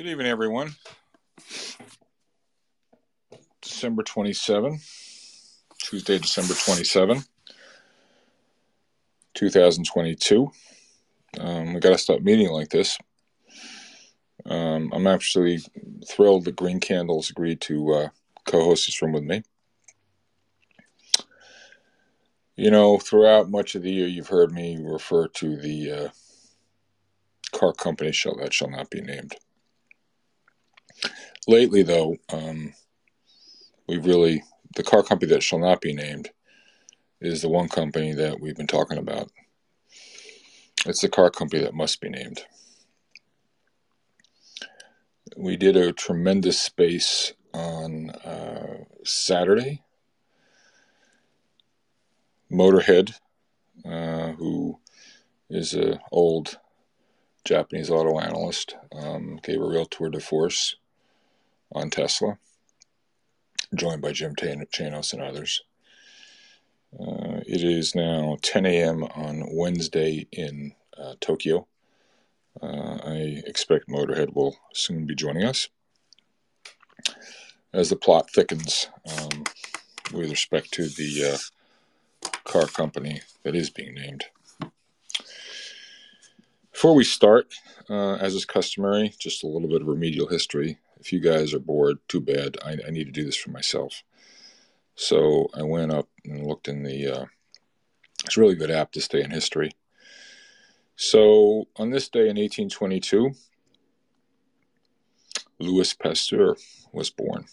Good evening, everyone. December 27, Tuesday, December 27, 2022. Um, we got to stop meeting like this. Um, I'm actually thrilled that Green Candles agreed to uh, co host this room with me. You know, throughout much of the year, you've heard me refer to the uh, car company shall that shall not be named. Lately, though, um, we've really, the car company that shall not be named is the one company that we've been talking about. It's the car company that must be named. We did a tremendous space on uh, Saturday. Motorhead, uh, who is an old Japanese auto analyst, um, gave a real tour de force on Tesla, joined by Jim Chanos and others. Uh, it is now 10 a.m. on Wednesday in uh, Tokyo. Uh, I expect Motorhead will soon be joining us. As the plot thickens um, with respect to the uh, car company that is being named. Before we start, uh, as is customary, just a little bit of remedial history if you guys are bored, too bad. I, I need to do this for myself. So I went up and looked in the. Uh, it's a really good app to stay in history. So on this day in 1822, Louis Pasteur was born.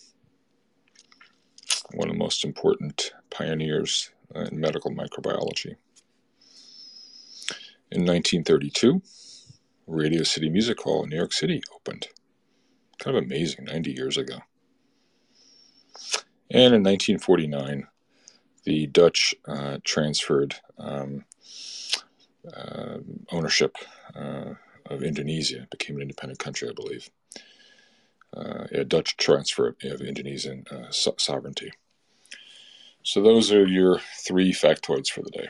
One of the most important pioneers in medical microbiology. In 1932, Radio City Music Hall in New York City opened kind of amazing 90 years ago. And in 1949, the Dutch uh, transferred um, uh, ownership uh, of Indonesia, it became an independent country, I believe. Uh, a Dutch transfer of Indonesian uh, so- sovereignty. So those are your three factoids for the day.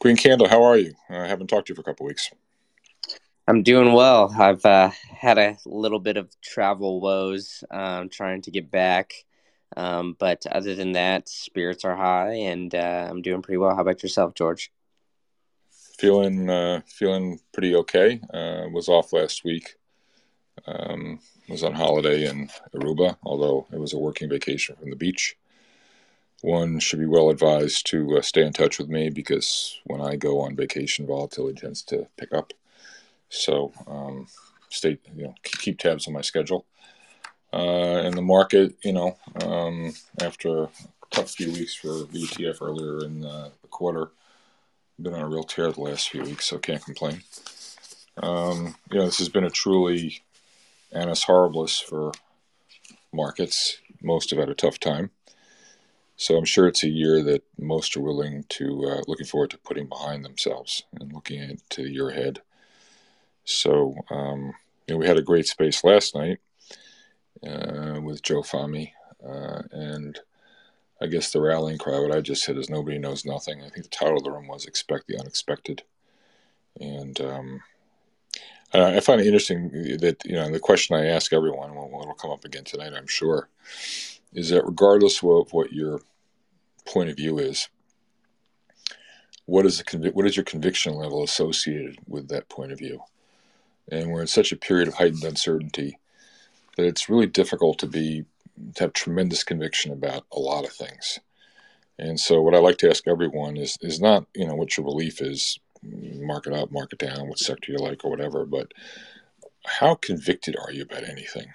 Green Candle, how are you? I haven't talked to you for a couple weeks. I'm doing well. I've uh, had a little bit of travel woes um, trying to get back. Um, but other than that, spirits are high and uh, I'm doing pretty well. How about yourself, George? Feeling uh, feeling pretty okay. Uh, was off last week. Um, was on holiday in Aruba, although it was a working vacation from the beach. One should be well advised to uh, stay in touch with me because when I go on vacation, volatility tends to pick up. So um, stay, you know, keep tabs on my schedule. Uh, and the market, you know, um, after a tough few weeks for VTF earlier in the, quarter, been on a real tear the last few weeks, so can't complain. Um, you know, this has been a truly annus horribilis for markets. Most have had a tough time. So I'm sure it's a year that most are willing to, uh, looking forward to putting behind themselves and looking into the year ahead. So, um, you know, we had a great space last night uh, with Joe Fami, uh, and I guess the rallying cry, what I just said is nobody knows nothing. I think the title of the room was Expect the Unexpected. And um, I find it interesting that, you know, the question I ask everyone, it will come up again tonight, I'm sure, is that regardless of what your point of view is, what is, the, what is your conviction level associated with that point of view? And we're in such a period of heightened uncertainty that it's really difficult to be to have tremendous conviction about a lot of things. And so, what I like to ask everyone is is not you know what your belief is, mark it up, mark it down, what sector you like or whatever, but how convicted are you about anything?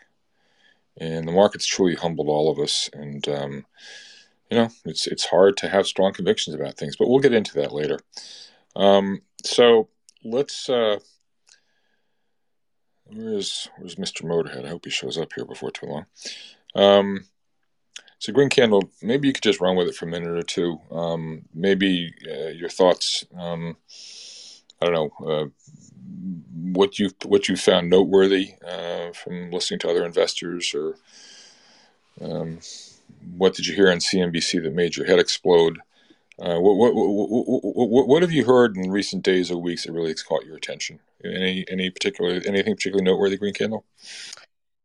And the market's truly humbled all of us, and um, you know it's it's hard to have strong convictions about things, but we'll get into that later. Um, so let's uh, Where's Where's Mr. Motorhead? I hope he shows up here before too long. Um, so Green Candle, maybe you could just run with it for a minute or two. Um, maybe uh, your thoughts. Um, I don't know uh, what you what you found noteworthy uh, from listening to other investors, or um, what did you hear on CNBC that made your head explode? Uh, what, what, what, what, have you heard in recent days or weeks that really has caught your attention? Any any particular anything particularly noteworthy, Green Candle?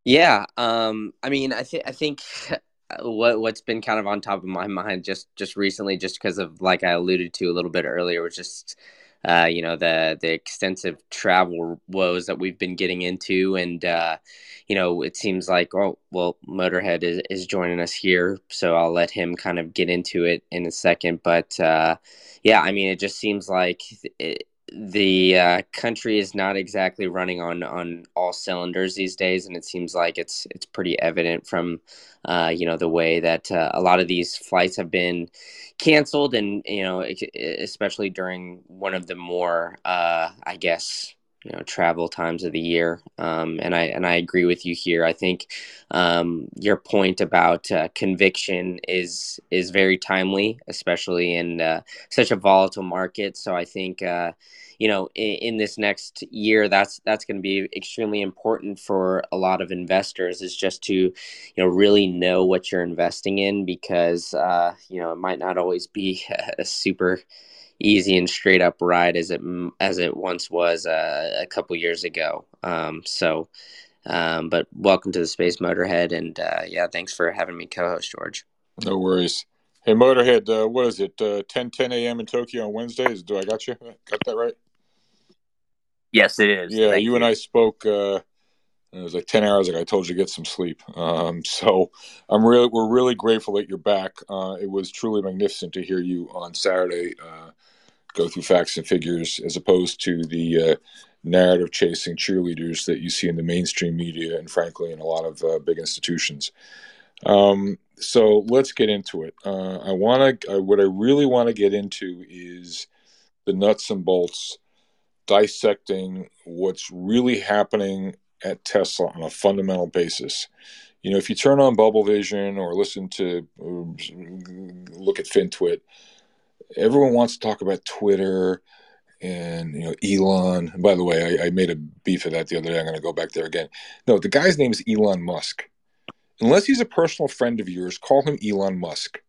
Yeah, um, I mean, I think I think what what's been kind of on top of my mind just just recently, just because of like I alluded to a little bit earlier, was just uh, you know the the extensive travel woes that we've been getting into, and uh, you know it seems like oh well, Motorhead is, is joining us here, so I'll let him kind of get into it in a second. But uh, yeah, I mean it just seems like it, the uh, country is not exactly running on on all cylinders these days, and it seems like it's it's pretty evident from uh, you know the way that uh, a lot of these flights have been canceled, and you know especially during one of the more uh, I guess you know travel times of the year. Um, and i and i agree with you here. I think um, your point about uh, conviction is is very timely especially in uh, such a volatile market. So i think uh, you know in, in, this next year that's that's going to be extremely important for a lot of investors is just to you know really know what you're investing in because uh, you know it might not always be a super easy and straight up ride as it as it once was uh, a couple years ago. Um, so, um, but welcome to the Space Motorhead, and uh, yeah, thanks for having me co-host, George. No worries. Hey, Motorhead, uh, what is it? Uh, 10 10 a.m. in Tokyo on Wednesdays. Do I got you? Got that right? Yes, it is. Yeah, you, you, and I spoke. Uh, it was like ten hours ago. I told you to get some sleep. Um, so I'm really, we're really grateful that you're back. Uh, it was truly magnificent to hear you on Saturday uh, go through facts and figures as opposed to the uh, narrative chasing cheerleaders that you see in the mainstream media and frankly in a lot of uh, big institutions. Um, so let's get into it. Uh, I want to, what I really want to get into is the nuts and bolts, dissecting what's really happening at Tesla on a fundamental basis. You know, if you turn on Bubble Vision or listen to, uh, look at FinTwit, everyone wants to talk about Twitter and you know Elon. By the way, I, I made a beef of that the other day. I'm going to go back there again. No, the guy's name is Elon Musk. Unless he's a personal friend of yours, call him Elon Musk.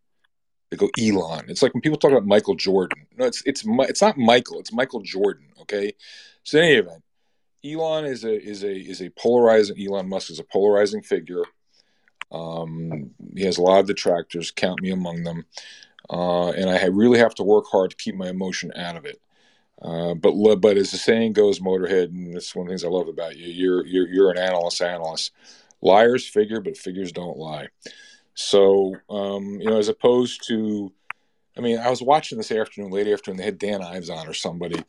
They go Elon. It's like when people talk about Michael Jordan. No, it's it's it's not Michael. It's Michael Jordan. Okay. So in any event, Elon is a is a is a polarizing. Elon Musk is a polarizing figure. Um, he has a lot of detractors. Count me among them uh, and I really have to work hard to keep my emotion out of it. Uh, but but as the saying goes, Motorhead, and that's one of the things I love about you. You're you're you're an analyst. Analyst, liars figure, but figures don't lie. So um, you know, as opposed to, I mean, I was watching this afternoon, late afternoon. They had Dan Ives on or somebody,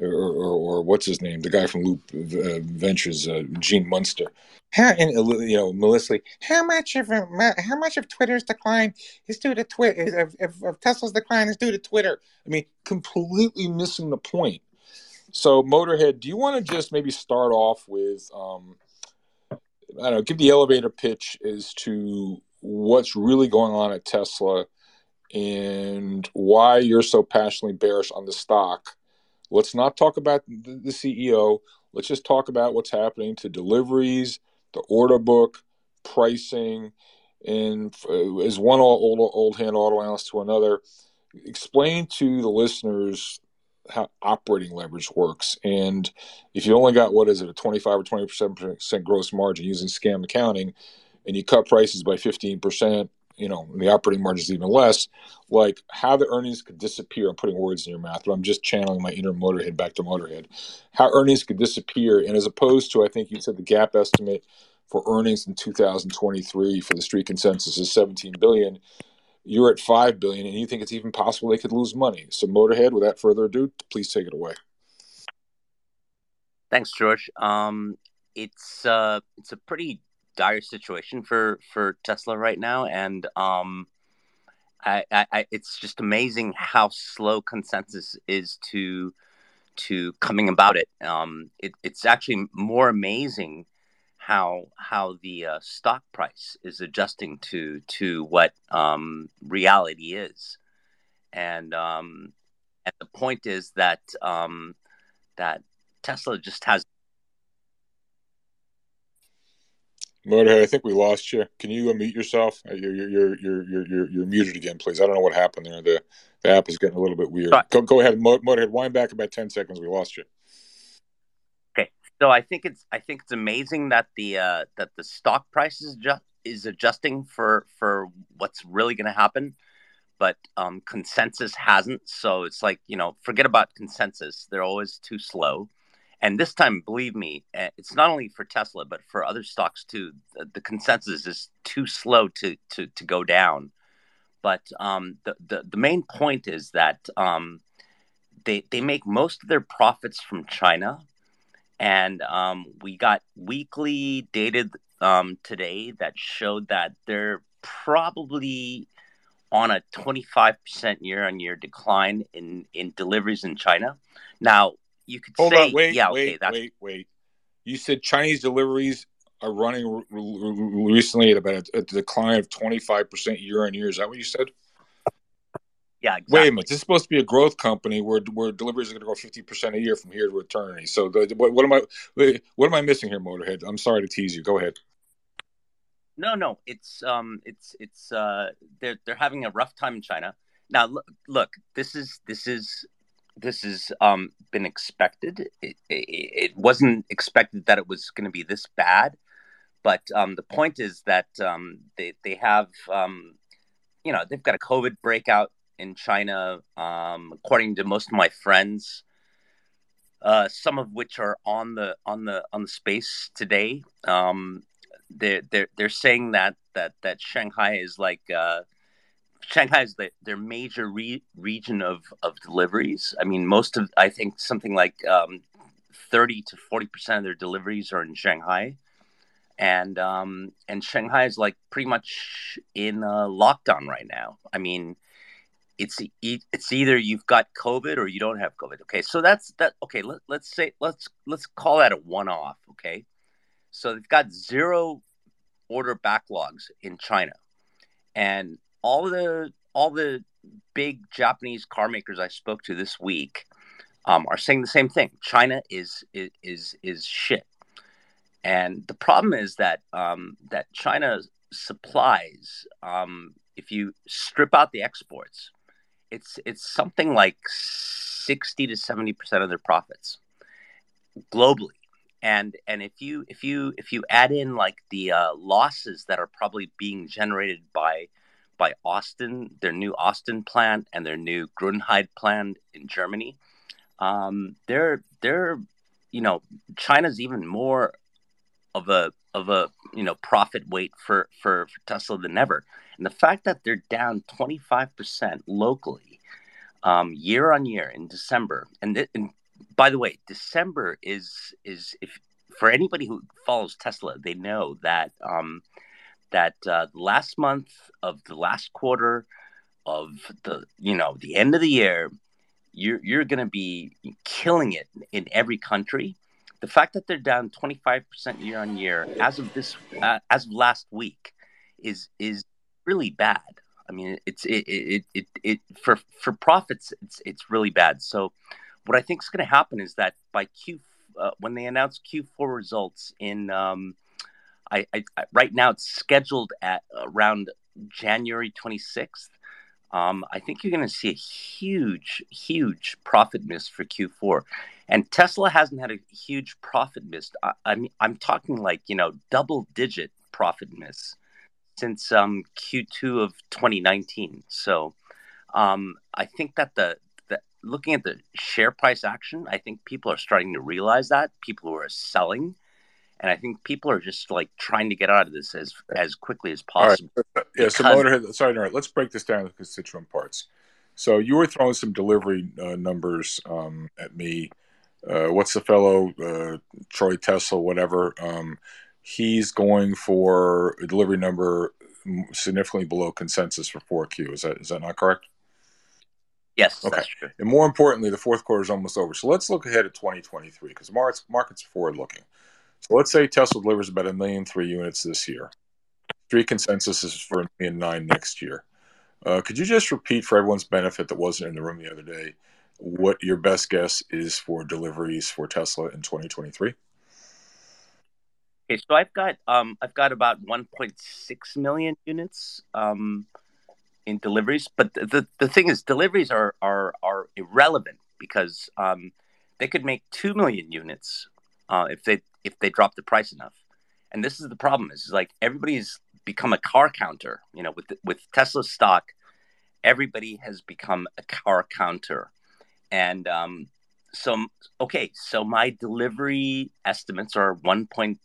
or, or, or, what's his name, the guy from Loop uh, Ventures, uh, Gene Munster. How, and you know, Melissa, how much of how much of Twitter's decline is due to Twitter? Of, of, of, Tesla's decline is due to Twitter. I mean, completely missing the point. So, Motorhead, do you want to just maybe start off with, um, I don't know, give the elevator pitch as to what's really going on at Tesla and why you're so passionately bearish on the stock? Let's not talk about the, CEO. Let's just talk about what's happening to deliveries, the order book, pricing, and uh, as one old, old hand auto analyst to another, explain to the listeners how operating leverage works. And if you only got what is it, a 25 or 27% gross margin using scam accounting, and you cut prices by 15%, you know, the operating margin is even less, like how the earnings could disappear. I'm putting words in your mouth, but I'm just channeling my inner motorhead back to motorhead. How earnings could disappear. And as opposed to, I think you said the gap estimate for earnings in 2023 for the street consensus is 17 billion. You're at 5 billion and you think it's even possible they could lose money. So Motorhead, without further ado, please take it away. Thanks, George. Um, it's uh, it's a pretty dire situation for for Tesla right now, and um, I, I, it's just amazing how slow consensus is to to coming about it. Um, it it's actually more amazing how how the uh, stock price is adjusting to to what um, reality is, and um, and the point is that um, that Tesla just has Motorhead, I think we lost you. Can you unmute yourself? Uh, you're you're you're you're you're, you're muted again, please. I don't know what happened there. The the app is getting a little bit weird. Go go ahead, Motorhead. Wind back about ten seconds. We lost you. Okay, so I think it's I think it's amazing that the uh, that the stock price is just is adjusting for for what's really going to happen, but um, consensus hasn't. So it's like you know, forget about consensus. They're always too slow. And this time, believe me, eh, it's not only for Tesla, but for other stocks too. The, the consensus is too slow to to, to go down. But um, the, the the main point is that um, they they make most of their profits from China, and um, we got weekly data um, today that showed that they're probably on a 25% year on year decline in, in deliveries in China. Now, you could Hold say, on, wait, yeah, wait, okay, that's... wait, wait. You said Chinese deliveries are running recently at about a, a decline of 25% year on year. Is that what you said? Yeah, exactly. Wait a minute. This is supposed to be a growth company where where deliveries are going to go fifty percent a year from here to eternity. So, the, what, what, am I? What am I missing here, Motorhead? I'm sorry to tease you. Go ahead. No, no, it's um, it's it's uh, they're they're having a rough time in China. Now, look, look, this is this is this has um, been expected. It, it, it, wasn't expected that it was going to be this bad, but um, the point is that um, they they have um, you know they've got a COVID breakout in China, um, according to most of my friends. Uh, some of which are on the on the on the space today. Um, they're they're they're saying that that that Shanghai is like uh, Shanghai is the, their major re- region of, of deliveries. I mean, most of, I think something like um, 30 to 40% of their deliveries are in Shanghai. And, um, and Shanghai is like pretty much in a lockdown right now. I mean, it's, it's either you've got COVID or you don't have COVID. Okay. So that's that. Okay. Let, let's say, let's, let's call that a one off. Okay. So they've got zero order backlogs in China. And all the all the big Japanese car makers I spoke to this week um, are saying the same thing. China is is is, shit, and the problem is that um, that China supplies. Um, if you strip out the exports, it's it's something like sixty to seventy percent of their profits globally. And and if you if you if you add in like the uh, losses that are probably being generated by by Austin, their new Austin plant and their new Grünheide plant in Germany. Um, they're they're you know China's even more of a of a you know profit weight for for, for Tesla than ever, and the fact that they're down twenty five percent locally um, year on year in December, and, th- and by the way, December is is if for anybody who follows Tesla, they know that um, that uh, last month of the last quarter of the you know the end of the year you're you're going to be killing it in every country. The fact that they're down 25% year on year as of this uh, as of last week is is really bad. I mean it's it it it, it for for profits it's it's really bad. So what i think is going to happen is that by q uh, when they announce q4 results in um, I, I, right now it's scheduled at around January 26th. Um, I think you're going to see a huge, huge profit miss for Q4. And Tesla hasn't had a huge profit miss. I, I mean, I'm talking like you know double digit profit miss since um, Q2 of 2019. So um, I think that the, the looking at the share price action, I think people are starting to realize that people who are selling and I think people are just like trying to get out of this as as quickly as possible. Right. Yeah, so Motorhead, sorry, all right, let's break this down into constituent parts. So you were throwing some delivery uh, numbers um, at me. Uh, what's the fellow uh, Troy Teslike, whatever? Um, he's going for a delivery number significantly below consensus for 4Q. Is that is that not correct? Yes, okay. And more importantly, the fourth quarter is almost over. So let's look ahead at 2023 because markets markets are forward looking. So let's say Tesla delivers about a million three units this year. Street consensus is for a million nine next year. Uh, could you just repeat for everyone's benefit that wasn't in the room the other day what your best guess is for deliveries for Tesla in 2023? Okay, so I've got um I've got about 1.6 million units um in deliveries, but the the, the thing is deliveries are are are irrelevant because um they could make 2 million units uh, if they if they drop the price enough. And this is the problem is like everybody's become a car counter, you know, with with Tesla stock, everybody has become a car counter. And um so okay, so my delivery estimates are 1.6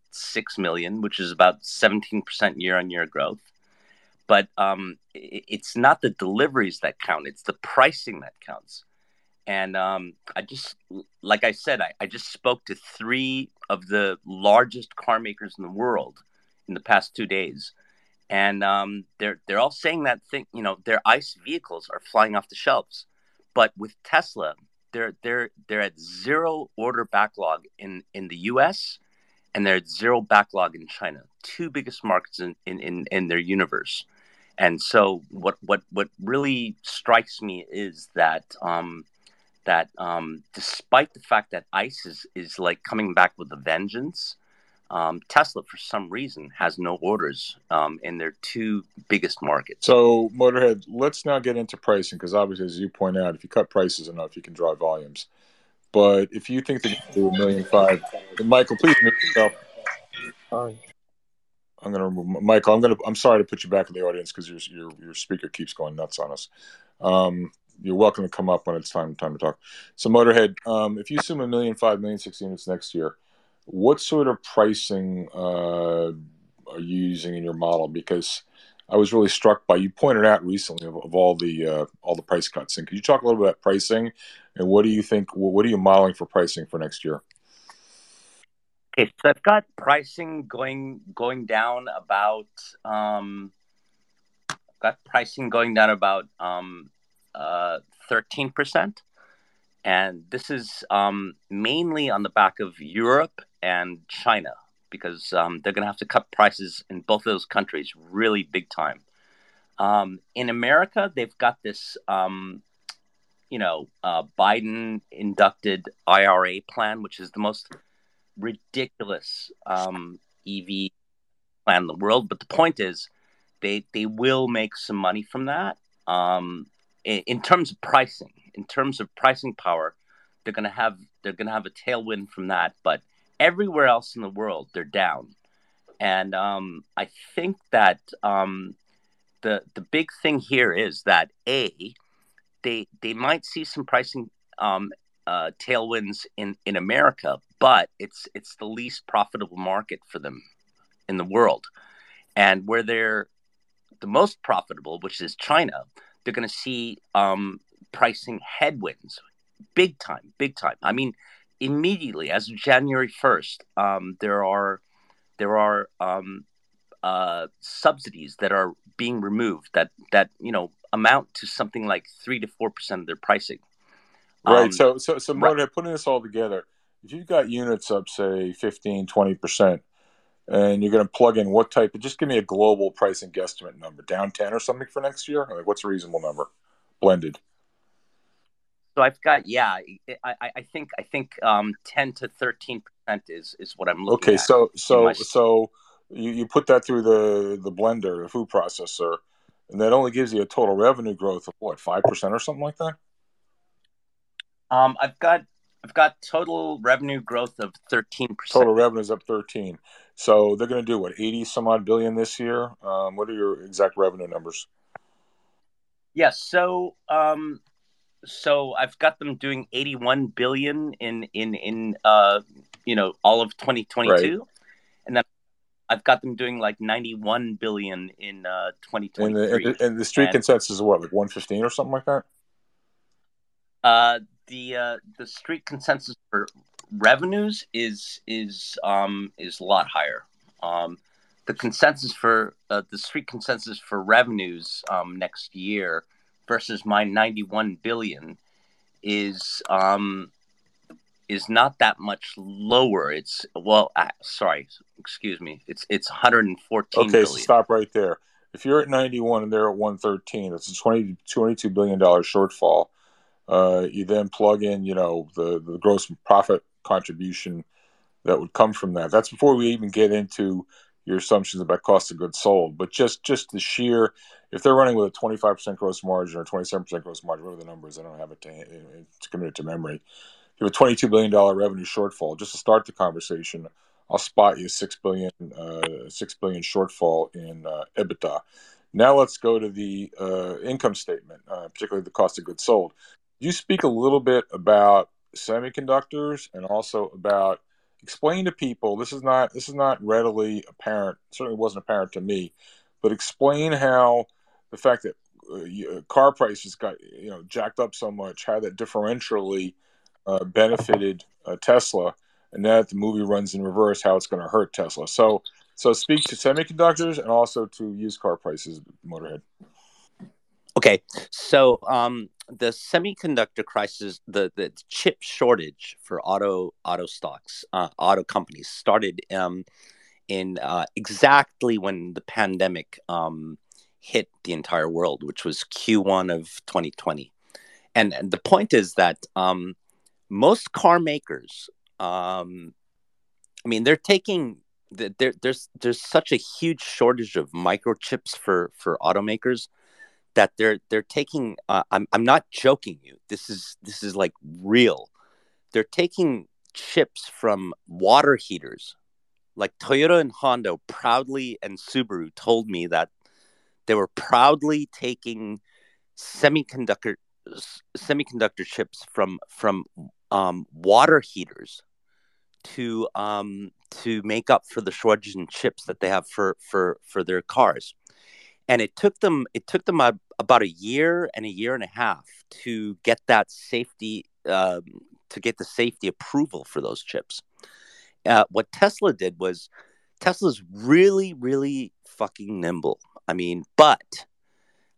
million, which is about 17% year on year growth. But um, it's not the deliveries that count; it's the pricing that counts. And um, I just, like I said, I, I just spoke to three of the largest car makers in the world in the past two days, and um, they're they're all saying that thing. You know, their ICE vehicles are flying off the shelves, but with Tesla, they're they're they're at zero order backlog in in the U.S. and they're at zero backlog in China, two biggest markets in in in, in their universe. And so, what what what really strikes me is that um, that um, despite the fact that ICE is, is like coming back with a vengeance, um, Tesla, for some reason, has no orders um, in their two biggest markets. So, Motorhead, let's now get into pricing because obviously, as you point out, if you cut prices enough, you can drive volumes. But if you think they can do a million five, Michael, please mute yourself. Sorry. I'm going to remove Michael. I'm going to. I'm sorry to put you back in the audience because your your your speaker keeps going nuts on us. Um, you're welcome to come up when it's time time to talk. So, Motorhead, um, if you assume a million five million six units next year, what sort of pricing uh, are you using in your model? Because I was really struck by you pointed out recently of, of all the uh, all the price cuts. And could you talk a little bit about pricing and what do you think? What are you modeling for pricing for next year? Okay, so I've got pricing going going down about. Um, got pricing going down about um, uh, 13%. And this is um, mainly on the back of Europe and China because um, they're going to have to cut prices in both of those countries really big time. Um, in America, they've got this, um, you know, uh, Biden inducted IRA plan, which is the most ridiculous um, EV plan in the world. But the point is, they they will make some money from that. Um, in, terms of pricing, in terms of pricing power, they're going to have they're to have a tailwind from that. But everywhere else in the world, they're down, and um, I think that um, the the big thing here is that a they they might see some pricing um, uh, tailwinds in in America, but it's it's the least profitable market for them in the world, and where they're the most profitable, which is China, they're going to see um, pricing headwinds, big time, big time. I mean, immediately as of January first, um, there are there are um, uh, subsidies that are being removed that that you know amount to something like three to four percent of their pricing. Right. Um, so so so Mona, right. putting this all together, if you've got units up say 15, 20 percent, and you're going to plug in what type of just give me a global pricing guesstimate number down 10 or something for next year? Like what's a reasonable number blended? So i've got yeah i, I think i think um, 10 to 13 percent is is what i'm looking okay so so my... so you, you put that through the the blender the food processor and that only gives you a total revenue growth of what 5% or something like that? Um, I've got I've got total revenue growth of 13%. Total revenue is up 13. So they're going to do what, 80 some odd billion this year? Um, what are your exact revenue numbers? Yes. Yeah, so, um, so I've got them doing 81 billion in, in, in, uh, you know, all of 2022. Right. And then I've got them doing like 91 billion in, uh, 2023. And the, and the, and the street and, consensus is what, like 115 or something like that? Uh, the uh, the street consensus for revenues is is um, is a lot higher. Um, the consensus for uh, the street consensus for revenues um, next year versus my 91 billion is um, is not that much lower. It's well, uh, sorry, excuse me. It's it's 114. Okay, billion. so stop right there. If you're at 91 and they're at 113, it's a 20 22 billion dollar shortfall. Uh, you then plug in, you know, the, the gross profit contribution that would come from that. That's before we even get into your assumptions about cost of goods sold, but just just the sheer if they're running with a 25% gross margin or 27% gross margin, whatever the number is, I don't have it to, it's committed to memory. You have a $22 billion revenue shortfall. Just to start the conversation, I'll spot you six billion, uh, six billion shortfall in uh, EBITDA. Now let's go to the uh, income statement, uh, particularly the cost of goods sold. You speak a little bit about semiconductors and also about explain to people. This is not this is not readily apparent. Certainly wasn't apparent to me, but explain how the fact that uh, car prices got you know jacked up so much, how that differentially uh, benefited uh, Tesla, and now that the movie runs in reverse, how it's going to hurt Tesla. So, so speak to semiconductors and also to used car prices, Motorhead. Okay, so um, the semiconductor crisis, the, the chip shortage for auto auto stocks, uh, auto companies started um, in uh, exactly when the pandemic um, hit the entire world, which was Q1 of 2020. And, and the point is that um, most car makers um, i mean they're taking there, there's there's such a huge shortage of microchips for for automakers that they're they're taking uh, I'm, I'm not joking you. This is this is like real. They're taking chips from water heaters. Like toyota and honda proudly and subaru told me that they were proudly taking semiconductor semiconductor chips from from um, water heaters to um, to make up for the shortage in chips that they have for for for their cars. And it took them it took them a, about a year and a year and a half to get that safety um, to get the safety approval for those chips. Uh, what Tesla did was Tesla's really really fucking nimble. I mean, but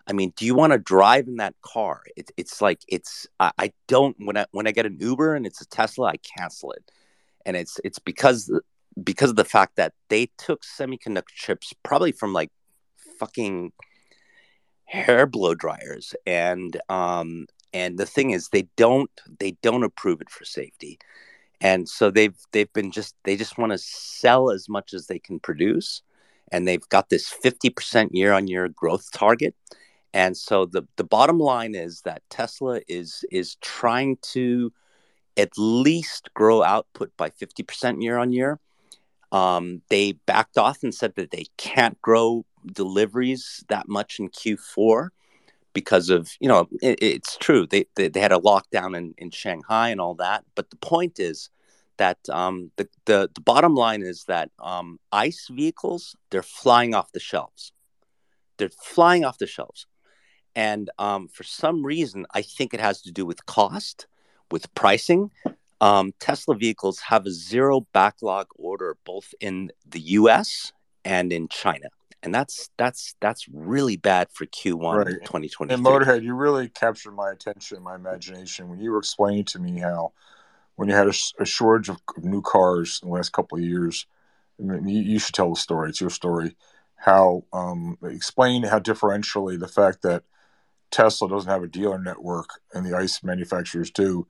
I mean, do you want to drive in that car? It, it's like it's I, I, don't when I when I get an Uber and it's a Tesla, I cancel it, and it's it's because because of the fact that they took semiconductor chips probably from like fucking hair blow dryers, and um and the thing is they don't they don't approve it for safety, and so they've they've been just they just want to sell as much as they can produce, and they've got this fifty percent year on year growth target. And so the, the bottom line is that Tesla is is trying to at least grow output by 50% year on year. Um, they backed off and said that they can't grow deliveries that much in Q4 because of, you know, it, it's true. They, they, they, had a lockdown in, in Shanghai and all that. But the point is that um, the, the, the bottom line is that um, ICE vehicles, they're flying off the shelves. They're flying off the shelves. And um, for some reason, I think it has to do with cost, with pricing. Um, Tesla vehicles have a zero backlog order both in the U.S. and in China, and that's that's that's really bad for Q1 right. 2020. And Motorhead, you really captured my attention, my imagination when you were explaining to me how when you had a, a shortage of new cars in the last couple of years. I mean, you, you, should tell the story. It's your story. How um, explain how differentially the fact that Tesla doesn't have a dealer network and the ICE manufacturers do,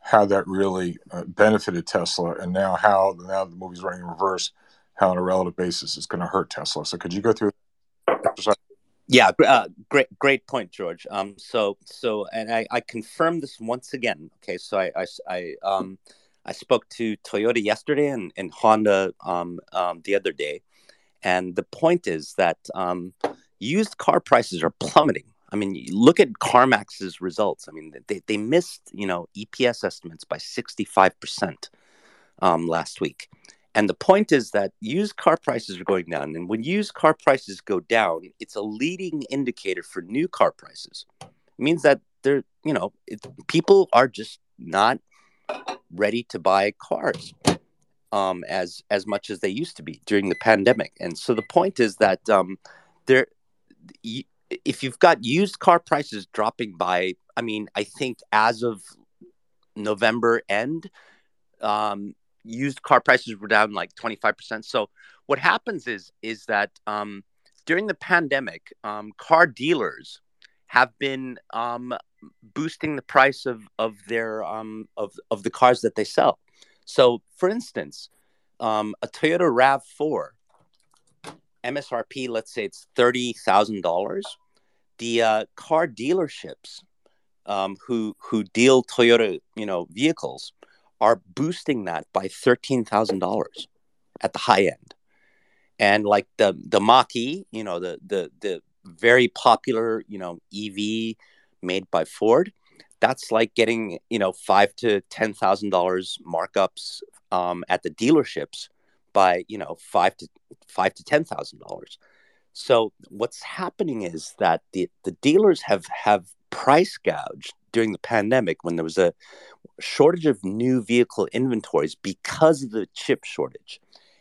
how that really uh, benefited Tesla, and now how now the movie's running in reverse, how on a relative basis it's going to hurt Tesla. So could you go through? Yeah, uh, great, great point, George. Um, so, so, and I, I confirm this once again. Okay, so I, I, I, um, I spoke to Toyota yesterday and, and Honda um, um, the other day, and the point is that um, used car prices are plummeting. I mean, look at CarMax's results. I mean, they, they missed, you know, EPS estimates by 65% um, last week. And the point is that used car prices are going down. And when used car prices go down, it's a leading indicator for new car prices. It means that they're, you know, it, people are just not ready to buy cars um, as as much as they used to be during the pandemic. And so the point is that um, there, if you've got used car prices dropping by, I mean, I think as of November end, um, used car prices were down like 25%. So what happens is is that um, during the pandemic, um, car dealers have been um, boosting the price of of their um, of of the cars that they sell. So, for instance, um, a Toyota Rav Four MSRP, let's say it's thirty thousand dollars. The uh, car dealerships um, who who deal Toyota, you know, vehicles are boosting that by thirteen thousand dollars at the high end, and like the the Mach-E, you know, the the the very popular, you know, EV made by Ford. That's like getting you know five to ten thousand dollars markups um, at the dealerships by you know five to five to ten thousand dollars. So what's happening is that the the dealers have have price gouged during the pandemic when there was a shortage of new vehicle inventories because of the chip shortage.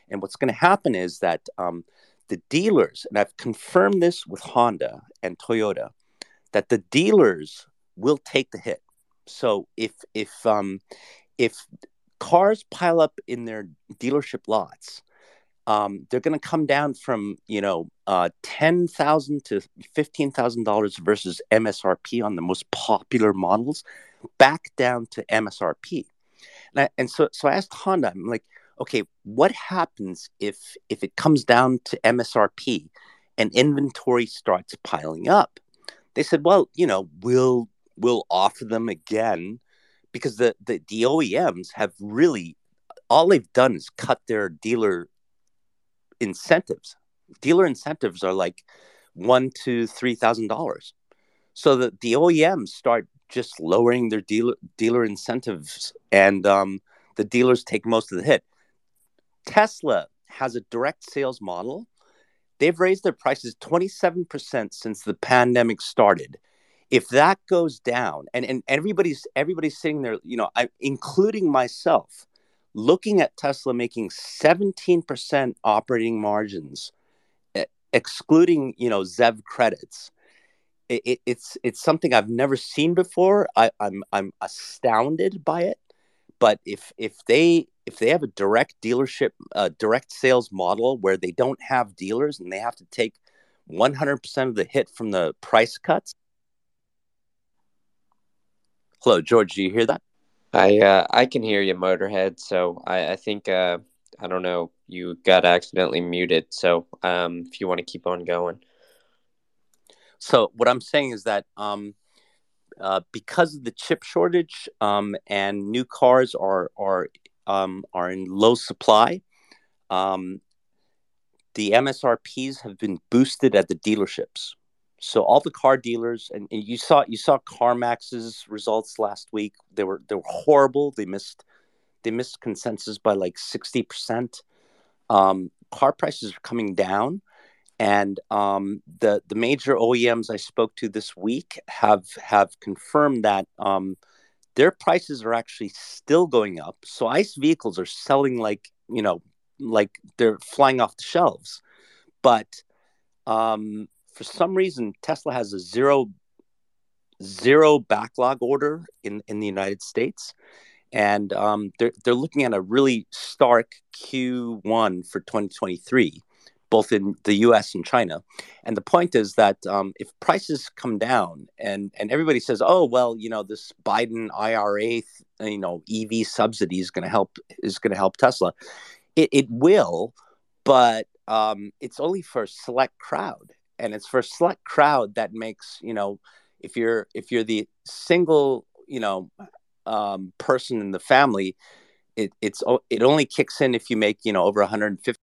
And what's going to happen is that um, the dealers, and I've confirmed this with Honda and Toyota, that the dealers will take the hit. So if if um, if cars pile up in their dealership lots, um, they're going to come down from you know uh, ten thousand to fifteen thousand dollars versus MSRP on the most popular models, back down to MSRP. And, I, and so so I asked Honda, I'm like, okay, what happens if if it comes down to MSRP and inventory starts piling up? They said, well, you know, we'll we'll offer them again because the, the, the OEMs have really all they've done is cut their dealer incentives. Dealer incentives are like one to three thousand dollars. So that the OEMs start just lowering their dealer dealer incentives, and um, the dealers take most of the hit. Tesla has a direct sales model. They've raised their prices 27% since the pandemic started. If that goes down, and, and everybody's everybody's sitting there, you know, I, including myself, looking at Tesla making 17% operating margins, excluding, you know, ZEV credits, it, it, it's it's something I've never seen before. I, I'm I'm astounded by it. But if if they if they have a direct dealership, uh, direct sales model where they don't have dealers and they have to take 100% of the hit from the price cuts. Hello, George. Do you hear that? I uh, I can hear you, Motorhead. So I, I think uh, I don't know. You got accidentally muted. So um, if you want to keep on going. So what I'm saying is that um, uh, because of the chip shortage um, and new cars are are um, are in low supply, um, the MSRPs have been boosted at the dealerships. So all the car dealers, and, and, you saw you saw CarMax's results last week. They were they were horrible. They missed they missed consensus by like sixty percent. Um, car prices are coming down, and um, the the major OEMs I spoke to this week have have confirmed that um, their prices are actually still going up. So ICE vehicles are selling like you know like they're flying off the shelves, but um, for some reason Tesla has a zero zero backlog order in in the United States, and um, they're they're looking at a really stark Q1 for 2023, both in the U.S. and China. And the point is that um, if prices come down, and and everybody says, oh well, you know this Biden IRA, you know EV subsidy is going to help is going to help Tesla. It, it will, but um, it's only for a select crowd and it's for a select crowd that makes you know if you're if you're the single you know um, person in the family it it's it only kicks in if you make you know over 150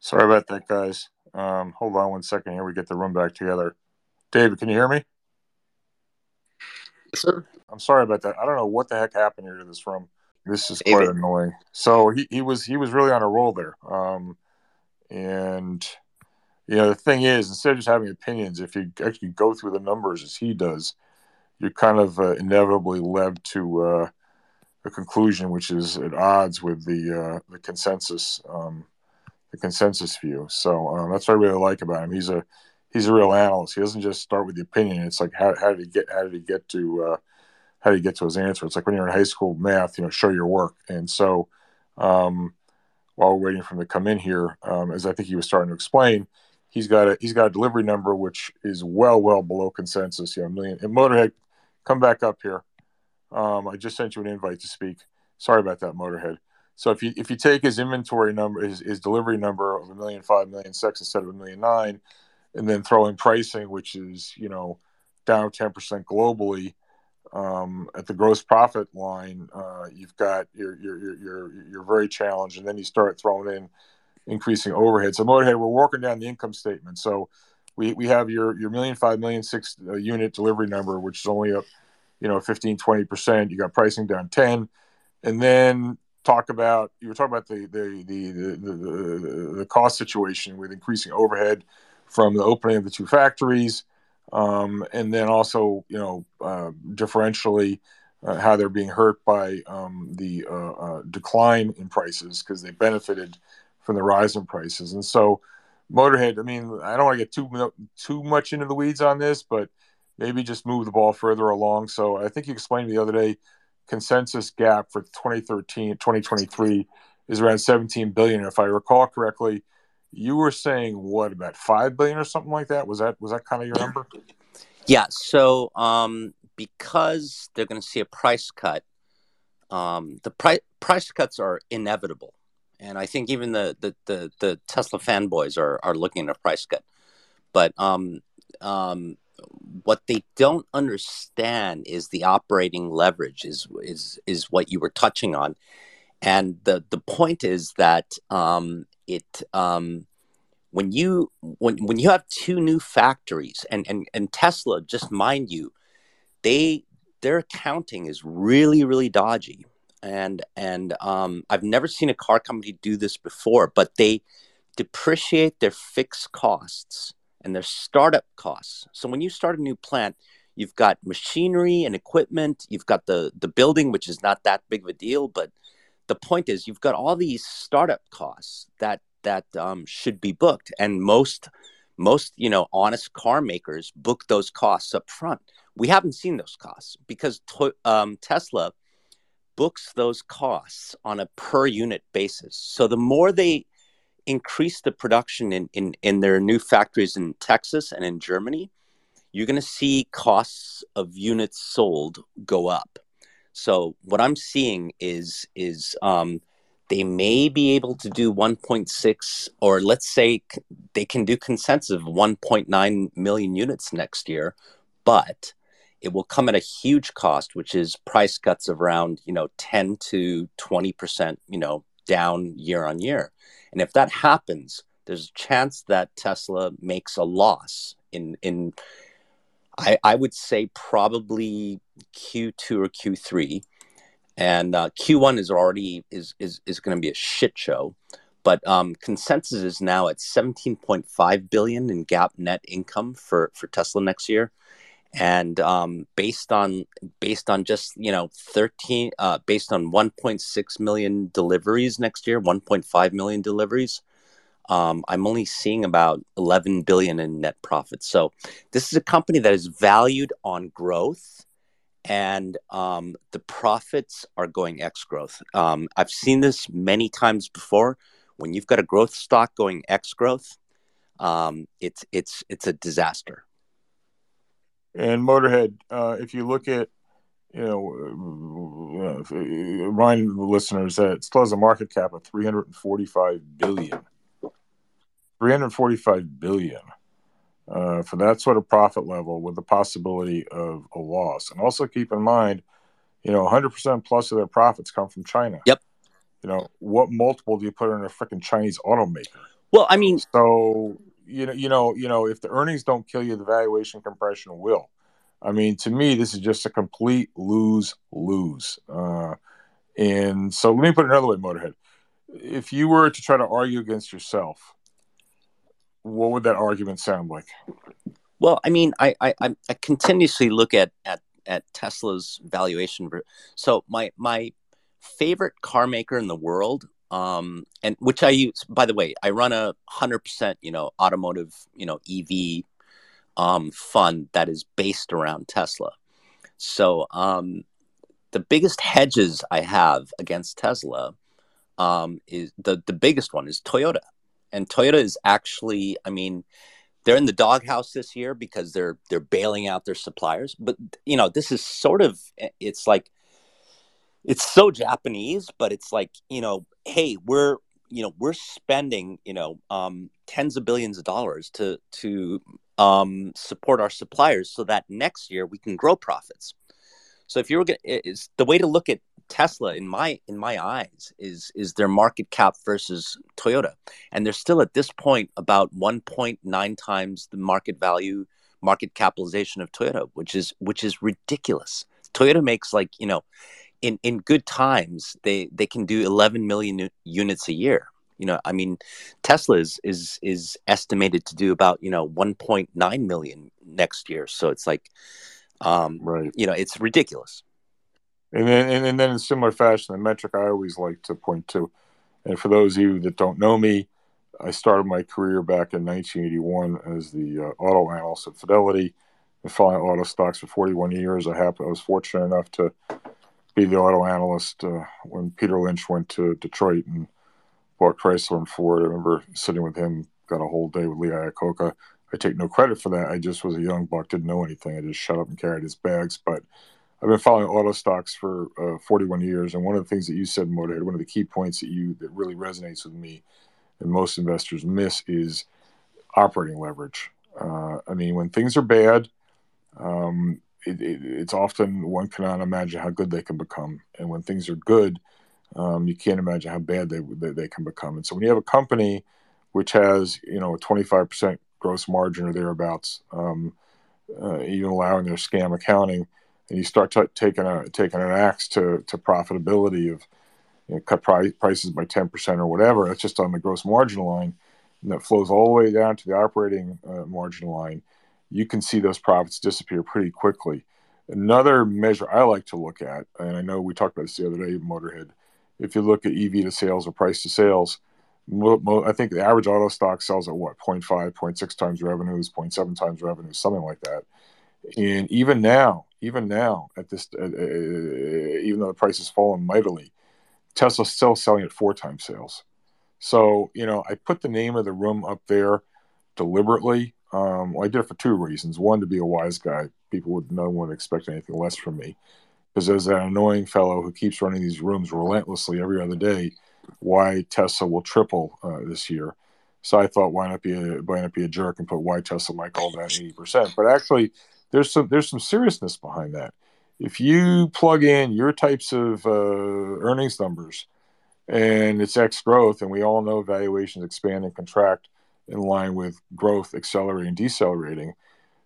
sorry about that guys. Um, hold on one second here. We get the room back together. David can you hear me? Yes, sir. I'm sorry about that. I don't know what the heck happened here to this room. This is quite david. annoying. So he, he was he was really on a roll there. Um, and you know the thing is instead of just having opinions if you actually go through the numbers as he does you're kind of uh, inevitably led to uh, a conclusion which is at odds with the uh, the consensus. Um, the consensus view so um, that's what i really like about him he's a he's a real analyst he doesn't just start with the opinion it's like how, how did he get how did he get to uh, how did he get to his answer it's like when you're in high school math you know show your work and so um, while we're waiting for him to come in here um, as i think he was starting to explain he's got a he's got a delivery number which is well well below consensus. You know, million. And Motorhead, come back up here. Um, I just sent you an invite to speak. Sorry about that, Motorhead. So if you if you take his inventory number, his, his delivery number of a million five, million six instead of a million nine, and then throw in pricing, which is you know down ten percent globally, um, at the gross profit line, uh, you've got you're, you're you're you're very challenged, and then you start throwing in increasing overhead. So Motorhead, we're working down the income statement. So we, we have your your million five million six uh, unit delivery number, which is only up, you know, 15, 20 percent. You got pricing down ten, and then talk about you were talking about the the the the, the, the cost situation with increasing overhead from the opening of the two factories, um, and then also you know uh, differentially uh, how they're being hurt by um, the uh, uh decline in prices because they benefited from the rise in prices, and so Motorhead. I mean, I don't want to get too too much into the weeds on this, but maybe just move the ball further along. So I think you explained the other day consensus GAAP for 2013 2023 is around 17 billion. If i recall correctly you were saying what about 5 billion or something like that? Was that was that kind of your number? Yeah so um, because they're going to see a price cut um, the pri- price cuts are inevitable. And i think even the the, the, the tesla fanboys are, are looking at a price cut. But um, um, what they don't understand is the operating leverage is is is what you were touching on. And the the point is that um, it um, when you when when you have two new factories and and and Tesla just mind you they their accounting is really really dodgy. And and um, I've never seen a car company do this before but they depreciate their fixed costs and their startup costs. So when you start a new plant, you've got machinery and equipment, you've got the the building, which is not that big of a deal, but the point is you've got all these startup costs that that um, should be booked, and most most you know honest car makers book those costs up front. We haven't seen those costs because to, um, Tesla books those costs on a per unit basis. So the more they increase the production in, in, in their new factories in Texas and in Germany, you're going to see costs of units sold go up. So what I'm seeing is is um, they may be able to do 1.6, or let's say they can do consensus of 1.9 million units next year, but it will come at a huge cost, which is price cuts of around you know 10 to 20 percent, you know, down year on year. And if that happens, there's a chance that Tesla makes a loss in in I, I would say probably Q2 or Q3. And uh, Q1 is already is is, is going to be a shit show. But um, consensus is now at 17.5 billion in GAAP net income for for Tesla next year and um, based on based on just you know 13 uh, based on 1.6 million deliveries next year 1.5 million deliveries um, i'm only seeing about 11 billion in net profits. So this is a company that is valued on growth and um, the profits are going x growth. Um, i've seen this many times before. When you've got a growth stock going x growth um, it's it's it's a disaster and Motorhead, uh, if you look at, you know, uh, remind the listeners that it still has a market cap of 345 billion. 345 billion uh, for that sort of profit level with the possibility of a loss. And also keep in mind, you know, 100% plus of their profits come from China. Yep. You know, what multiple do you put on a freaking Chinese automaker? Well, I mean, so you know, you know, you know, if the earnings don't kill you, the valuation compression will. I mean, to me, this is just a complete lose lose. Uh, and so, let me put it another way, Motorhead. If you were to try to argue against yourself, what would that argument sound like? Well, I mean, I I, I continuously look at at at Tesla's valuation. So my my favorite car maker in the world um, and which I use. By the way, I run a hundred percent, you know, automotive, you know, EV um, fund that is based around Tesla. So um, the biggest hedges I have against Tesla um, is the the biggest one is Toyota, and Toyota is actually, I mean, they're in the doghouse this year because they're they're bailing out their suppliers. But you know, this is sort of it's like it's so Japanese, but it's like you know, hey, we're you know we're spending you know um, tens of billions of dollars to to um, support our suppliers so that next year we can grow profits. So if you're going, is the way to look at Tesla in my in my eyes is is their market cap versus Toyota, and they're still at this point about 1.9 times the market value market capitalization of Toyota, which is which is ridiculous. Toyota makes like you know, in in good times they they can do 11 million units a year. You know, I mean, Tesla is is is estimated to do about you know 1.9 million next year. So it's like, um, right? You know, it's ridiculous. And then, and, and then in similar fashion, the metric I always like to point to, and for those of you that don't know me, I started my career back in 1981 as the uh, auto analyst at Fidelity. and following auto stocks for 41 years. I happened, I was fortunate enough to be the auto analyst uh, when Peter Lynch went to Detroit and bought Chrysler and Ford. I remember sitting with him, got a whole day with Lee Iacocca. I take no credit for that. I just was a young buck, didn't know anything. I just shut up and carried his bags. But I've been following auto stocks for uh, 41 years, and one of the things that you said, Motorhead, one of the key points that you that really resonates with me, and most investors miss, is operating leverage. Uh, I mean, when things are bad, um, it, it, it's often one cannot imagine how good they can become, and when things are good, um, you can't imagine how bad they, they, they can become. And so, when you have a company which has you know a 25% gross margin or thereabouts, um, uh, even allowing their scam accounting and you start t- taking a taking an axe to to profitability of you know, cut pri- prices by ten percent or whatever. That's just on the gross margin line, and that flows all the way down to the operating uh, margin line. You can see those profits disappear pretty quickly. Another measure I like to look at, and I know we talked about this the other day, Motorhead. If you look at EV to sales or price to sales, I think the average auto stock sells at what 0.5, 0.6 times revenues, 0.7 times revenues, something like that. And even now, even now at this, uh, uh, even though the price has fallen mightily, Tesla's still selling at four times sales. So you know, I put the name of the room up there deliberately. Um, well, I did it for two reasons. One, to be a wise guy. People would no one expect anything less from me, because there's that annoying fellow who keeps running these rooms relentlessly every other day. Why Tesla will triple uh, this year? So I thought, why not be a why not be a jerk and put why Tesla might call that eighty percent? But actually, there's some there's some seriousness behind that. If you plug in your types of uh, earnings numbers and it's X growth, and we all know valuations expand and contract in line with growth accelerating, decelerating.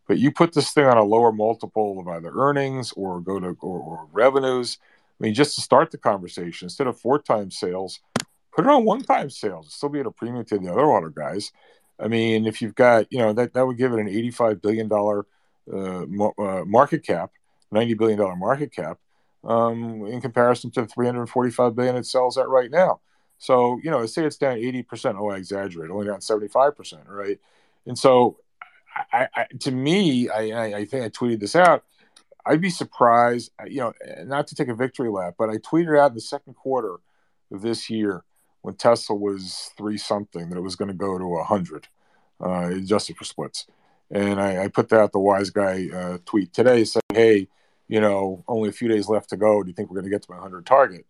But you put this thing on a lower multiple of either earnings or go to or, or revenues. I mean, just to start the conversation, instead of four times sales, put it on one time sales. Still be at a premium to the other auto guys. I mean, if you've got, you know, that, that would give it an $85 billion uh, uh, market cap, ninety billion dollar market cap, um, in comparison to the three hundred forty five billion it sells at right now. So you know, say it's down eighty percent. Oh, I exaggerate. Only down seventy five percent, right? And so, I, I, to me, I, I think I tweeted this out. I'd be surprised, you know, not to take a victory lap, but I tweeted out in the second quarter of this year when Tesla was three something that it was going to go to a hundred, uh, adjusted for splits. And I, I put that the wise guy uh, tweet today saying, hey, you know, only a few days left to go. Do you think we're going to get to my 100 target?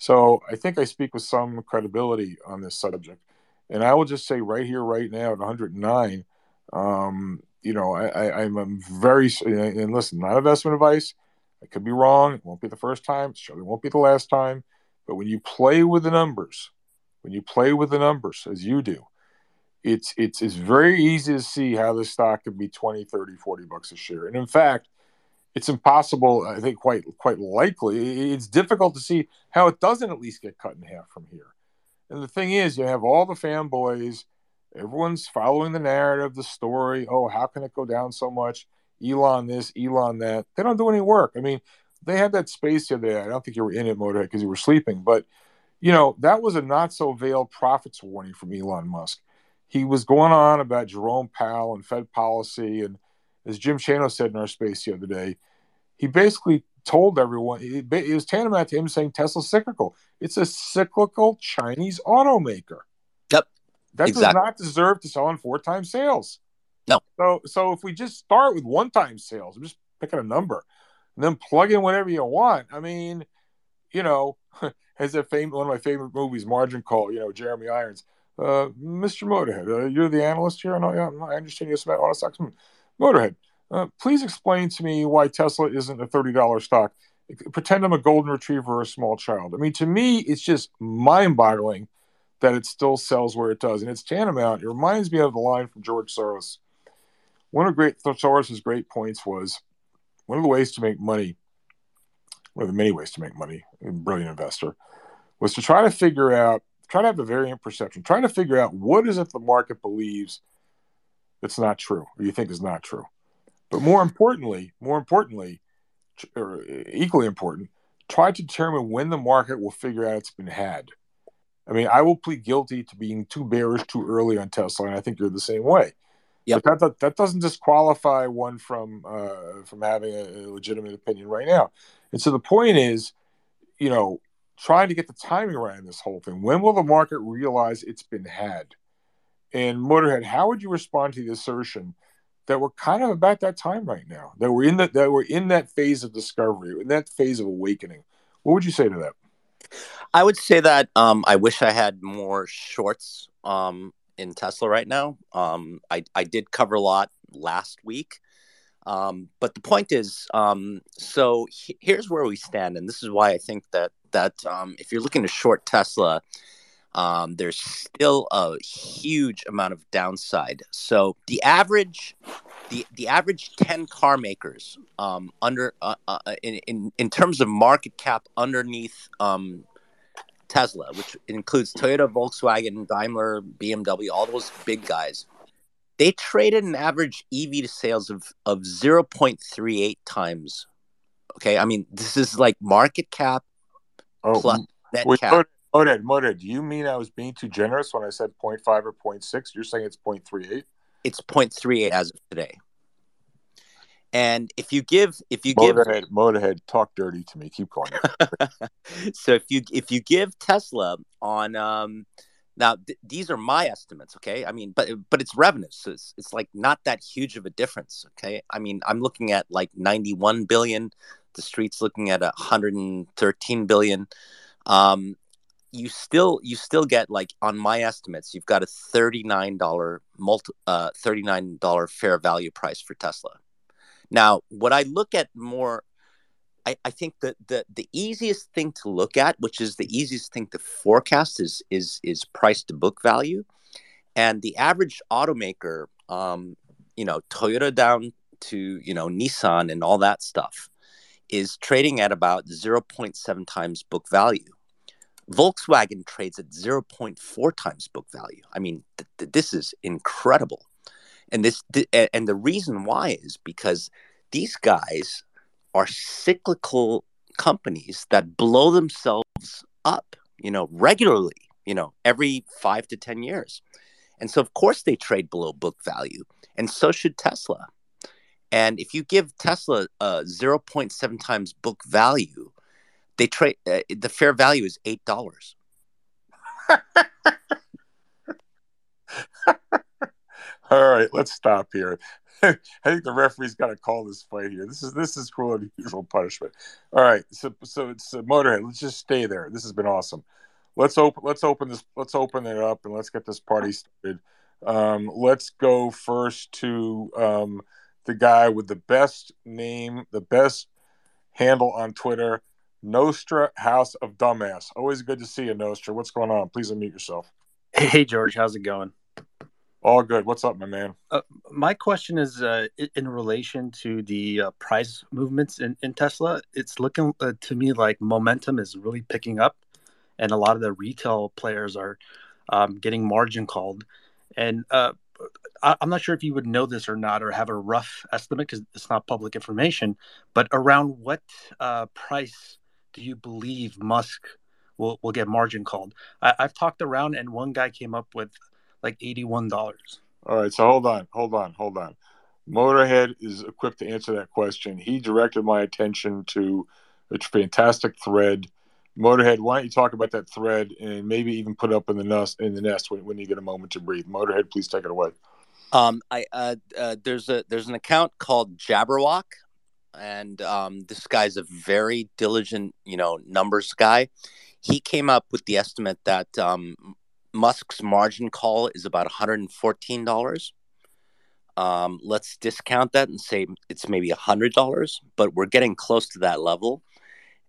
So I think I speak with some credibility on this subject. And I will just say right here, right now, at 109, um, you know, I, am very, and listen, not investment advice. I could be wrong. It won't be the first time. It surely won't be the last time. But when you play with the numbers, when you play with the numbers as you do, it's it's it's very easy to see how this stock could be 20 30 40 bucks a share and in fact it's impossible i think quite quite likely. It's difficult to see how it doesn't at least get cut in half from here. And the thing is you have all the fanboys everyone's following the narrative the story. Oh how can it go down so much? Elon this elon that. They don't do any work. I mean they had that space the other day. I don't think you were in it motorhead because you were sleeping but you know that was a not so veiled profits warning from elon musk. He was going on about Jerome Powell and Fed policy. And as Jim Chanos said in our space the other day, he basically told everyone it, was tantamount to him saying Tesla's cyclical. It's a cyclical Chinese automaker. Yep. That exactly. does not deserve to sell on four times sales. No. So so if we just start with one time sales, I'm just picking a number, and then plug in whatever you want. I mean, you know, as a famous one of my favorite movies, Margin Call. You know, Jeremy Irons. Uh, Mr. Motorhead, uh, you're the analyst here. I know, yeah, I understand you about auto stocks. Motorhead, uh, please explain to me why Tesla isn't a thirty dollars stock. Pretend I'm a golden retriever or a small child. I mean, to me, it's just mind-boggling that it still sells where it does, and it's tantamount. It reminds me of the line from George Soros. One of great Soros's great points was one of the ways to make money, one of the many ways to make money, a brilliant investor, was to try to figure out, try to have a variant perception, trying to figure out what is it the market believes that's not true or you think is not true. But more importantly, more importantly, or equally important, try to determine when the market will figure out it's been had. I mean, I will plead guilty to being too bearish too early on Tesla, and I think you're the same way. Yep. But that, that, that doesn't disqualify one from uh, from having a, a legitimate opinion right now. And so the point is, you know, trying to get the timing right in this whole thing. When will the market realize it's been had? And Motorhead, how would you respond to the assertion that we're kind of about that time right now? That we're in that that we're in that phase of discovery, in that phase of awakening. What would you say to that? I would say that um, I wish I had more shorts um, in Tesla right now. Um, I, I did cover a lot last week. Um, but the point is, um, so he, here's where we stand, and this is why I think that that um, if you're looking to short Tesla, um, there's still a huge amount of downside. So the average, the the average ten car makers um, under uh, uh, in, in in terms of market cap underneath um, Tesla, which includes Toyota, Volkswagen, Daimler, BMW, all those big guys, they traded an average EV to sales of, of 0.38 times. Okay. I mean, this is like market cap oh, plus net cap. Moded, Moded, do you mean I was being too generous when I said 0.5 or 0.6? You're saying it's 0.38? It's 0.38 as of today. And if you give, if you Motorhead, give, Motorhead, talk dirty to me. Keep going. so if you if you give Tesla on um, now th- these are my estimates, okay? I mean, but but it's revenues, so it's it's like not that huge of a difference, okay? I mean, I'm looking at like 91 billion. The street's looking at 113 billion. Um, you still you still get like on my estimates, you've got a 39 dollar multi uh 39 dollar fair value price for Tesla now, what I look at more, I, I think that the, the easiest thing to look at, which is the easiest thing to forecast, is is is price to book value, and the average automaker, um, you know, Toyota down to you know Nissan and all that stuff, is trading at about zero point seven times book value. Volkswagen trades at 0.4 times book value. I mean, th- th- this is incredible. And this and the reason why is because these guys are cyclical companies that blow themselves up you know regularly you know every 5 to 10 years. And so of course they trade below book value and so should tesla. And if you give tesla uh, a 0.7 times book value they trade uh, the fair value is $8 All right, let's stop here. I think the referee's got to call this fight here. This is this is cruel and unusual punishment. All right, so so it's uh, Motorhead. Let's just stay there. This has been awesome. Let's open let's open this let's open it up and let's get this party started. Um, let's go first to um, the guy with the best name, the best handle on Twitter, Nostra House of Dumbass. Always good to see you, Nostra. What's going on? Please unmute yourself. Hey George, how's it going? All good. What's up, my man? Uh, my question is uh, in relation to the uh, price movements in, in Tesla. It's looking uh, to me like momentum is really picking up, and a lot of the retail players are um, getting margin called. And uh, I, am not sure if you would know this or not, or have a rough estimate because it's not public information. But around what uh, price do you believe Musk will, will get margin called? I, I've talked around, and one guy came up with like $81. All right, so hold on, hold on, hold on. Motorhead is equipped to answer that question. He directed my attention to a fantastic thread. Motorhead, why don't you talk about that thread and maybe even put up in the nest in the nest when, when you get a moment to breathe. Motorhead, please take it away. Um, I uh, uh, there's a there's an account called Jabberwock, and um, this guy's a very diligent, you know, numbers guy. He came up with the estimate that um, Musk's margin call is about one hundred and fourteen dollars. Um, let's discount that and say it's maybe hundred dollars, but we're getting close to that level.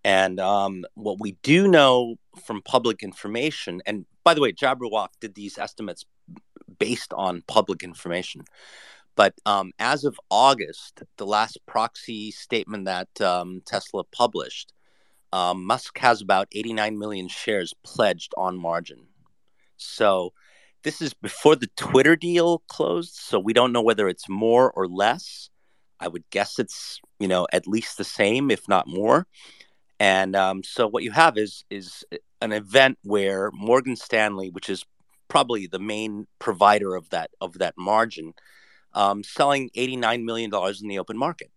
And um, what we do know from public information, and by the way, Jabberwock did these estimates based on public information. But um, as of August, the last proxy statement that um, Tesla published, um, Musk has about 89 million shares pledged on margin. So this is before the Twitter deal closed. So we don't know whether it's more or less. I would guess it's you know at least the same, if not more. And um, so what you have is is an event where Morgan Stanley, which is probably the main provider of that of that margin, um, selling eighty nine million dollars in the open market.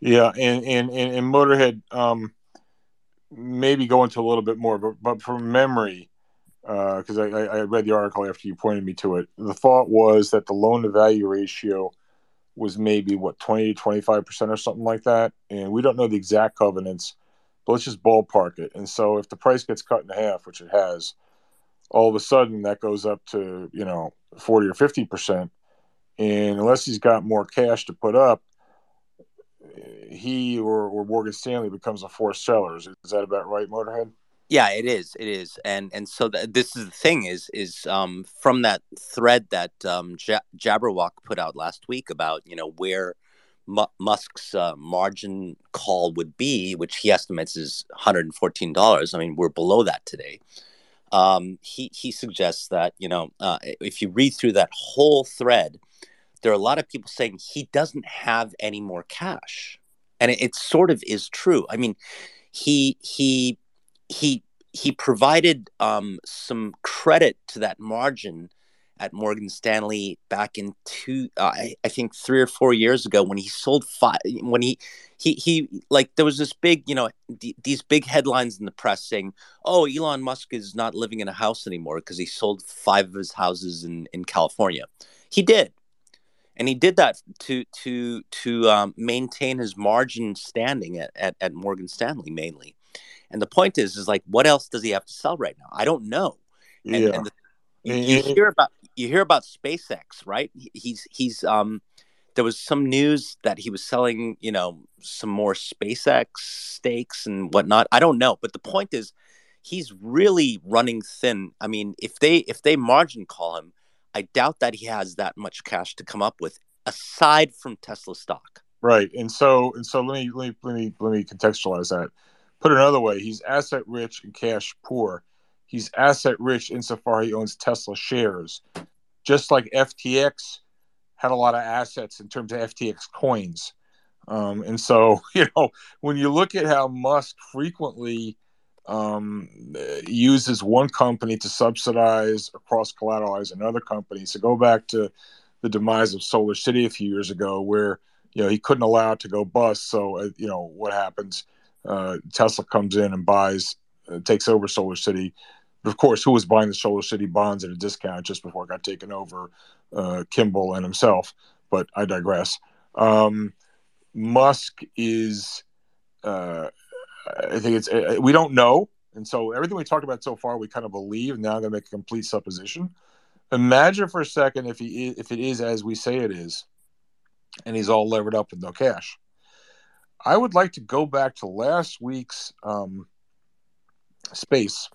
Yeah, and and and, and Motorhead um, maybe go into a little bit more, but but from memory, because uh, I, I read the article after you pointed me to it. The thought was that the loan to value ratio was maybe what 20 to 25 percent or something like that, and we don't know the exact covenants, but let's just ballpark it. And so if the price gets cut in half, which it has, all of a sudden that goes up to you know 40 or 50 percent, and unless he's got more cash to put up, he or, or Morgan Stanley becomes a forced seller. Is that about right, Motorhead? Yeah, it is. It is, and and so th- this is the thing is is um, from that thread that um, J- Jabberwock put out last week about you know where M- Musk's uh, margin call would be, which he estimates is one hundred and fourteen dollars. I mean, we're below that today. Um, he he suggests that you know uh, if you read through that whole thread, there are a lot of people saying he doesn't have any more cash, and it, it sort of is true. I mean, he he he he provided um, some credit to that margin at Morgan Stanley back in two, uh, I, I, think three or four years ago when he sold five. When he he he like there was this big, you know, d- these big headlines in the press saying, "Oh, Elon Musk is not living in a house anymore because he sold five of his houses in in California." He did, and he did that to to to um, maintain his margin standing at, at at Morgan Stanley mainly. And the point is, is like, what else does he have to sell right now? I don't know. And, yeah. and the, you, you, hear about you hear about SpaceX, right? He's he's um there was some news that he was selling, you know, some more SpaceX stakes and whatnot. I don't know, but the point is, he's really running thin. I mean, if they if they margin call him, I doubt that he has that much cash to come up with aside from Tesla stock. Right, and so and so let me let me let me let me contextualize that. Put another way, he's asset rich and cash poor. He's asset rich insofar he owns Tesla shares, just like FTX had a lot of assets in terms of FTX coins. Um, and so, you know, when you look at how Musk frequently um, uses one company to subsidize or cross collateralize another company, so go back to the demise of Solar City a few years ago, where you know he couldn't allow it to go bust. So, uh, you know, what happens? uh, Tesla comes in and buys, uh, takes over Solar City. Of course, who was buying the Solar City bonds at a discount just before it got taken over? Uh, Kimball and himself. But I digress. Um, Musk is, uh, I think it's, uh, we don't know. And so everything we talked about so far, we kind of believe. Now I'm going to make a complete supposition. Imagine for a second if he if it is as we say it is, and he's all levered up with no cash. I would like to go back to last week's um, space.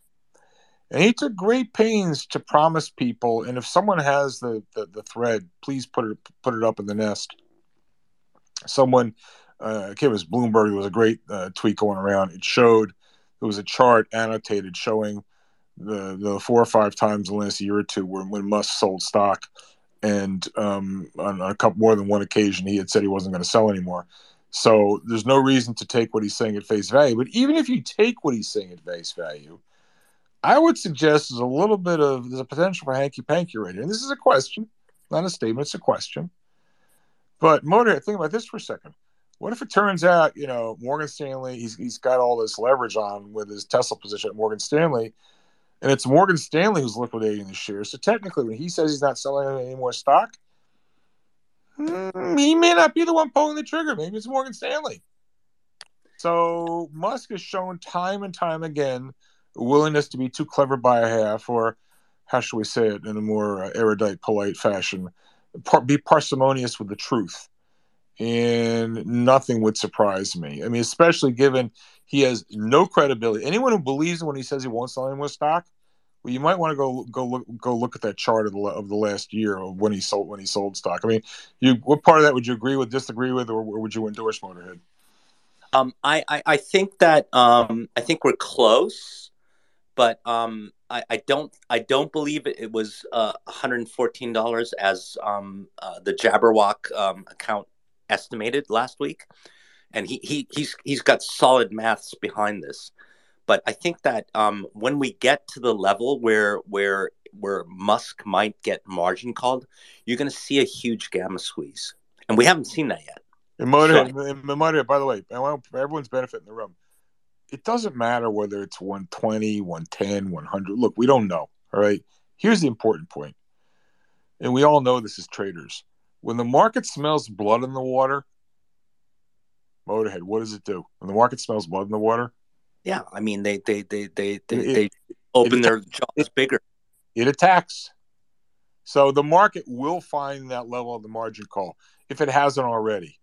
And he took great pains to promise people. And if someone has the, the, the thread, please put it put it up in the nest. Someone, uh, it was Bloomberg. There was a great uh, tweet going around. It showed there was a chart annotated showing the the four or five times in the last year or two when, when Musk sold stock, and um, on a couple more than one occasion he had said he wasn't going to sell anymore. So there's no reason to take what he's saying at face value. But even if you take what he's saying at face value, I would suggest there's a little bit of there's a potential for hanky panky right here. And this is a question, not a statement, it's a question. But Motor, think about this for a second. What if it turns out, you know, Morgan Stanley, he's, he's got all this leverage on with his Tesla position at Morgan Stanley, and it's Morgan Stanley who's liquidating the shares. So technically, when he says he's not selling any more stock, mm, he may not be the one pulling the trigger. Maybe it's Morgan Stanley. So Musk has shown time and time again willingness to be too clever by a half, or how should we say it in a more uh, erudite, polite fashion, par- be parsimonious with the truth. And nothing would surprise me. I mean, especially given he has no credibility. Anyone who believes when he says he won't sell any more stock, well, you might want to go go look go look at that chart of the of the last year of when he sold when he sold stock. I mean, you what part of that would you agree with, disagree with, or, or would you endorse Motorhead? Um, I, I, I think that um, I think we're close, but um, I, I don't I don't believe it, it was uh, $114 as um, uh, the Jabberwock um, account estimated last week, and he, he he's he's got solid maths behind this. But I think that um, when we get to the level where where where Musk might get margin called, you're going to see a huge gamma squeeze, and we haven't seen that yet. And Motorhead, and Motorhead, by the way, everyone's benefit in the room. It doesn't matter whether it's 120, 110, 100. Look, we don't know. All right. Here's the important point. And we all know this as traders. When the market smells blood in the water, Motorhead, what does it do? When the market smells blood in the water? Yeah, I mean they they they they they, it, they open their jaws it, bigger. It attacks. So the market will find that level of the margin call if it hasn't already.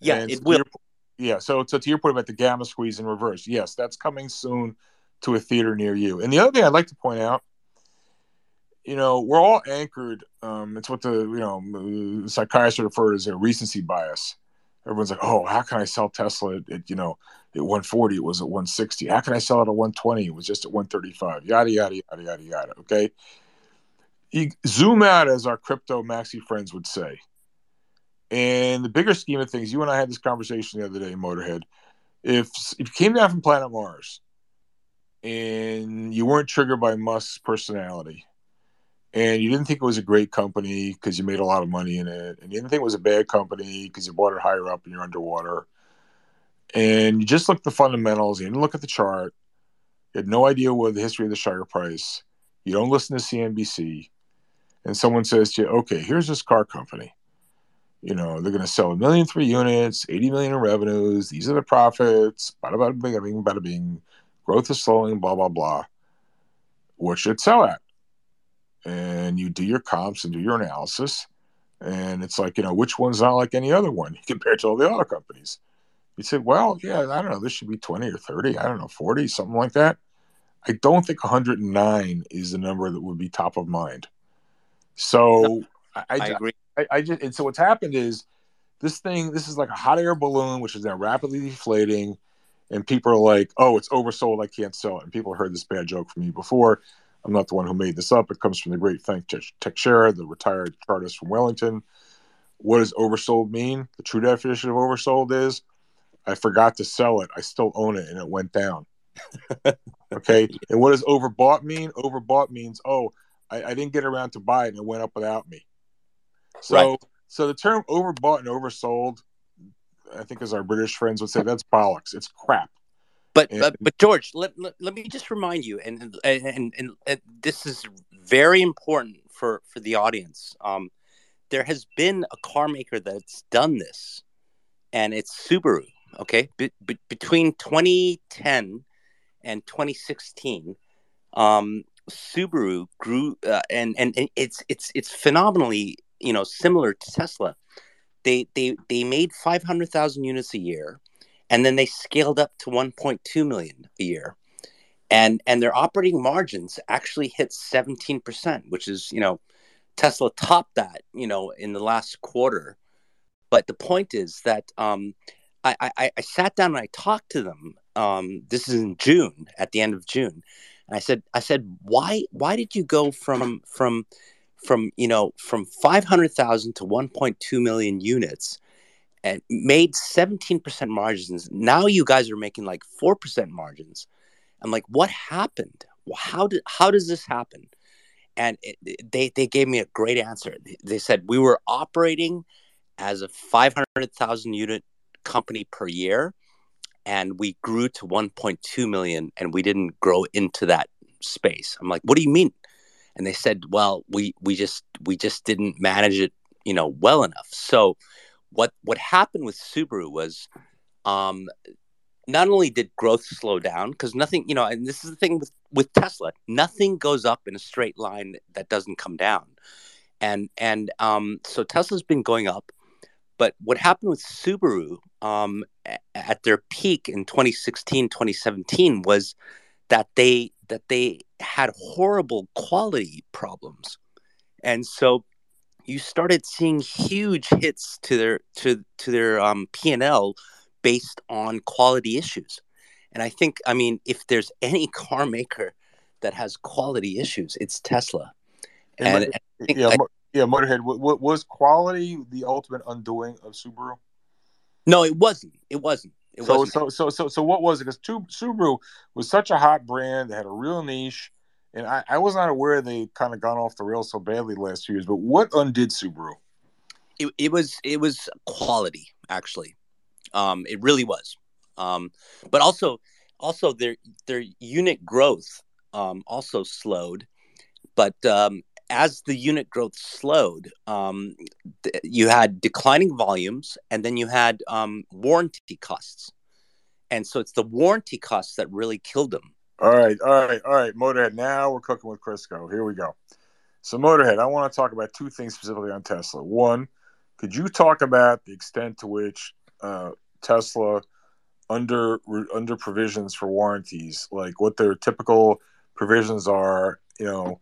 Yeah, and it will. Yeah, so, so to your point about the gamma squeeze in reverse, yes, that's coming soon to a theater near you. And the other thing I'd like to point out, you know, we're all anchored. Um, it's what the you know psychiatrists refer to as a recency bias. Everyone's like, oh, how can I sell Tesla at, at you know at 140? It was at 160. How can I sell it at 120? It was just at 135. Yada yada yada yada yada. Okay. You zoom out, as our crypto maxi friends would say, and the bigger scheme of things, you and I had this conversation the other day, Motorhead. If if you came down from planet Mars and you weren't triggered by Musk's personality, and you didn't think it was a great company because you made a lot of money in it, and you didn't think it was a bad company because you bought it higher up and you're underwater, and you just looked at the fundamentals, you didn't look at the chart, you had no idea what the history of the share price, you don't listen to CNBC, and someone says to you, okay, here's this car company you know, they're going to sell a million three units, 80 million in revenues. These are the profits. Bada bada bing, bing, bada bing. Growth is slowing, blah, blah, blah. What should it sell at? And you do your comps and do your analysis. And it's like, you know, which one's not like any other one compared to all the other companies? You say, well, yeah, I don't know. This should be 20 or 30. I don't know, 40, something like that. I don't think 109 is the number that would be top of mind. So no, I, I, I agree. I, I just and so what's happened is this thing this is like a hot air balloon which is now rapidly deflating. And people are like oh it's oversold. I can't sell it. And people heard this bad joke from me before. I'm not the one who made this up. It comes from the great Frank Teixeira the retired chartist from wellington. What does oversold mean? The true definition of oversold is i forgot to sell it. I still own it and it went down. Okay? And what does overbought mean? Overbought means oh I, I didn't get around to buy it and it went up without me so, right. so the term overbought and oversold, I think, as our British friends would say, that's bollocks. It's crap. But and, but, but George, let, let, let me just remind you, and and, and and, and this is very important for for the audience. Um, there has been a car maker that's done this, and it's Subaru. Okay, be, be, between 2010 and 2016, um, Subaru grew, uh, and, and and it's it's it's phenomenally you know similar to Tesla. They they they made five hundred thousand units a year, and then they scaled up to one point two million a year, and and their operating margins actually hit seventeen percent, which is you know Tesla topped that you know in the last quarter. But the point is that um, I, I, I sat down and I talked to them. Um, this is in June, at the end of June, and I said I said why why did you go from from from you know from 500,000 to 1.2 million units and made 17% margins. Now you guys are making like 4% margins. I'm like what happened? How did how does this happen? And it, they they gave me a great answer. They said we were operating as a 500,000 unit company per year and we grew to 1.2 million and we didn't grow into that space. I'm like what do you mean and they said, "Well, we we just we just didn't manage it, you know well enough. So what what happened with Subaru was um, not only did growth slow down because nothing you know and this is the thing with with tesla nothing goes up in a straight line that doesn't come down and and um, so tesla's been going up but what happened with subaru um, at their peak in 2016 2017 was that they that they had horrible quality problems and so you started seeing huge hits to their to to their um, p&l based on quality issues. And I think, I mean, if there's any car maker that has quality issues, it's Tesla. And, and yeah, I, yeah, Motorhead. Was quality the ultimate undoing of Subaru? No, it wasn't. It wasn't. It so, wasn't. so, so, so, so, what was it? Because Subaru was such a hot brand; they had a real niche, and I, I was not aware they kind of gone off the rails so badly the last few years. But what undid Subaru? It, it was it was quality actually. Um, it really was. Um, but also, also their their unit growth um, also slowed. But um, as the unit growth slowed, um, th- you had declining volumes, and then you had um, warranty costs. And so it's the warranty costs that really killed them. All right, all right, all right, Motorhead. Now we're cooking with Crisco. Here we go. So, Motorhead, I want to talk about two things specifically on Tesla. One, could you talk about the extent to which uh, Tesla under under provisions for warranties, like what their typical provisions are, you know,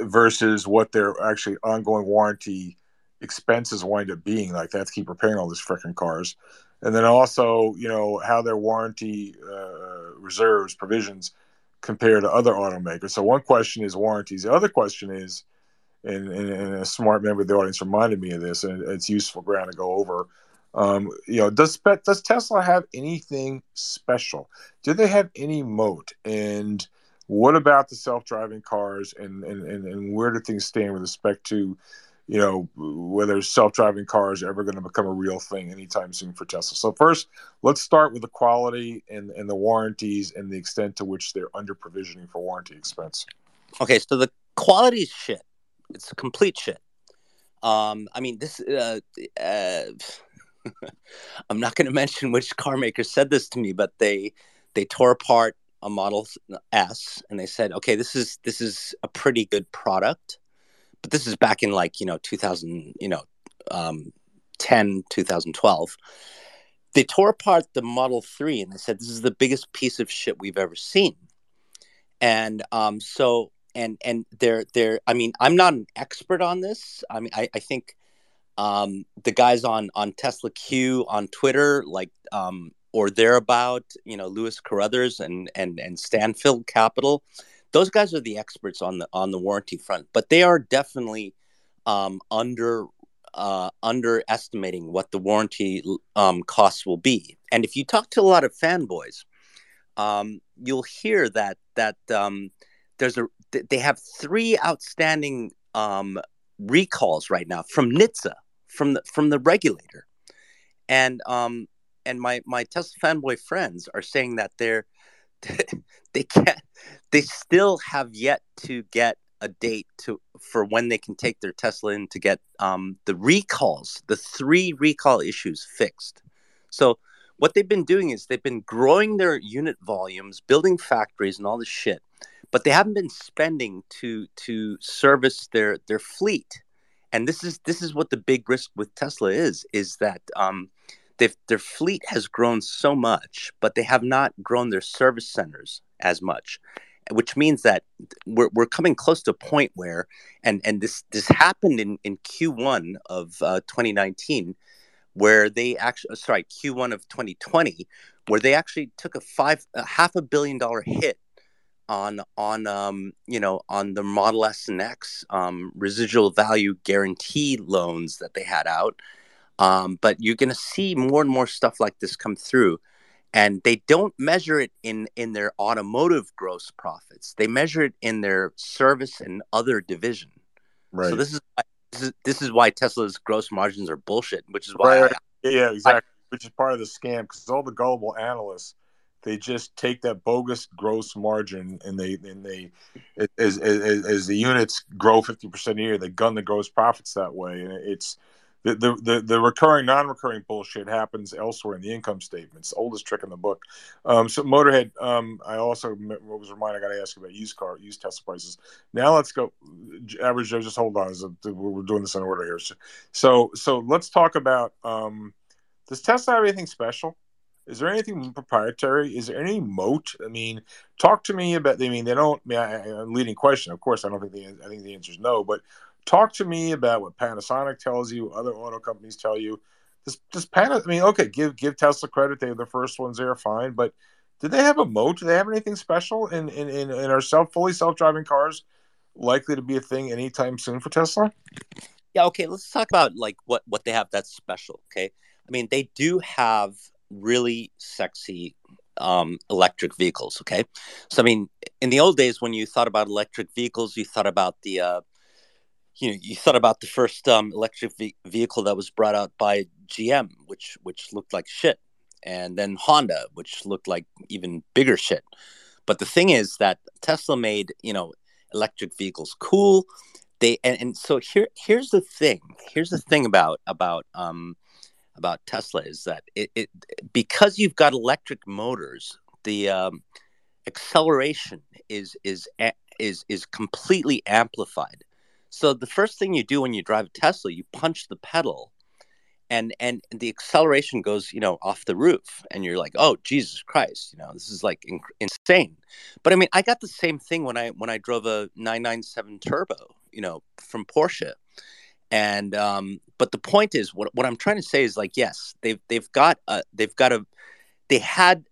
versus what their actually ongoing warranty expenses wind up being. Like they have to keep repairing all these freaking cars, and then also, you know, how their warranty uh, reserves provisions compare to other automakers. So one question is warranties. The other question is, and, and, and a smart member of the audience reminded me of this, and it's useful ground to go over um, you know, does does Tesla have anything special? Do they have any moat? And what about the self-driving cars? And and, and, and where do things stand with respect to, you know, whether self-driving cars are ever going to become a real thing anytime soon for Tesla? So first, let's start with the quality and and the warranties and the extent to which they're under provisioning for warranty expense. Okay, so the quality is shit. It's complete shit. Um, I mean, this. Uh, uh, I'm not going to mention which car maker said this to me, but they they tore apart a Model S and they said, "Okay, this is this is a pretty good product." But this is back in like, you know, 2000, you know, um, 10, 2012. They tore apart the Model 3 and they said, "This is the biggest piece of shit we've ever seen." And um, so and and they're they're I mean, I'm not an expert on this. I mean, I, I think um, the guys on on Tesla Q on Twitter, like um, or thereabout, you know, Lewis Carruthers and and and Stanphyl Capital, those guys are the experts on the on the warranty front. But they are definitely um, under uh, underestimating what the warranty um, costs will be. And if you talk to a lot of fanboys, um, you'll hear that that um, there's a they have three outstanding um, recalls right now from NHTSA, from the from the regulator, and um and my my Tesla fanboy friends are saying that they're they can't they still have yet to get a date to for when they can take their Tesla in to get um, the recalls, the three recall issues fixed. So what they've been doing is they've been growing their unit volumes, building factories and all this shit, but they haven't been spending to to service their their fleet and this is this is what the big risk with Tesla is is that um, their fleet has grown so much, but they have not grown their service centers as much, which means that we're, we're coming close to a point where, and and this this happened in in Q1 of uh, 2019, where they actually sorry Q1 of 2020, where they actually took a five a half a billion dollar hit on on um, you know on the Model S and X um, residual value guarantee loans that they had out. Um, but you're going to see more and more stuff like this come through, and they don't measure it in in their automotive gross profits. They measure it in their service and other division. Right. So this is why, this is this is why Tesla's gross margins are bullshit, which is why. Right. I, yeah, exactly. I, which is part of the scam because all the gullible analysts they just take that bogus gross margin and they and they as as, as the units grow 50% a year they gun the gross profits that way and it's the, the, the, the recurring, non-recurring bullshit happens elsewhere in the income statements. Oldest trick in the book. Um, so Motorhead, um, I also was reminded I got to ask you about used car, used Tesla prices. Now let's go. Average Joe, just hold on. We're doing this in order here. So, so so let's talk about. Um, does Tesla have anything special? Is there anything proprietary? Is there any moat? I mean, talk to me about. I mean, they don't. I mean, I, leading question. Of course, I don't think the. I think the answer is no. But talk to me about what Panasonic tells you, other auto companies tell you. Does, does Panasonic? I mean, okay, give give Tesla credit; they're the first ones there, fine. But did they have a moat? Do they have anything special in in in, in our self fully self driving cars likely to be a thing anytime soon for Tesla? Yeah. Okay. Let's talk about like what what they have that's special. Okay. I mean, they do have really sexy um, electric vehicles. Okay, so I mean, in the old days when you thought about electric vehicles, you thought about the uh, you know you thought about the first um, electric ve- vehicle that was brought out by GM, which which looked like shit, and then Honda, which looked like even bigger shit. But the thing is that Tesla made you know electric vehicles cool. They and, and so here here's the thing. Here's the thing about about um, about Tesla is that it, it because you've got electric motors, the um, acceleration is is is is completely amplified. So the first thing you do when you drive a Tesla, you punch the pedal, and and the acceleration goes you know off the roof, and you're like, oh Jesus Christ, you know this is like in- insane. But I mean, I got the same thing when I when I drove a 997 Turbo, you know, from Porsche and um, but the point is, what what I'm trying to say is like, yes, they've they've got a they've got a they had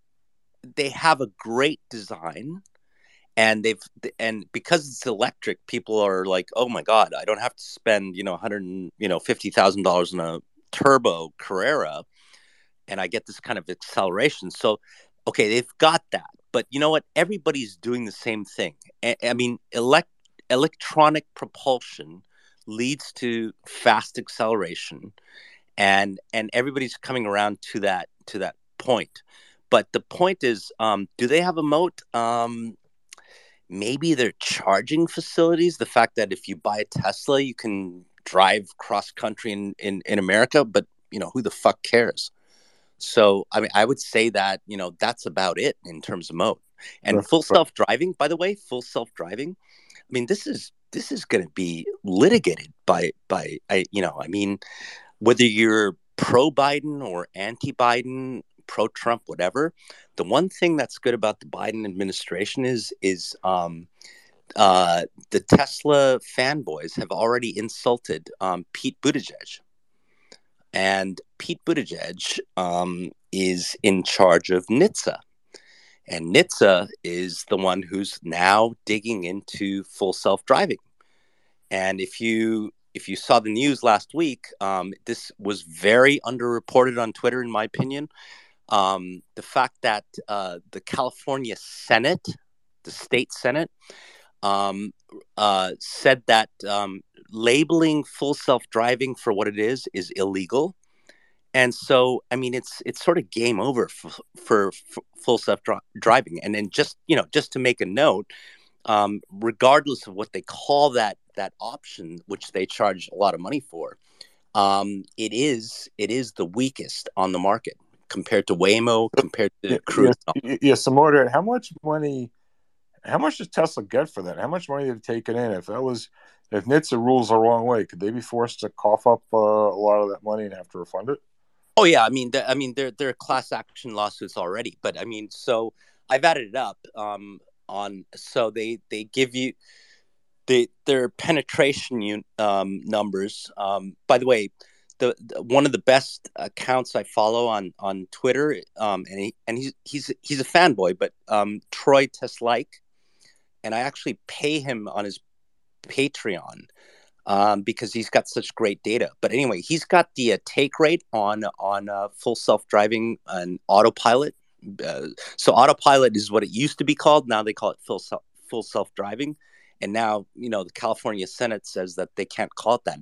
they have a great design and they've and because it's electric people are like oh my god i don't have to spend you know 100 you know 50000 dollars in a turbo carrera and i get this kind of acceleration. So okay they've got that but you know what? Everybody's doing the same thing. I, I mean elect electronic propulsion leads to fast acceleration and and everybody's coming around to that to that point. But the point is um, do they have a moat? Um, maybe they're charging facilities the fact that if you buy a tesla you can drive cross country in, in in america but you know who the fuck cares? So i mean i would say that you know that's about it in terms of moat and full self-driving by the way full self-driving i mean this is this is going to be litigated by by I, you know I mean whether you're pro Biden or anti Biden, pro Trump, whatever. The one thing that's good about the Biden administration is is um, uh, the Tesla fanboys have already insulted um, Pete Buttigieg, and Pete Buttigieg um, is in charge of NHTSA. And NHTSA is the one who's now digging into full self driving. And if you if you saw the news last week, um, this was very underreported on Twitter, in my opinion. Um, the fact that uh, the California Senate, the state Senate, um, uh, said that um, labeling full self driving for what it is is illegal. And so i mean it's it's sort of game over for, for, for full self driving. And then just you know just to make a note um, regardless of what they call that that option which they charge a lot of money for um, it is it is the weakest on the market compared to waymo compared to cruise Yeah, some more how much money how much does tesla get for that? How much money they've taken in? If that was if NHTSA rules the wrong way could they be forced to cough up uh, a lot of that money and have to refund it? Oh yeah, I mean, I mean, there there are class action lawsuits already, but I mean, so I've added it up um, on so they they give you the their penetration um, numbers. Um, by the way, the, the, one of the best accounts I follow on on Twitter, um, and he and he's he's he's a fanboy, but um, Troy Teslike, and I actually pay him on his Patreon um, because he's got such great data. But anyway, he's got the uh, take rate on on uh, full self driving and autopilot. Uh, so autopilot is what it used to be called. Now they call it full self full self driving. And now, you know, the California Senate says that they can't call it that.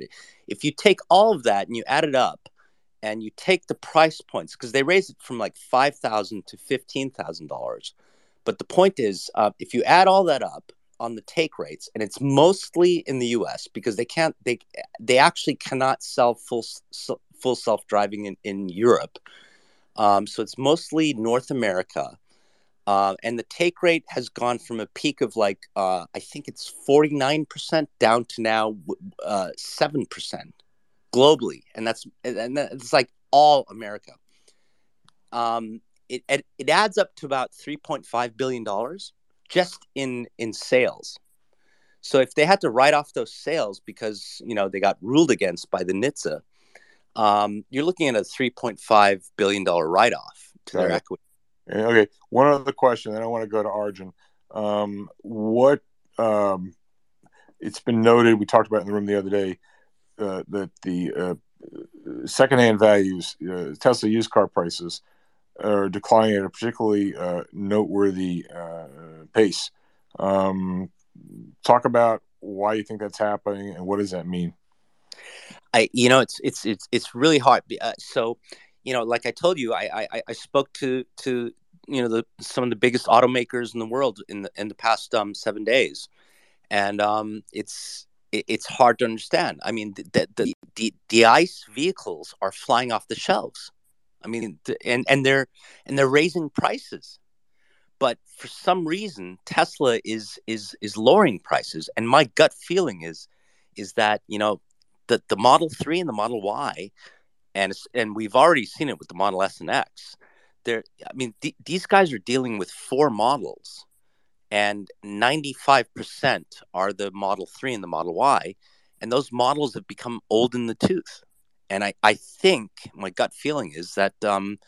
If you take all of that and you add it up, and you take the price points because they raise it from like 5,000 to fifteen thousand dollars. But the point is, uh, if you add all that up on the take rates, and it's mostly in the U.S. because they can't they they actually cannot sell full full self driving in in Europe. Um, so it's mostly North America. Uh, and the take rate has gone from a peak of like uh, I think it's forty nine percent down to now uh, seven uh, percent globally, and that's and it's like all America. Um, it it adds up to about three point five billion dollars just in in sales. So if they had to write off those sales because you know they got ruled against by the NHTSA, um, you're looking at a three point five billion dollar write off to their equity. Okay, one other question, then I want to go to Arjun. Um, what um, it's been noted, we talked about in the room the other day, uh, that the uh, secondhand values, uh, Tesla used car prices, are declining at a particularly uh, noteworthy uh, pace. Um, talk about why you think that's happening and what does that mean? I, you know, it's it's it's it's really hard. Uh, so, you know, like I told you, I I, I spoke to to you know the some of the biggest automakers in the world in the in the past um, seven days, and um, it's it, it's hard to understand. I mean, the, the the the ICE vehicles are flying off the shelves. I mean, and and they're and they're raising prices, but for some reason Tesla is is is lowering prices. And my gut feeling is is that you know the the Model Three and the Model Y, and and we've already seen it with the Model S and X. They're, I mean, th- these guys are dealing with four models, and ninety five percent are the Model Three and the Model Y, and those models have become old in the tooth and I, I think my gut feeling is that um,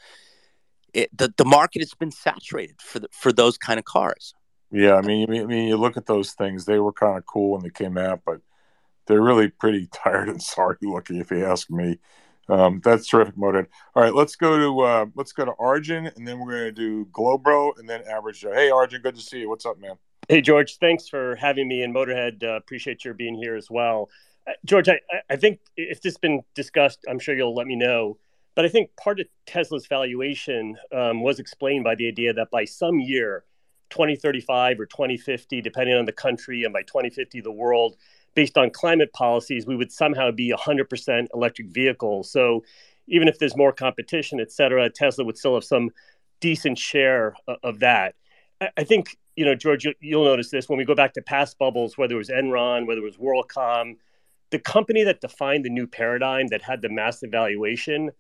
it, the the market has been saturated for the, for those kind of cars. Yeah, I mean, I mean, you look at those things; they were kind of cool when they came out, but they're really pretty tired and sorry looking, if you ask me. Um, that's terrific, Motorhead. All right, let's go to uh, let's go to Arjun, and then we're going to do Globro, and then Average Joe. Hey, Arjun, good to see you. What's up, man? Hey, George. Thanks for having me, in Motorhead. Uh, appreciate your being here as well. Uh, George, I, I think if this has been discussed, I'm sure you'll let me know. But I think part of Tesla's valuation um, was explained by the idea that by some year, 2035 or 2050, depending on the country, and by 2050, the world, based on climate policies, we would somehow be 100% electric vehicles. So even if there's more competition, et cetera, Tesla would still have some decent share of that. I think, you know, George, you'll notice this when we go back to past bubbles, whether it was Enron, whether it was WorldCom, the company that defined the new paradigm that had the massive valuation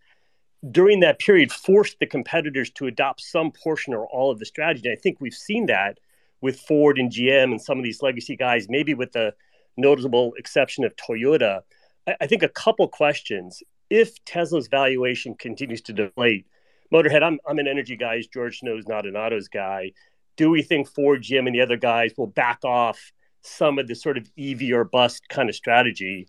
during that period forced the competitors to adopt some portion or all of the strategy. I think we've seen that with Ford and GM and some of these legacy guys, maybe with the notable exception of Toyota. I, I think a couple questions. If Tesla's valuation continues to deflate, Motorhead, I'm, I'm an energy guy, as George knows, not an autos guy. Do we think Ford, GM, and the other guys will back off some of the sort of EV or bust kind of strategy.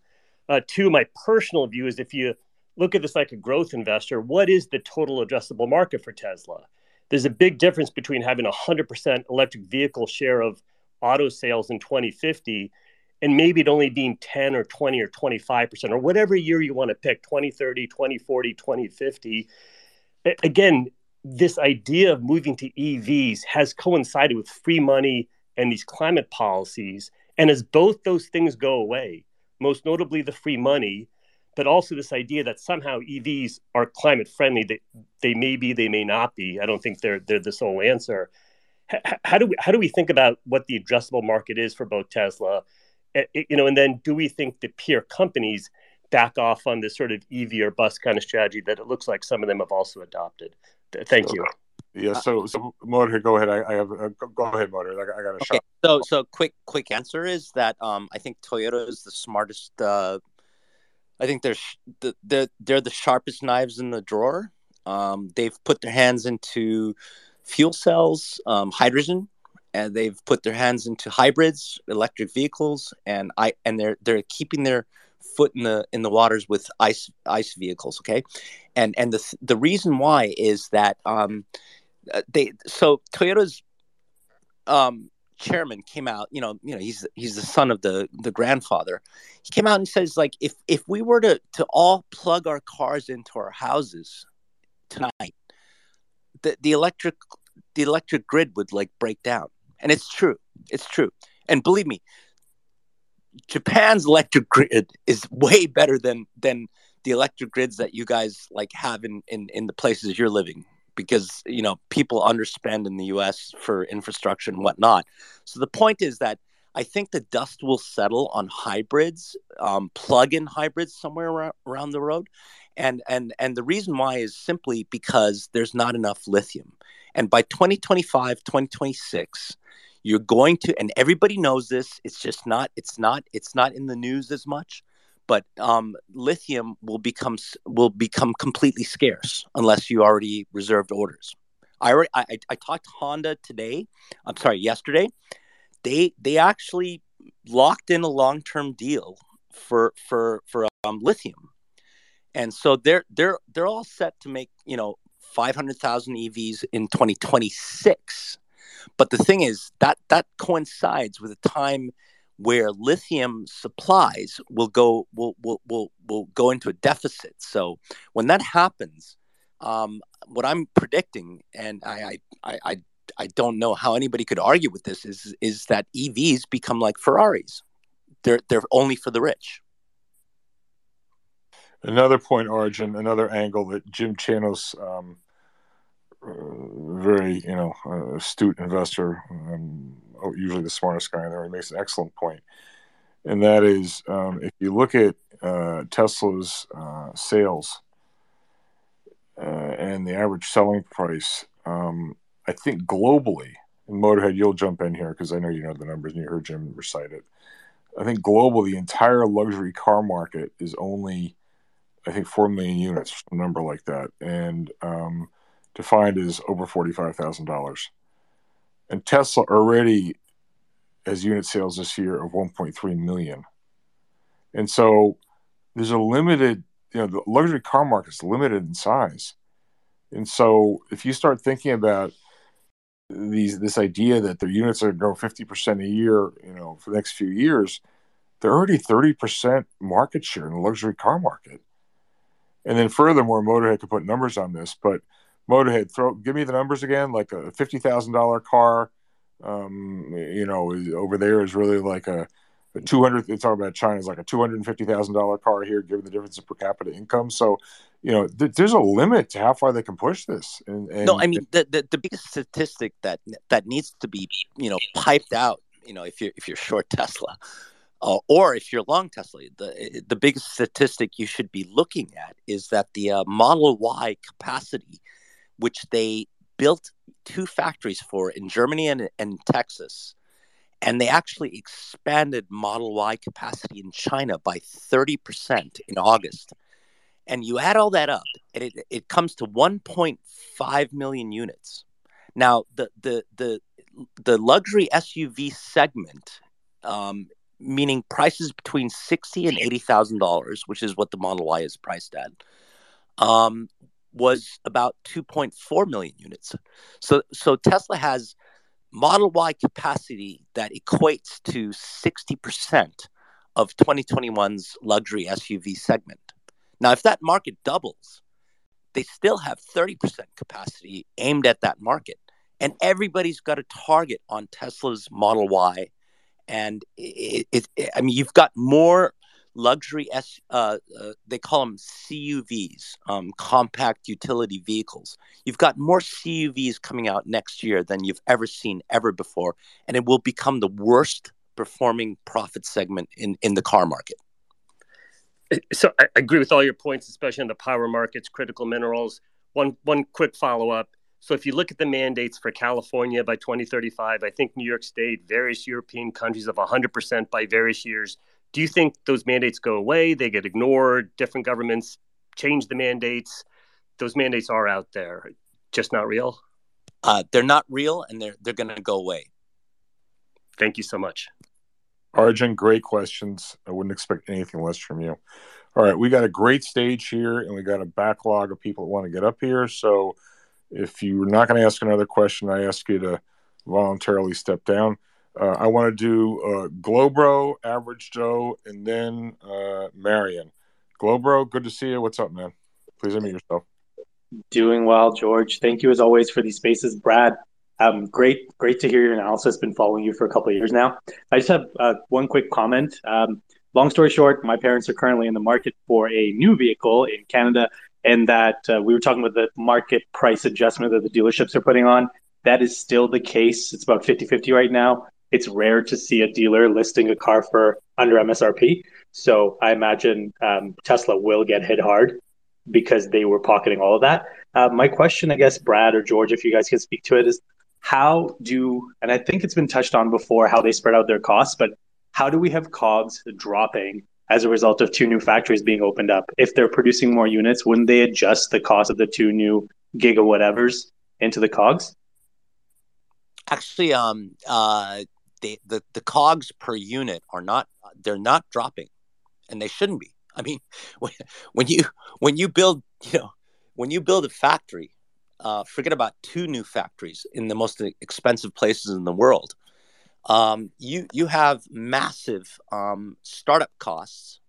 Uh, two, my personal view is if you look at this like a growth investor, what is the total addressable market for Tesla? There's a big difference between having a 100% electric vehicle share of auto sales in 2050 and maybe it only being 10 or 20 or 25% or whatever year you want to pick 2030 2040 2050 again this idea of moving to evs has coincided with free money and these climate policies. And as both those things go away, most notably the free money, but also this idea that somehow EVs are climate friendly. They, they may be, they may not be. I don't think they're they're the sole answer. How do we how do we think about what the addressable market is for both Tesla, you know, and then do we think the peer companies back off on this sort of EV or bus kind of strategy that it looks like some of them have also adopted? Thank you. Yeah. So, so Motor, go ahead. I, I have uh, go ahead, Motor. I, I got a okay. shot. So, so quick, quick answer is that um, I think Toyota is the smartest. Uh, I think they're they're they're the sharpest knives in the drawer. Um, they've put their hands into fuel cells, um, hydrogen, and they've put their hands into hybrids, electric vehicles, and I and they're they're keeping their foot in the in the waters with ice ice vehicles. Okay, and and the the reason why is that um, uh, they so Toyota's um, chairman came out. You know, you know, he's he's the son of the the grandfather. He came out and says like, if if we were to to all plug our cars into our houses tonight, the the electric the electric grid would like break down, and it's true. It's true. and believe me, Japan's electric grid is way better than than the electric grids that you guys like have in in, in the places you're living because you know people underspend in the US for infrastructure and whatnot. So the point is that I think the dust will settle on hybrids, um, plug-in hybrids somewhere around, around the road, and and and the reason why is simply because there's not enough lithium, and by 2025, 2026 you're going to and everybody knows this it's just not it's not it's not in the news as much but um, lithium will become will become completely scarce unless you already reserved orders. I already I, I talked to honda today i'm sorry yesterday. They they actually locked in a long-term deal for for for um, lithium and so they're they're they're all set to make you know 500,000 EVs in 2026 but the thing is that that coincides with a time where lithium supplies will go will will will, will go into a deficit. So when that happens, um, what I'm predicting, and I, I I I don't know how anybody could argue with this, is is that EVs become like Ferraris. They're they're only for the rich. Another point, Arjun, another angle that Jim Chanos um, uh, very you know uh, astute investor, um, usually the smartest guy in there. He makes an excellent point, and that is um, if you look at uh, Tesla's uh, sales and the average selling price, um, I think globally, and Motorhead, you'll jump in here because I know you know the numbers and you heard Jim recite it. I think global, the entire luxury car market is only, I think, four million units, a number like that, and um, defined as over $45,000. And Tesla already has unit sales this year of 1.3 million. And so there's a limited, you know, the luxury car market is limited in size. And so if you start thinking about these this idea that their units are going 50% a year, you know, for the next few years, they're already 30% market share in the luxury car market. And then furthermore, Motorhead could put numbers on this, but Motorhead, throw give me the numbers again. Like a fifty thousand dollar car, um, you know, over there is really like a, a two hundred. It's all about China is like a two hundred and fifty thousand dollar car here, given the difference in per capita income. So, you know, th- there's a limit to how far they can push this. And, and no, I mean the, the the biggest statistic that that needs to be you know piped out. You know, if you're if you're short Tesla. Uh, or if you're long Tesla, the the biggest statistic you should be looking at is that the uh, Model Y capacity which they built two factories for in Germany and, and Texas. And they actually expanded Model Y capacity in China by 30% in August. And you add all that up, and it, it comes to 1.5 million units. Now, the, the, the, the luxury SUV segment, um, meaning prices between sixty and eighty thousand dollars, which is what the Model Y is priced at, um, was about 2.4 million units. So, so Tesla has Model Y capacity that equates to 60% of 2021's luxury SUV segment. Now, if that market doubles, they still have 30% capacity aimed at that market. And everybody's got a target on Tesla's Model Y. And it, it, it, I mean, you've got more luxury S, uh, uh, they call them CUVs, um, compact utility vehicles. You've got more CUVs coming out next year than you've ever seen ever before, and it will become the worst performing profit segment in, in the car market. So I agree with all your points, especially on the power markets, critical minerals. One one quick follow up. So if you look at the mandates for California by 2035, I think New York State, various European countries of 100% by various years do you think those mandates go away? They get ignored? Different governments change the mandates? Those mandates are out there, just not real? Uh, they're not real and they're, they're going to go away. Thank you so much. Arjun, great questions. I wouldn't expect anything less from you. All right, we got a great stage here, and we got a backlog of people that want to get up here. So, if you're not going to ask another question, I ask you to voluntarily step down. Uh, I want to do uh, Globro, Average Joe, and then uh, Marion. Globro, good to see you. What's up, man? Please unmute yourself. Doing well, George. Thank you as always for these spaces. Brad, Um, great, great to hear your analysis. Been following you for a couple of years now. I just have uh, one quick comment. Um, long story short, my parents are currently in the market for a new vehicle in Canada, and that uh, we were talking about the market price adjustment that the dealerships are putting on. That is still the case. It's about 50 50 right now. It's rare to see a dealer listing a car for under MSRP. So I imagine um, Tesla will get hit hard because they were pocketing all of that. Uh, my question, I guess, Brad or George, if you guys can speak to it, is how do, and I think it's been touched on before, how they spread out their costs, but how do we have COGS dropping as a result of two new factories being opened up? If they're producing more units, wouldn't they adjust the cost of the two new giga whatevers into the COGS? Actually, um, uh, the, the the COGS per unit are not they're not dropping, and they shouldn't be. I mean, when, when you when you build you know when you build a factory, uh, forget about two new factories in the most expensive places in the world. Um, you you have massive um, startup costs,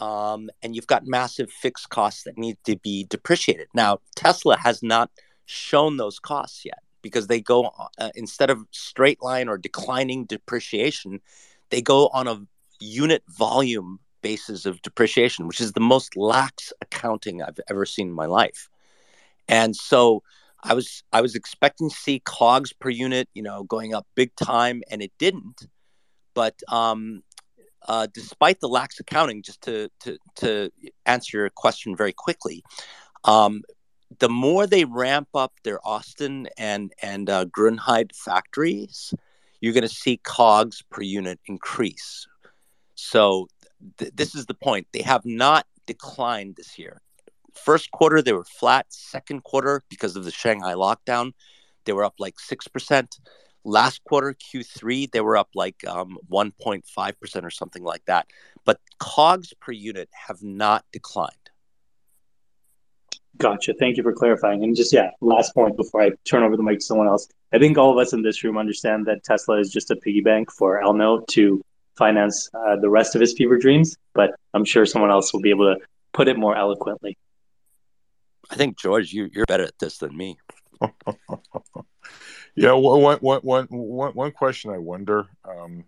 um, and you've got massive fixed costs that need to be depreciated. Now, Tesla has not shown those costs yet because they go uh, instead of straight line or declining depreciation, they go on a unit volume basis of depreciation, which is the most lax accounting I've ever seen in my life. And so I was I was expecting to see COGS per unit, you know, going up big time, and it didn't. But um, uh, despite the lax accounting, just to to to answer your question very quickly, um, the more they ramp up their Austin and and uh, Grünheide factories, you're going to see COGS per unit increase. So th- this is the point. They have not declined this year. First quarter they were flat. Second quarter, because of the Shanghai lockdown, they were up like six percent. Last quarter, Q3, they were up like um, 1.5% or something like that. But COGS per unit have not declined. Gotcha. Thank you for clarifying. And just, yeah, last point before I turn over the mic to someone else. I think all of us in this room understand that Tesla is just a piggy bank for Elno to finance uh, the rest of his fever dreams, but I'm sure someone else will be able to put it more eloquently. I think, George, you, you're better at this than me. yeah, one, one, one, one, one question I wonder. Um,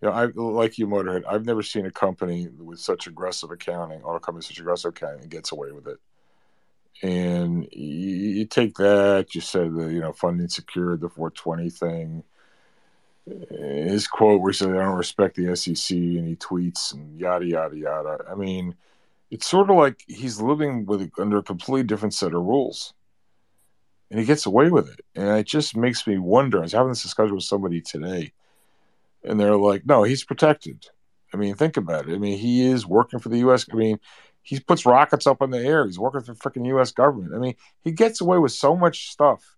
you know, I like you, Motorhead. I've never seen a company with such aggressive accounting, auto company such aggressive accounting, gets away with it and you, you, take that. You said the you know funding secured the 420 thing. His quote where he said, "I don't respect the SEC," and he tweets and yada yada yada. I mean, it's sort of like he's living with under a completely different set of rules, and he gets away with it. And it just makes me wonder. I was having this discussion with somebody today, and they're like, "No, he's protected." I mean, think about it. I mean, he is working for the U.S. I mean, he puts rockets up in the air. He's working for the freaking U.S. government. I mean, he gets away with so much stuff.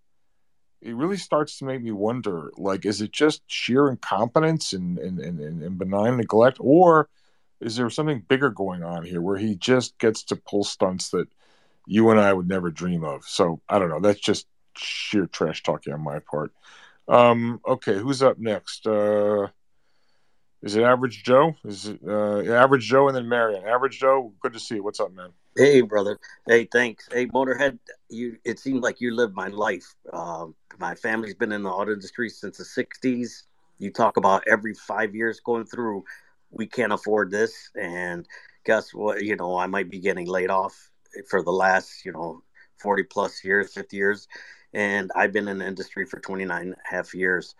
It really starts to make me wonder: like, is it just sheer incompetence and and, and, and benign neglect, or is there something bigger going on here where he just gets to pull stunts that you and I would never dream of? So I don't know. That's just sheer trash talking on my part. Um, okay, who's up next? Uh, is it Average Joe? Is it uh, Average Joe and then Marion? Average Joe, good to see you. What's up, man? Hey, brother. Hey, thanks. Hey, Motorhead. You. It seems like you lived my life. Um, my family's been in the auto industry since the '60s. You talk about every five years going through. We can't afford this, and guess what? You know, I might be getting laid off for the last, you know, 40 plus years, 50 years, and I've been in the industry for 29 and a half years.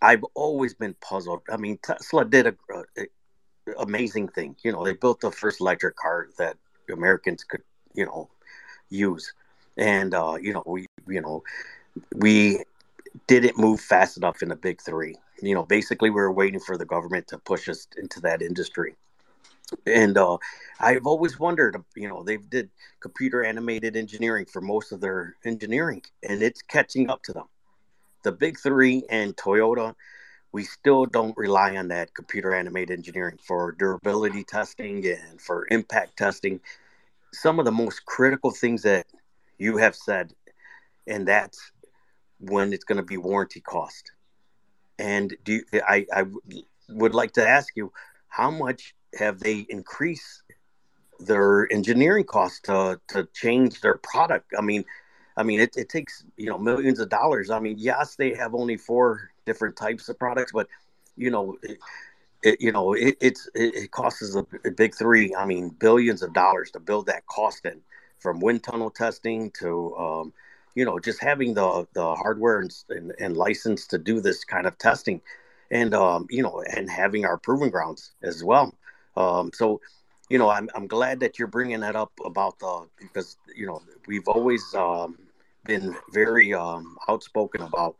I've always been puzzled. I mean, Tesla did a, a, a, amazing thing. You know, they built the first electric car that Americans could, you know, use, and uh, you know, we, you know, we didn't move fast enough in the big three. You know, basically, we were waiting for the government to push us into that industry. And uh, I've always wondered, you know, they've did computer animated engineering for most of their engineering, and it's catching up to them the big three and Toyota, we still don't rely on that computer animated engineering for durability testing and for impact testing. Some of the most critical things that you have said, and that's when it's going to be warranty cost. And do you, I, I would like to ask you, how much have they increased their engineering costs to, to change their product? I mean, I mean, it, it takes you know millions of dollars. I mean, yes, they have only four different types of products, but you know, it, it you know, it, it's it, costs the big three. I mean, billions of dollars to build that cost in, from wind tunnel testing to um, you know just having the the hardware and, and, and license to do this kind of testing, and um, you know, and having our proving grounds as well. Um, so you know, I'm, I'm glad that you're bringing that up about the because you know we've always um, been very um, outspoken about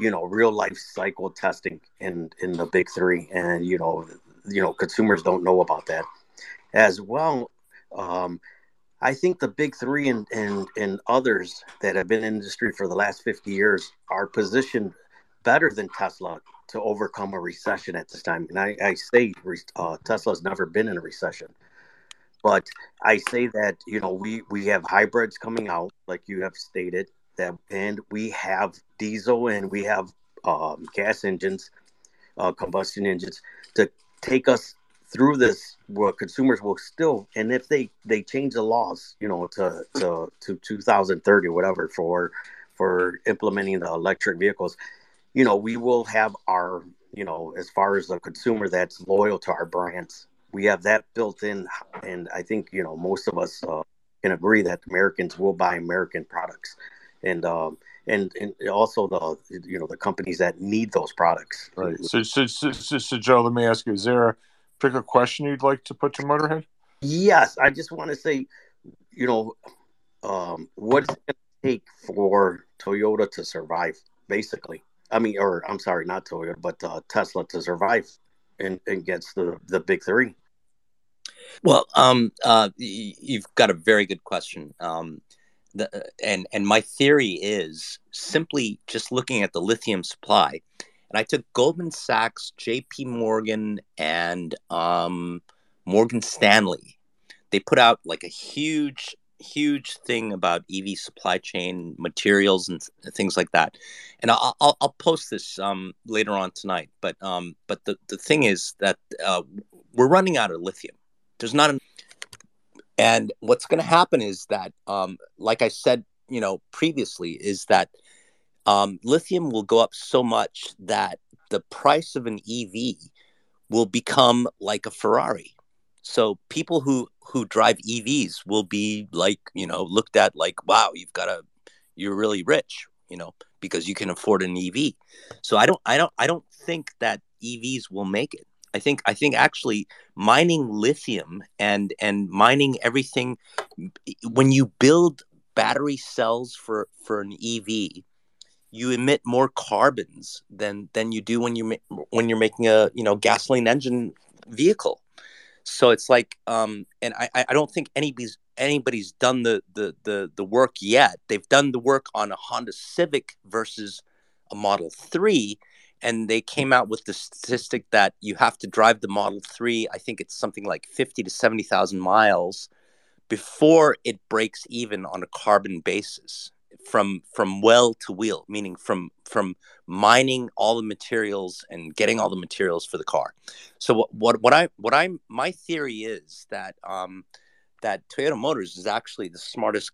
you know real life cycle testing in in the big three, and you know you know consumers don't know about that as well. Um, I think the big three and, and and others that have been in industry for the last 50 years are positioned better than Tesla to overcome a recession at this time. And I, I say uh, Tesla's never been in a recession. But I say that you know we we have hybrids coming out, like you have stated that, and we have diesel and we have um, gas engines, uh, combustion engines to take us through this. Where consumers will still, and if they they change the laws, you know, to to to 2030 or whatever for for implementing the electric vehicles, you know, we will have our you know, as far as the consumer that's loyal to our brands we have that built in, and I think you know most of us uh, can agree that Americans will buy American products, and um, and and also the you know the companies that need those products. Right. So so, so, so, so Joe, let me ask you: Is there a question you'd like to put to Motorhead? Yes, I just want to say, you know, um, what's it going to take for Toyota to survive? Basically, I mean, or I'm sorry, not Toyota, but uh, Tesla to survive and against the the big three. Well, um, uh, you've got a very good question. Um, the, uh, and and my theory is simply just looking at the lithium supply. And I took Goldman Sachs, J.P. Morgan, and um, Morgan Stanley. They put out like a huge, huge thing about EV supply chain materials and th- things like that. And I'll, I'll, I'll post this um, later on tonight. But um, but the, the thing is that uh, we're running out of lithium there's not an and what's going to happen is that um, like i said you know previously is that um, lithium will go up so much that the price of an ev will become like a ferrari. So people who who drive evs will be like you know looked at like wow you've got a you're really rich you know because you can afford an ev so i don't i don't i don't think that evs will make it. I think I think actually mining lithium and and mining everything when you build battery cells for for an EV, you emit more carbons than than you do when you when you're making a you know gasoline engine vehicle. So it's like, um, and I I don't think anybody's anybody's done the the the the work yet. They've done the work on a Honda Civic versus a Model Three and they came out with the statistic that you have to drive the Model 3, I think it's something like 50 to 70,000 miles before it breaks even on a carbon basis from from well to wheel meaning from from mining all the materials and getting all the materials for the car so what what, what i what i my theory is that um that toyota motors is actually the smartest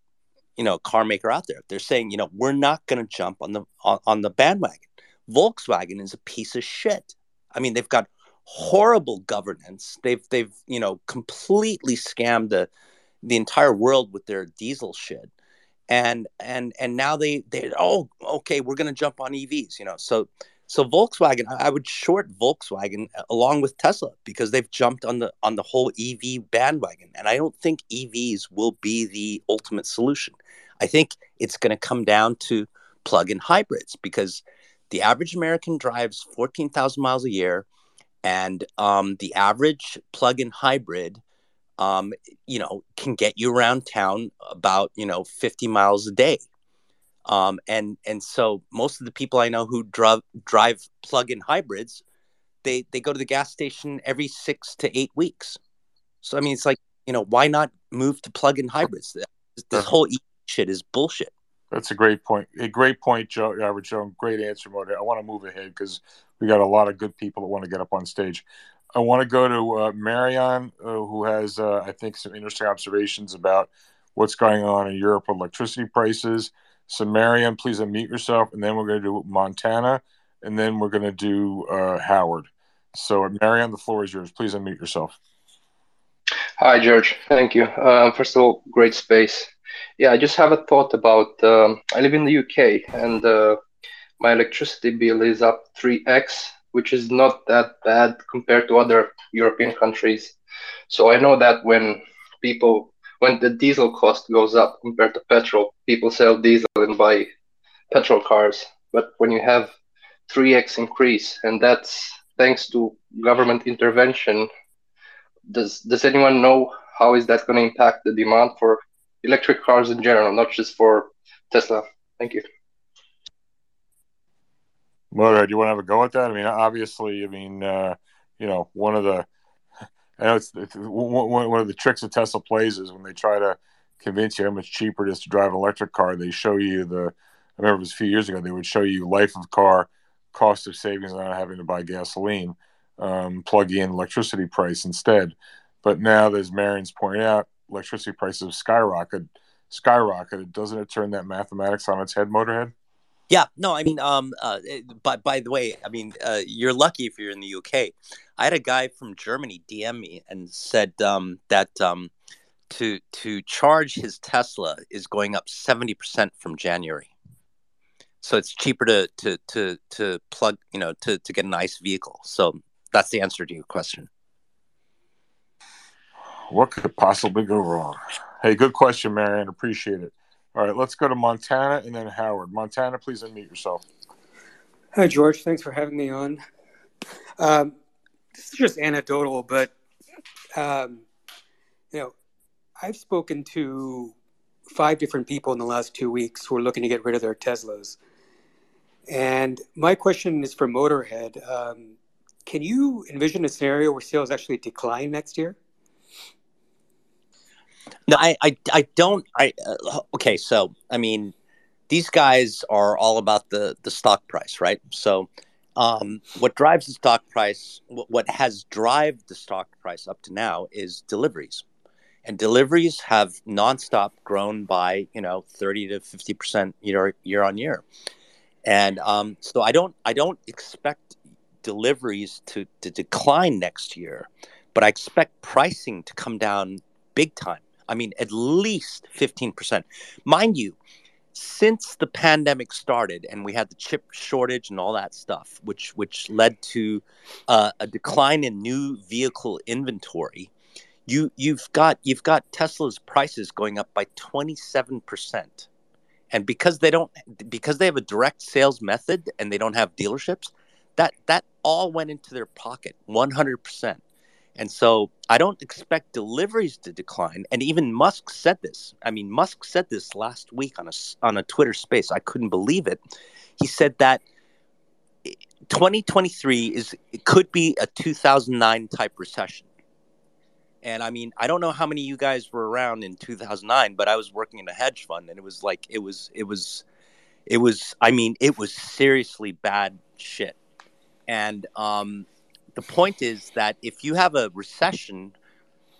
you know car maker out there they're saying you know we're not going to jump on the on, on the bandwagon Volkswagen is a piece of shit. I mean, they've got horrible governance. They've they've you know completely scammed the the entire world with their diesel shit. And and and now they they oh okay we're gonna jump on EVs you know so so Volkswagen I would short Volkswagen along with Tesla because they've jumped on the on the whole EV bandwagon and I don't think EVs will be the ultimate solution. I think it's going to come down to plug-in hybrids because the average American drives 14,000 miles a year, and um, the average plug-in hybrid, um, you know, can get you around town about you know 50 miles a day. Um, and and so most of the people I know who drive drive plug-in hybrids, they they go to the gas station every six to eight weeks. So I mean, it's like you know, why not move to plug-in hybrids? This whole shit is bullshit. That's a great point. A great point, Joe. Robert Joe. Great answer, Motor. I want to move ahead because we got a lot of good people that want to get up on stage. I want to go to uh, Marion, uh, who has, uh, I think, some interesting observations about what's going on in Europe with electricity prices. So, Marion, please unmute yourself, and then we're going to do Montana, and then we're going to do uh, Howard. So, Marion, the floor is yours. Please unmute yourself. Hi, George. Thank you. Uh, first of all, great space. Yeah, I just have a thought about. Um, I live in the UK, and uh, my electricity bill is up 3x, which is not that bad compared to other European countries. So I know that when people, when the diesel cost goes up compared to petrol, people sell diesel and buy petrol cars. But when you have 3x increase, and that's thanks to government intervention, does does anyone know how is that going to impact the demand for electric cars in general, not just for Tesla? Thank you. Motorhead, do you want to have a go at that? I mean, obviously, I mean, uh, you know, one of the, I know it's, it's one, of the tricks that Tesla plays is when they try to convince you how much cheaper it is to drive an electric car, they show you the, I remember it was a few years ago, they would show you life of car, cost of savings on having to buy gasoline, um, plug in electricity price instead. But now, as Marion's pointing out, electricity prices have skyrocketed. skyrocketed. Doesn't it turn that mathematics on its head, Motorhead? Yeah, no, I mean, um, uh, but by the way, I mean, uh, you're lucky if you're in the UK. I had a guy from Germany DM me and said um, that um, to to charge his Tesla is going up seventy percent from January. So it's cheaper to to to to plug, you know, to to get an ICE vehicle. So that's the answer to your question. What could possibly go wrong? Hey, good question, Marion. Appreciate it. All right, let's go to Montana and then Howard. Montana, please unmute yourself. Hi, George. Thanks for having me on. Um, this is just anecdotal, but um, you know, I've spoken to five different people in the last two weeks who are looking to get rid of their Teslas. And my question is for Motorhead. Um, can you envision a scenario where sales actually decline next year? No, I, I, I don't. I uh, okay. So, I mean, these guys are all about the the stock price, right? So, um, what drives the stock price, what, what has driven the stock price up to now, is deliveries, and deliveries have nonstop grown by you know thirty to fifty percent year year on year, and um, so I don't I don't expect deliveries to to decline next year, but I expect pricing to come down big time I mean, at least 15%. Mind you, since the pandemic started and we had the chip shortage and all that stuff, which which led to uh, a decline in new vehicle inventory, you you've got you've got Tesla's prices going up by 27%. And because they don't because they have a direct sales method and they don't have dealerships, that that all went into their pocket 100%. And so I don't expect deliveries to decline. And even Musk said this. I mean, Musk said this last week on a, on a Twitter space. I couldn't believe it. He said that 2023 is it could be a 2009 type recession. And I mean, I don't know how many of you guys were around in 2009, but I was working in a hedge fund and it was like it was it was it was I mean, it was seriously bad shit. And um the point is that if you have a recession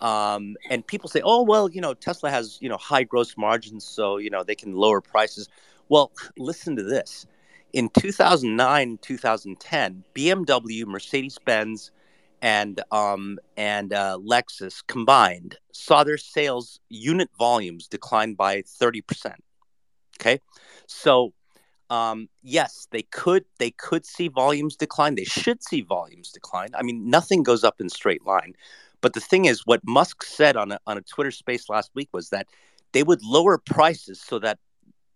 um, and people say, "Oh, well, you know, Tesla has you know high gross margins, so you know they can lower prices." Well, listen to this: in 2009, 2010, BMW, Mercedes-Benz, and um, and uh, Lexus combined saw their sales unit volumes decline by 30 percent. Okay, so um, yes, they could they could see volumes decline. They should see volumes decline. I mean, nothing goes up in straight line. But the thing is, what Musk said on a, on a Twitter space last week was that they would lower prices so that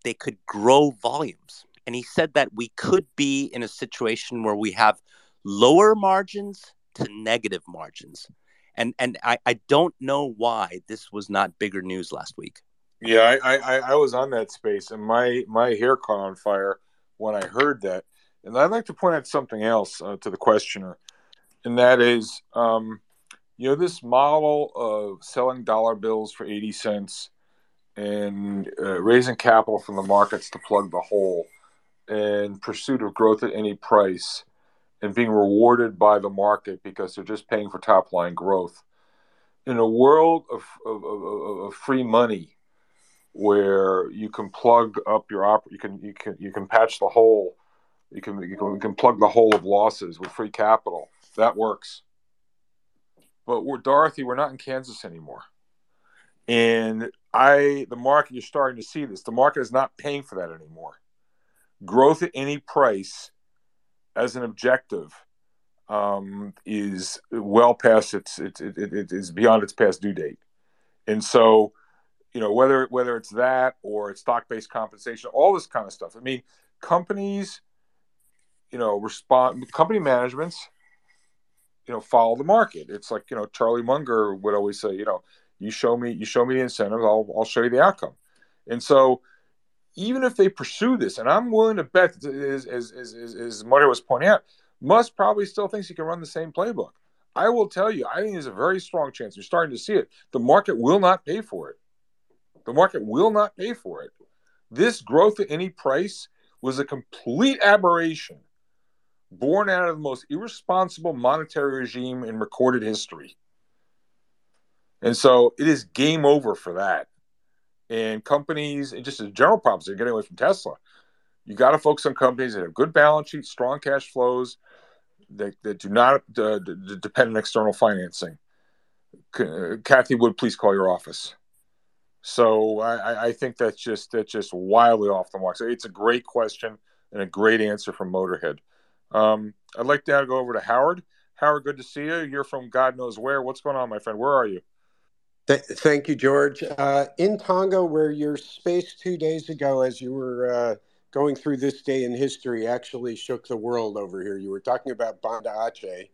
they could grow volumes. And he said that we could be in a situation where we have lower margins to negative margins. And and I, I don't know why this was not bigger news last week. Yeah, I, I, I was on that space, and my my hair caught on fire when I heard that. And I'd like to point out something else uh, to the questioner, and that is, um, you know, this model of selling dollar bills for eighty cents and uh, raising capital from the markets to plug the hole, and pursuit of growth at any price, and being rewarded by the market because they're just paying for top line growth. In a world of, of, of, of free money where you can plug up your op you can you can you can patch the hole. You can you can, you can plug the hole of losses with free capital. That works. But we're dorothy we're not in kansas anymore. And i the market you're starting to see this. The market is not paying for that anymore. Growth at any price as an objective um, is well past its it, it, it is beyond its past due date. And so you know whether whether it's that or it's stock based compensation, all this kind of stuff. I mean, companies, you know, respond company managements, you know, follow the market. It's like you know Charlie Munger would always say, you know, you show me you show me the incentives, I'll I'll show you the outcome. And so even if they pursue this, and I'm willing to bet, as as as, as was pointing out, Musk probably still thinks he can run the same playbook. I will tell you, I think there's a very strong chance. You're starting to see it. The market will not pay for it. The market will not pay for it. This growth at any price was a complete aberration born out of the most irresponsible monetary regime in recorded history. And so it is game over for that. And companies, and just as general problems, they're getting away from Tesla. You got to focus on companies that have good balance sheets, strong cash flows, that, that do not uh, depend on external financing. Cathie Wood, please call your office. So I, I think that's just that's just wildly off the mark. So it's a great question and a great answer from Motorhead. Um, I'd like to go over to Howard. Howard, good to see you. You're from God knows where. What's going on, my friend? Where are you? Th- thank you, George. Uh, in Tonga, where your space two days ago, as you were uh, going through this day in history, actually shook the world over here. You were talking about Banda Aceh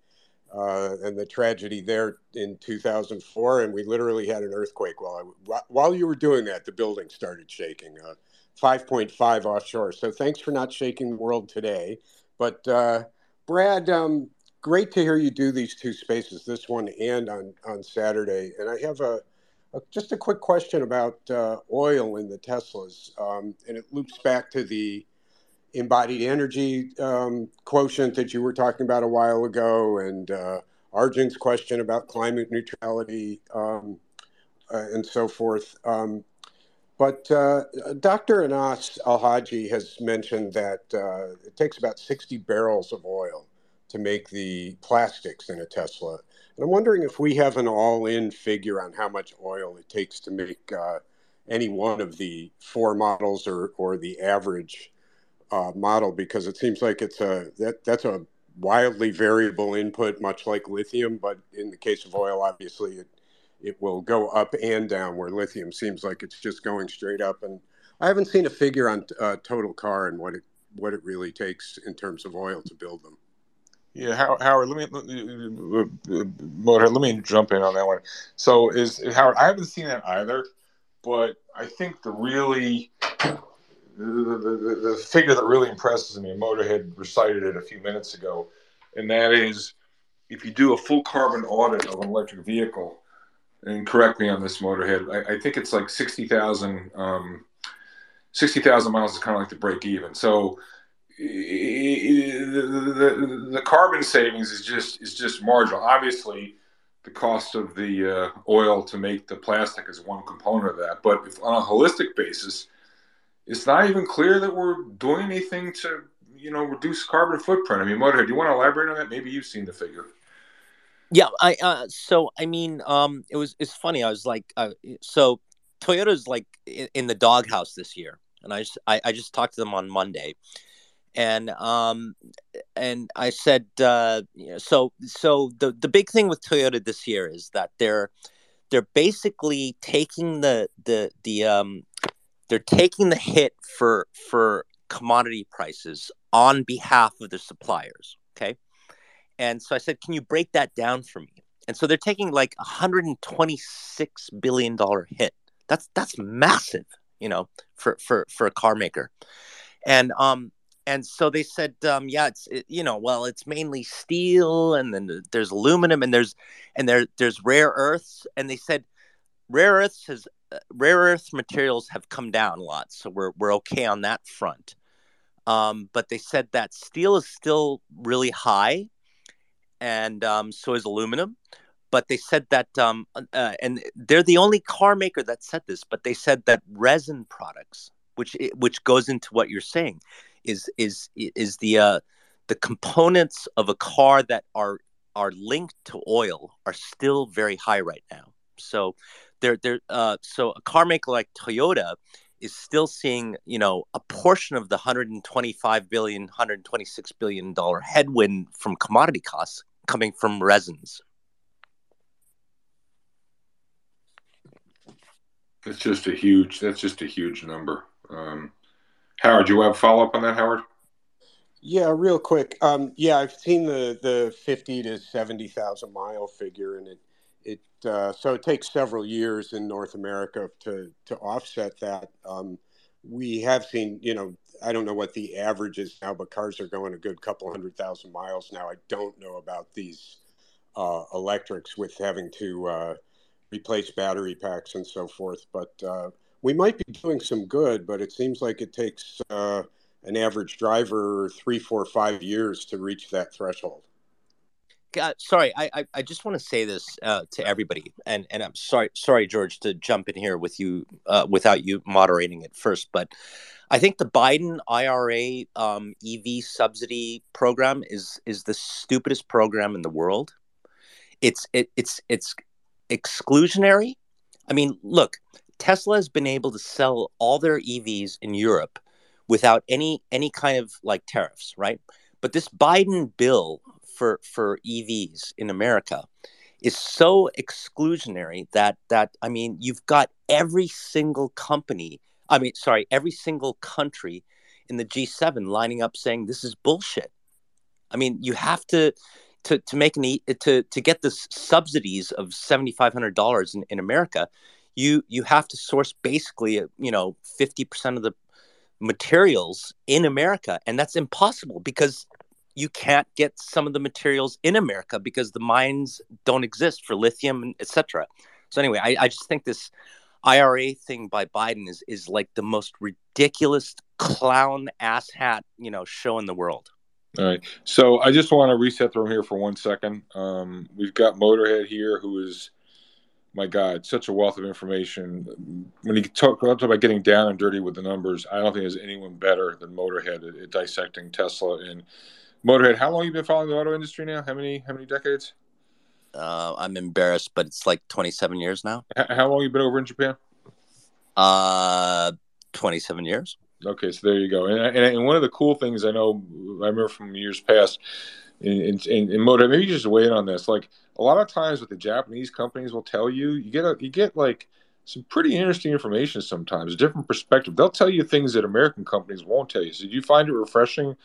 uh, and the tragedy there in 2004, and we literally had an earthquake while I, while you were doing that. The building started shaking, uh, 5.5 offshore. So thanks for not shaking the world today. But uh, Brad, um, great to hear you do these two spaces, this one and on on Saturday. And I have a, a just a quick question about uh, oil in the Teslas, um, and it loops back to the embodied energy um, quotient that you were talking about a while ago, and uh, Arjun's question about climate neutrality um, uh, and so forth. Um, but uh, Dr. Anas Alhajji has mentioned that uh, it takes about 60 barrels of oil to make the plastics in a Tesla. And I'm wondering if we have an all in figure on how much oil it takes to make uh, any one of the four models or, or the average uh, model because it seems like it's a that that's a wildly variable input, much like lithium. But in the case of oil, obviously it it will go up and down. Where lithium seems like it's just going straight up. And I haven't seen a figure on uh, total car and what it what it really takes in terms of oil to build them. Yeah, Howard, let me let me jump in on that one. So is Howard? I haven't seen that either, but I think the really the, the, the figure that really impresses me, Motorhead recited it a few minutes ago, and that is if you do a full carbon audit of an electric vehicle, and correct me on this, Motorhead, I, I think it's like 60,000 um, 60,000 miles is kind of like the break even. So the, the, carbon savings is just is just marginal. Obviously, the cost of the uh, oil to make the plastic is one component of that. But on a holistic basis, it's not even clear that we're doing anything to you know reduce carbon footprint. I mean, Motorhead, do you want to elaborate on that? Maybe you've seen the figure. Yeah, I uh, so I mean, um, it was it's funny. I was like, uh, so Toyota's like in, the doghouse this year, and I just I, I just talked to them on Monday, and um, and I said, uh, so so the the big thing with Toyota this year is that they're they're basically taking the the the um they're taking the hit for for commodity prices on behalf of the suppliers okay? And so i said can you break that down for me? And so they're taking like a 126 billion dollar hit. That's that's massive you know for for for a car maker. And um and so they said um yeah it's it, you know well it's mainly steel and then there's aluminum and there's and there there's rare earths. And they said rare earths has rare earth materials have come down a lot, so we're we're okay on that front. Um, but they said that steel is still really high, and um, so is aluminum. but they said that, um, uh, and they're the only car maker that said this, but they said that resin products, which which goes into what you're saying, is is is the uh, the components of a car that are are linked to oil are still very high right now. So they're they're uh, so a car maker like Toyota is still seeing you know a portion of the 125 billion 126 billion dollar headwind from commodity costs coming from resins. That's just a huge that's just a huge number. Um, howard you have a follow-up on that howard? Yeah real quick. Um, yeah i've seen the the 50 to 70000 mile figure and it it uh, so it takes several years in North America to to offset that. Um, we have seen, you know, I don't know what the average is now, but cars are going a good couple hundred thousand miles now. I don't know about these uh, electrics with having to uh, replace battery packs and so forth, but uh, we might be doing some good. But it seems like it takes uh, an average driver three, four, five years to reach that threshold. God, sorry, I, I, I just want to say this uh, to everybody, and, and I'm sorry, sorry, George, to jump in here with you uh, without you moderating it first, but I think the Biden IRA um, EV subsidy program is is the stupidest program in the world. It's it, it's it's exclusionary. I mean, look, Tesla has been able to sell all their EVs in Europe without any any kind of like tariffs, right? But this Biden bill for for EVs in America is so exclusionary that that I mean you've got every single company I mean sorry every single country in the G7 lining up saying this is bullshit. I mean you have to to to make an to to get the subsidies of seventy five hundred dollars in, in America, you you have to source basically you know fifty percent of the materials in America, and that's impossible because you can't get some of the materials in America because the mines don't exist for lithium, and etc. So anyway, I, I just think this IRA thing by Biden is is like the most ridiculous clown ass hat you know show in the world. All right, so I just want to reset the room here for one second. Um, we've got Motorhead here, who is my God, such a wealth of information. When he talk, about getting down and dirty with the numbers, I don't think there's anyone better than Motorhead at, at dissecting Tesla and Motorhead, how long you been following the auto industry now? How many how many decades? Uh, I'm embarrassed, but it's like 27 years now. H- how long you been over in Japan? Uh, 27 years. Okay, so there you go. And, and, and one of the cool things I know, I remember from years past in, in, in, Motorhead, maybe just weigh in on this. Like a lot of times, what the Japanese companies will tell you, you get a, you get like some pretty interesting information sometimes, a different perspective. They'll tell you things that American companies won't tell you. So, do you find it refreshing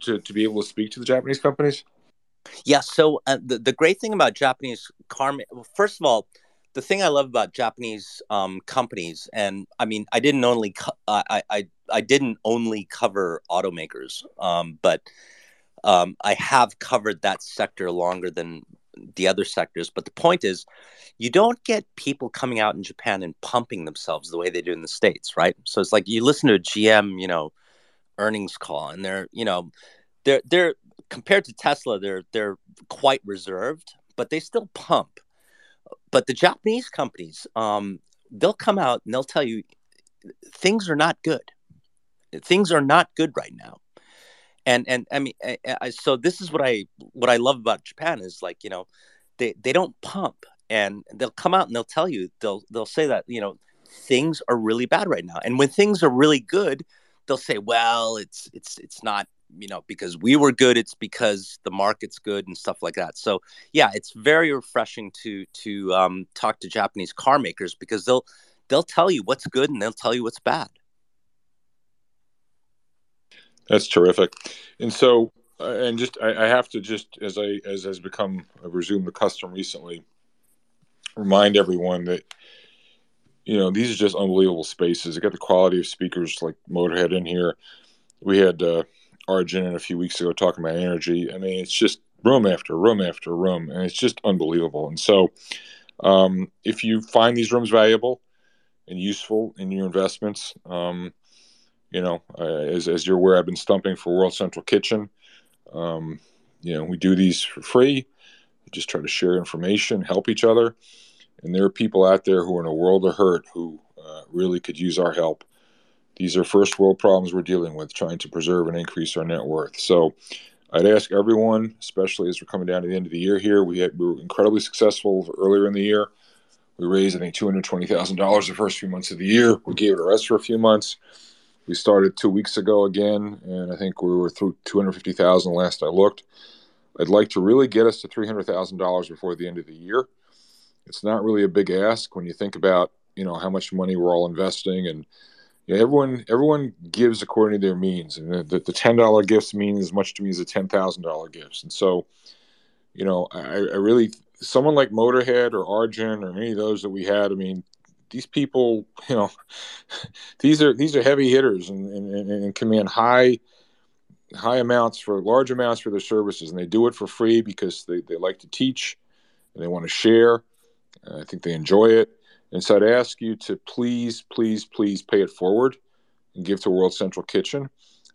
to, to be able to speak to the Japanese companies? Yeah. So uh, the the great thing about Japanese car, well, first of all, the thing I love about Japanese um, companies, and I mean, I didn't only co- I, I I didn't only cover automakers, um, but um, I have covered that sector longer than the other sectors. But the point is, you don't get people coming out in Japan and pumping themselves the way they do in the states, right? So it's like you listen to a GM, you know, earnings call, and they're you know they're they're compared to Tesla, they're they're quite reserved, but they still pump. But the Japanese companies, um, they'll come out and they'll tell you things are not good. Things are not good right now. And and I mean, I, I, so this is what I what I love about Japan is like you know, they they don't pump, and they'll come out and they'll tell you they'll they'll say that you know things are really bad right now, and when things are really good, they'll say, well, it's it's it's not you know because we were good it's because the market's good and stuff like that. So yeah it's very refreshing to to um, talk to japanese car makers because they'll they'll tell you what's good and they'll tell you what's bad. That's terrific. And so uh, and just I, I, have to just as i as has become I've resumed the custom recently remind everyone that you know, these are just unbelievable spaces. I got the quality of speakers like Motorhead in here. We had uh, Arjun in a few weeks ago talking about energy. I mean, it's just room after room after room, and it's just unbelievable. And so, um, if you find these rooms valuable and useful in your investments, um, you know, uh, as, as you're aware, I've been stumping for World Central Kitchen. Um, you know, we do these for free We just try to share information, help each other. And there are people out there who are in a world of hurt who uh, really could use our help. These are first world problems we're dealing with, trying to preserve and increase our net worth. So I'd ask everyone, especially as we're coming down to the end of the year here, we, had, we were incredibly successful earlier in the year. We raised, I think, $220,000 the first few months of the year. We gave it a rest for a few months. We started two weeks ago again, and I think we were through 250,000 last I looked. I'd like to really get us to $300,000 before the end of the year. It's not really a big ask when you think about, you know, how much money we're all investing and you know, everyone everyone gives according to their means, and the, the ten dollar gifts mean as much to me as the ten thousand dollar gifts. And so, you know, I, I, really someone like Motorhead or Arjun or any of those that we had. I mean, these people, you know, these are these are heavy hitters and, and, and command high high amounts for large amounts for their services, and they do it for free because they, they like to teach and they want to share. I think they enjoy it. And so I'd ask you to please, please, please pay it forward and give to World Central Kitchen.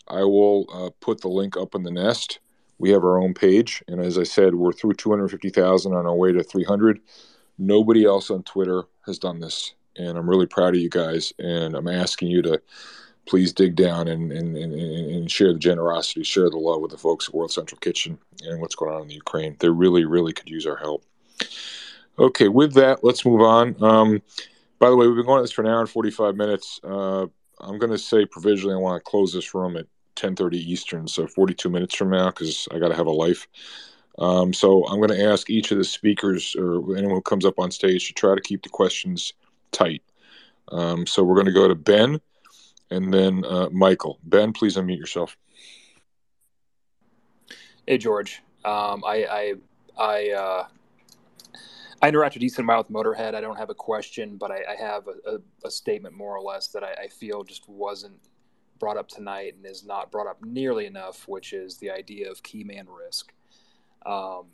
I will uh, put the link up in the nest. We have our own page, and as I said, we're through 250,000 on our way to 300. Nobody else on Twitter has done this, and I'm really proud of you guys. And I'm asking you to please dig down and, and, and, and share the generosity, share the love with the folks at World Central Kitchen and what's going on in the Ukraine. They really, really could use our help. Okay, with that, let's move on. Um, by the way, we've been going at this for an hour and 45 minutes. Uh, I'm going to say provisionally I want to close this room at 10:30 Eastern, so 42 minutes from now, because I got to have a life. Um, so I'm going to ask each of the speakers or anyone who comes up on stage to try to keep the questions tight. Um, so we're going to go to Ben and then uh, Michael. Ben, please unmute yourself. Hey, George. Um, I I I, uh, I interact a decent amount with Motorhead. I don't have a question, but I, I have a, a, a, statement more or less that I, I, feel just wasn't brought up tonight and is not brought up nearly enough, which is the idea of key man risk. Um,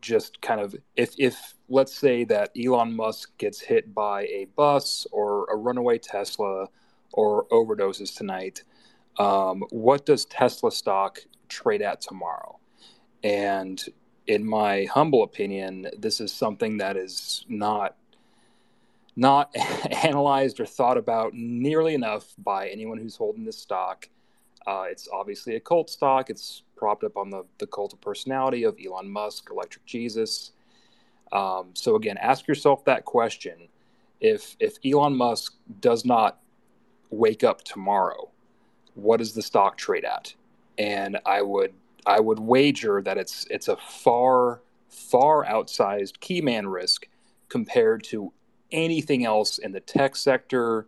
just kind of if if let's say that Elon Musk gets hit by a bus or a runaway Tesla or overdoses tonight, um, what does Tesla stock trade at tomorrow? And in my humble opinion, this is something that is not not analyzed or thought about nearly enough by anyone who's holding this stock. Uh, it's obviously a cult stock. It's propped up on the, the cult of personality of Elon Musk, Electric Jesus. Um, so again, ask yourself that question: if if Elon Musk does not wake up tomorrow, what does the stock trade at? And I would I would wager that it's it's a far far outsized key man risk compared to anything else in the tech sector,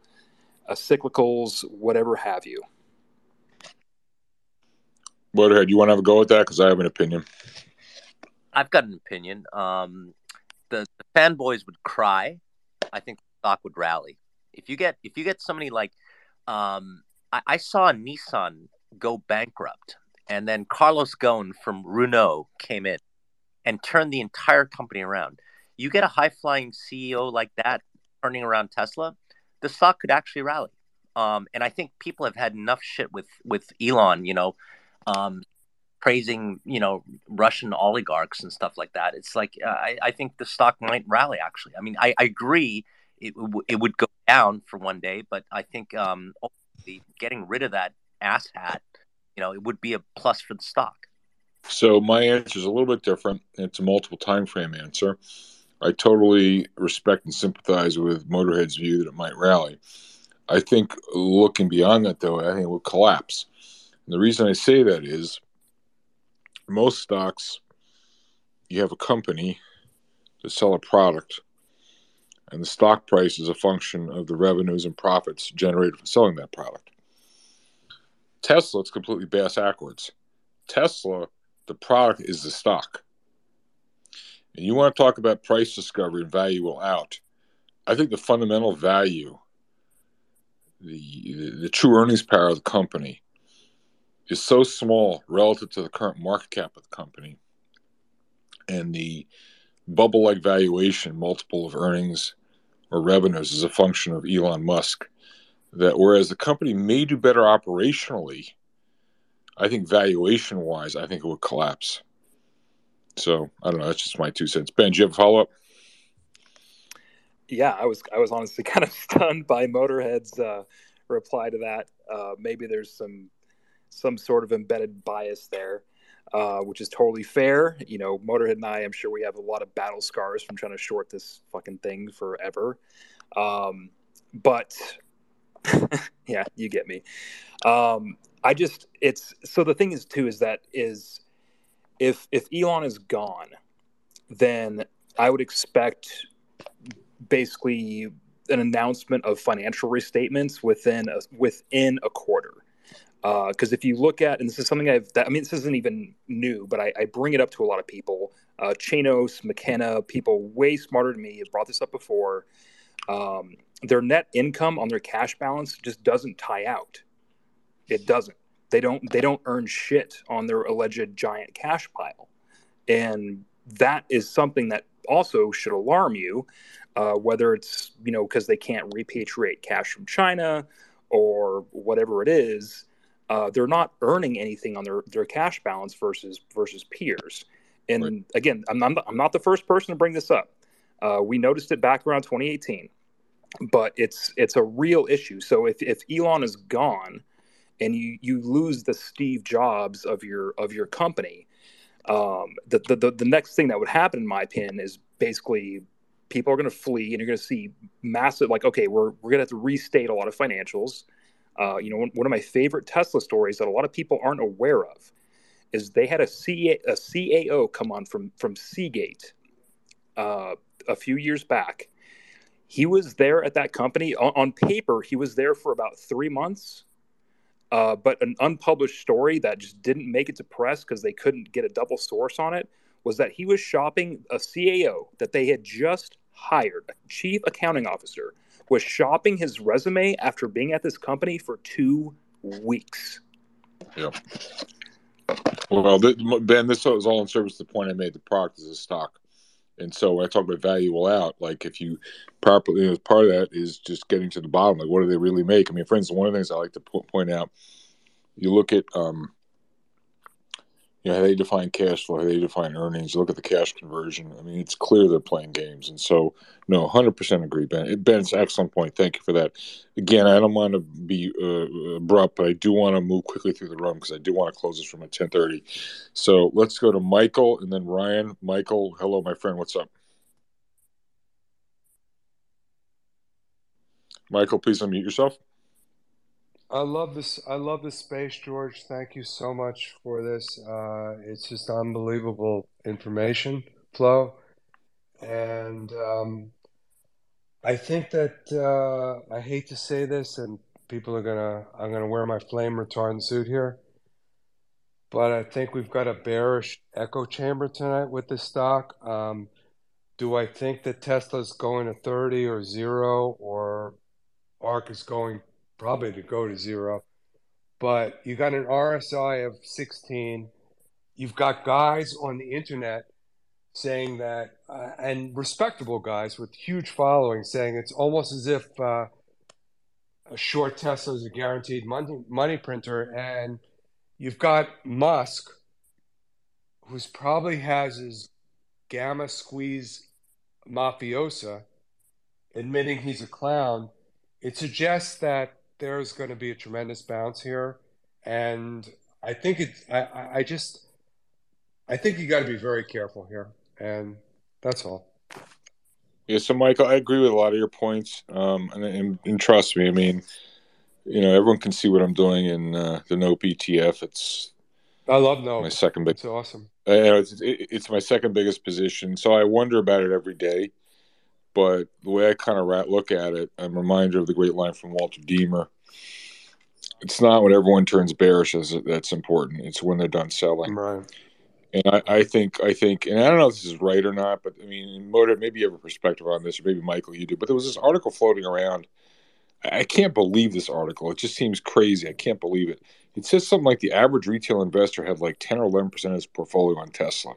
uh, cyclicals, whatever have you. Motorhead, you want to have a go at that? Because I have an opinion. I've got an opinion. Um, the, the fanboys would cry. I think the stock would rally. If you get if you get somebody like, um, I, I saw Nissan go bankrupt and then Carlos Ghosn from Renault came in and turned the entire company around. You get a high flying CEO like that turning around Tesla, the stock could actually rally. Um, and I think people have had enough shit with with Elon, you know, um, praising you know Russian oligarchs and stuff like that. It's like uh, I, I think the stock might rally. Actually, I mean, I, I agree it it would go down for one day, but I think um, getting rid of that asshat you know, it would be a plus for the stock. So my answer is a little bit different. It's a multiple time frame answer. I totally respect and sympathize with Motorhead's view that it might rally. I think looking beyond that, though, I think it will collapse. And the reason I say that is most stocks, you have a company to sell a product, and the stock price is a function of the revenues and profits generated from selling that product. Tesla, it's completely bass backwards. Tesla, the product is the stock. And you want to talk about price discovery and value will out. I think the fundamental value, the, the, the true earnings power of the company, is so small relative to the current market cap of the company and the bubble like valuation multiple of earnings or revenues is a function of Elon Musk that whereas the company may do better operationally, I think valuation wise, I think it would collapse. So I don't know. That's just my two cents. Ben, do you have a follow up? Yeah, I was I was honestly kind of stunned by Motorhead's uh, reply to that. Uh, maybe there's some some sort of embedded bias there, uh, which is totally fair. You know, Motorhead and I, I'm sure we have a lot of battle scars from trying to short this fucking thing forever. Um, but yeah, you get me. Um, I just it's so the thing is too is that is if if Elon is gone, then I would expect basically an announcement of financial restatements within a, within a quarter. Because uh, if you look at, and this is something I've, that, I mean, this isn't even new, but I, I, bring it up to a lot of people. Uh, Chanos, McKenna, people way smarter than me have brought this up before. Um, their net income on their cash balance just doesn't tie out. It doesn't. They don't. They don't earn shit on their alleged giant cash pile, and that is something that also should alarm you, uh, whether it's you know because they can't repatriate cash from China or whatever it is. Uh, they're not earning anything on their, their cash balance versus versus peers. And right. again, I'm not, I'm not the first person to bring this up. Uh, we noticed it back around 2018, but it's it's a real issue. So if, if Elon is gone, and you you lose the Steve Jobs of your of your company, um, the, the the next thing that would happen, in my opinion, is basically people are going to flee, and you're going to see massive like okay, we're we're going to have to restate a lot of financials. Uh, you know, one, one, of my favorite Tesla stories that a lot of people aren't aware of is they had a, CA, a CAO come on from from Seagate uh, a few years back. He was there at that company on, on paper. He was there for about three months uh, but an unpublished story that just didn't make it to press because they couldn't get a double source on it was that he was shopping a CAO that they had just hired, a chief accounting officer, was shopping his resume after being at this company for two weeks. Yeah. Well, Ben, this was all in service to the point I made. The product is a stock. And so when I talk about value out, like if you properly, you know, part of that is just getting to the bottom. Like, what do they really make? I mean, instance, one of the things I like to point out, you look at um, you know, how they define cash flow, how they define earnings. Look at the cash conversion. I mean, it's clear they're playing games. And so, no, 100% agree, Ben. Ben's excellent point. Thank you for that. Again, I don't want to be uh, abrupt, but I do want to move quickly through the room because I do want to close this from at 1030. So let's go to Michael and then Ryan. Michael, hello, my friend. What's up? Michael, please unmute yourself. I love this. I love this space, George. Thank you so much for this. Uh, it's just unbelievable information flow, and um, I think that uh, I hate to say this, and people are gonna. I'm gonna wear my flame retardant suit here, but I think we've got a bearish echo chamber tonight with this stock. Um, do I think that Tesla's going to 30 or zero, or ARK is going probably to go to zero. But you got an RSI of 16. You've got guys on the internet saying that, uh, and respectable guys with huge followings saying it's almost as if uh, a short Tesla is a guaranteed money, money printer. And you've got Musk, who's probably has his gamma squeeze mafiosa admitting he's a clown. It suggests that there's going to be a tremendous bounce here, and I think it. I, I just, I think you got to be very careful here, and that's all. Yeah, so Michael, I agree with a lot of your points, um, and, and, and, trust me, I mean, you know, everyone can see what I'm doing in uh, the NOPE ETF. It's I love NOPE. My second big. It's awesome. Uh, it's, it, it's my second biggest position, so I wonder about it every day. But the way I kind of look at it, I'm reminded of the great line from Walter Deemer. It's not when everyone turns bearish that's important. It's when they're done selling. Right. And I, I, think, I think, and I don't know if this is right or not, but I mean, motive. Maybe you have a perspective on this, or maybe Michael, you do. But there was this article floating around. I can't believe this article. It just seems crazy. I can't believe it. It says something like the average retail investor had like ten or eleven percent of his portfolio on Tesla.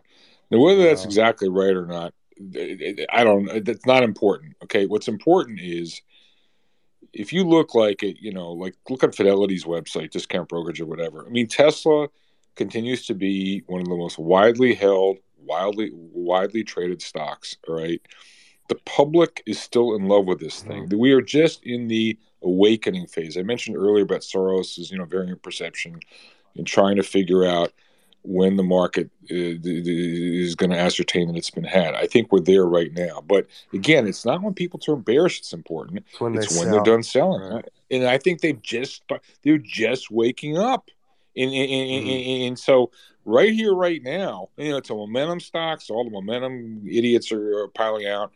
Now, whether that's exactly right or not, I don't. That's not important. Okay, what's important is if you look like it, you know, like look at Fidelity's website, discount brokerage or whatever. I mean, Tesla continues to be one of the most widely held, wildly widely traded stocks. All right, the public is still in love with this mm-hmm. thing. We are just in the awakening phase. I mentioned earlier about Soros's, you know, variant perception and trying to figure out when the market uh, is going to ascertain that it's been had. I think we're there right now. But again, it's not when people turn bearish it's important. It's when, it's they when they're done selling. Right. And I think they've just they're just waking up. And, and, mm-hmm. and, so right here, right now, you know, it's a momentum stock. So all the momentum idiots are, are piling out.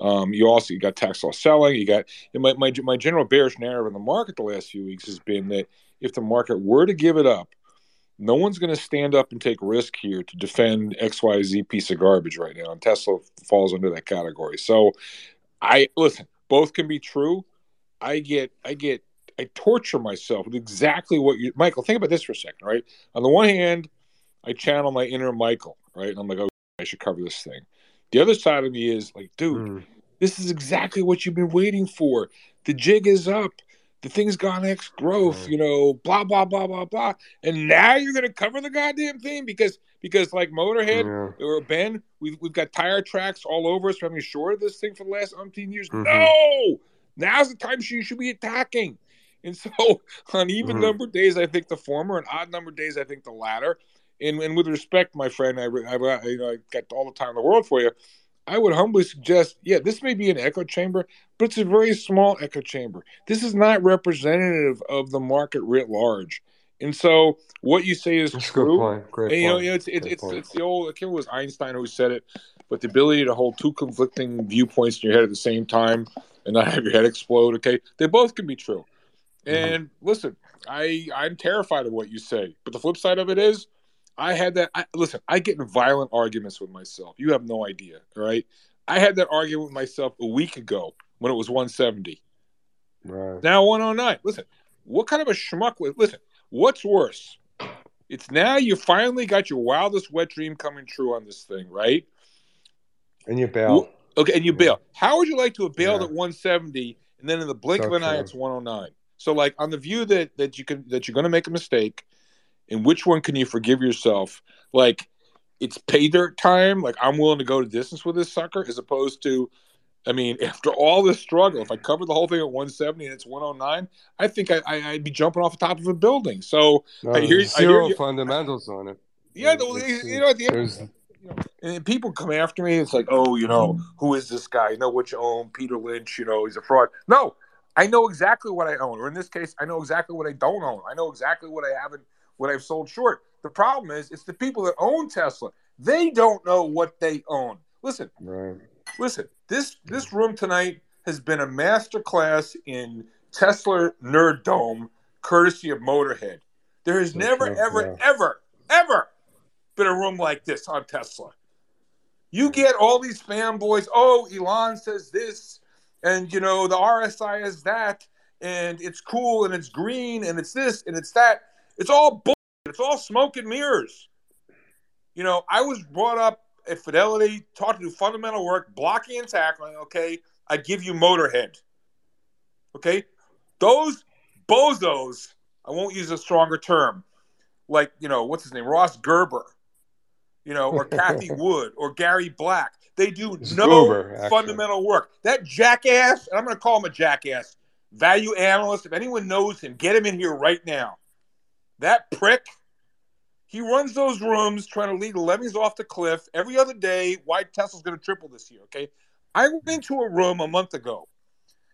Um, you also you got tax loss selling. You got my, my my general bearish narrative in the market the last few weeks has been that if the market were to give it up, no one's going to stand up and take risk here to defend XYZ piece of garbage right now. And Tesla falls under that category. So I listen, both can be true. I get I get I torture myself with exactly what you Michael, think about this for a second, right? On the one hand, I channel my inner Michael, right? And I'm like, oh I should cover this thing. The other side of me is like, dude, mm. this is exactly what you've been waiting for. The jig is up. The thing's gone X growth, you know, blah blah blah blah blah. And now you're gonna cover the goddamn thing because because like Motorhead yeah. or Ben, we've we've got tire tracks all over us from having short this thing for the last umpteen years. Mm-hmm. No, now's the time she should be attacking. And so on even mm-hmm. number days, I think the former, and odd number days, I think the latter and, and with respect, my friend, I, I, you know, I got all the time in the world for you. I would humbly suggest, yeah, this may be an echo chamber, but it's a very small echo chamber. This is not representative of the market writ large. And so, what you say is That's true. Point. Great and, you know, it's it's it's, it's, the old. I can't remember it was Einstein who said it, but the ability to hold two conflicting viewpoints in your head at the same time and not have your head explode. Okay, they both can be true. Mm-hmm. And mm-hmm. listen, I I'm terrified of what you say, but the flip side of it is I had that. I, listen, I get in violent arguments with myself. You have no idea, right? I had that argument with myself a week ago when it was 170. Right. Now 109. Listen, what kind of a schmuck? Listen, what's worse? It's now you finally got your wildest wet dream coming true on this thing, right? And you bail. Okay, and you bail. How would you like to have bailed yeah. at 170 and then in the blink so of an eye it's 109? So like on the view that that you can that you're going to make a mistake and which one can you forgive yourself? Like it's pay dirt time. Like I'm willing to go to distance with this sucker, as opposed to, I mean, after all this struggle, if I cover the whole thing at 170 and it's 109, I think I, I, would be jumping off the top of a building. So no, uh, I hear zero I hear fundamentals on it. Yeah, it's, you know, at the end, you know, and people come after me. It's like, oh, you know, who is this guy? You know what you own? Peter Lynch. You know, he's a fraud. No, I know exactly what I own, or in this case, I know exactly what I don't own. I know exactly what I haven't what I've sold short. The problem is, it's the people that own Tesla. They don't know what they own. Listen, right. listen. This this room tonight has been a master class in Tesla nerd dome, courtesy of Motorhead. There has never, ever, yeah. ever, ever been a room like this on Tesla. You get all these fanboys. Oh, Elon says this, and you know the RSI is that, and it's cool, and it's green, and it's this, and it's that. It's all bull. It's all smoke and mirrors. You know, I was brought up at Fidelity, taught to do fundamental work, blocking and tackling. Okay, I give you Motorhead. Okay, those bozos. I won't use a stronger term, like you know what's his name, Ross Gerber, you know, or Cathie Wood or Gary Black. They do it's no Uber, fundamental work. That jackass, and I'm going to call him a jackass, value analyst. If anyone knows him, get him in here right now. That prick, he runs those rooms trying to lead the Lemmings off the cliff every other day. Why Tesla's going to triple this year? Okay, I went into a room a month ago,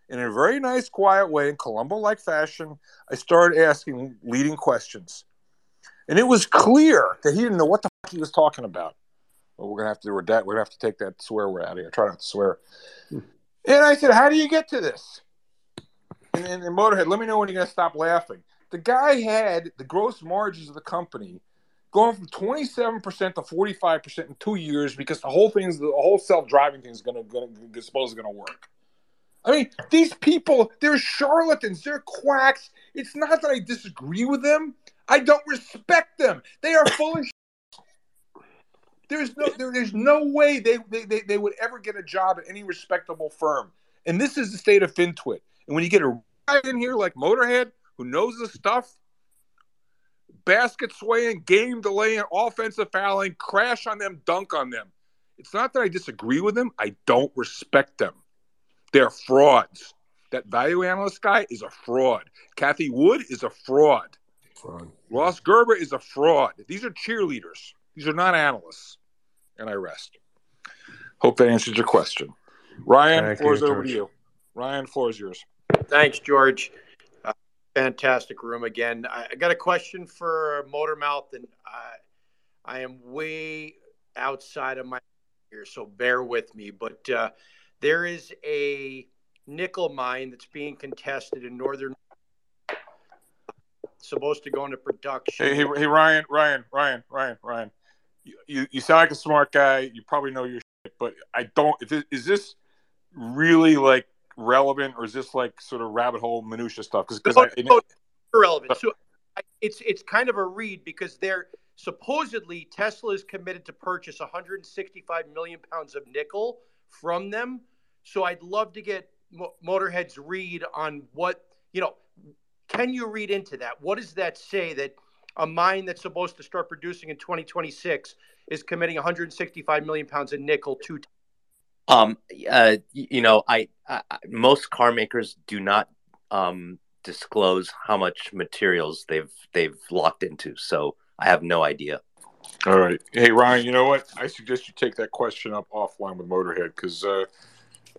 in a very nice, quiet way, in Columbo-like fashion. I started asking leading questions, and it was clear that he didn't know what the fuck he was talking about. Well, we're gonna have to we're, we're gonna have to take that swear word out of here. Try not to swear. And I said, "How do you get to this?" And, and, and Motorhead, let me know when you're gonna stop laughing the guy had the gross margins of the company going from 27% to 45% in two years because the whole thing's the whole self-driving thing is gonna, gonna, gonna suppose gonna work. I mean, these people, they're charlatans, they're quacks. It's not that I disagree with them. I don't respect them. They are full of There's no there, there's no way they, they, they, they would ever get a job at any respectable firm. And this is the state of FinTwit. And when you get a guy in here like Motorhead, who knows the stuff, basket swaying, game delaying, offensive fouling, crash on them, dunk on them. It's not that I disagree with them. I don't respect them. They're frauds. That value analyst guy is a fraud. Cathie Wood is a fraud. Fraud. Ross Gerber is a fraud. These are cheerleaders. These are not analysts. And I rest. Hope that answers your question. Ryan, Thank floor you, is over to you. Ryan, floor is yours. Thanks, George. Fantastic room again. I, I got a question for Motormouth, and I, I am way outside of my here, so bear with me. But uh, there is a nickel mine that's being contested in northern, supposed to go into production. Hey, hey, hey, Ryan, Ryan, Ryan, Ryan, Ryan. You, you, you sound like a smart guy. You probably know your shit, but I don't. Is this really like relevant, or is this like sort of rabbit hole minutia stuff? Because No, I, no, irrelevant. So it's it's kind of a read because they're supposedly Tesla is committed to purchase 165 million pounds of nickel from them. So I'd love to get Motorhead's read on what you know. Can you read into that? What does that say that a mine that's supposed to start producing in 2026 is committing 165 million pounds of nickel to Um, uh, you know, I, I I- most car makers do not um disclose how much materials they've they've locked into, so I have no idea. All right. Hey, Ryan, you know what? I suggest you take that question up offline with Motorhead because uh,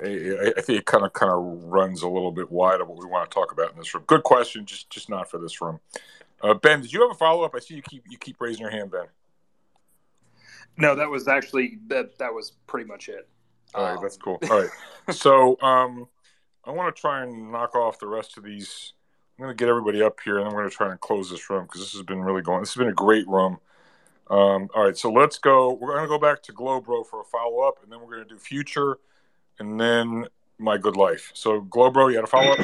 I, I think it kind of kind of runs a little bit wide of what we want to talk about in this room. Good question, just just not for this room. Uh, ben, did you have a follow up? I see you keep you keep raising your hand, Ben. No, that was actually that. That was pretty much it. All right, that's cool. All right, so um, I want to try and knock off the rest of these. I'm going to get everybody up here, and then we're going to try and close this room because this has been really going. This has been a great room. Um, all right, so let's go. We're going to go back to Globro for a follow up, and then we're going to do future, and then my good life. So Globro, you had a follow up.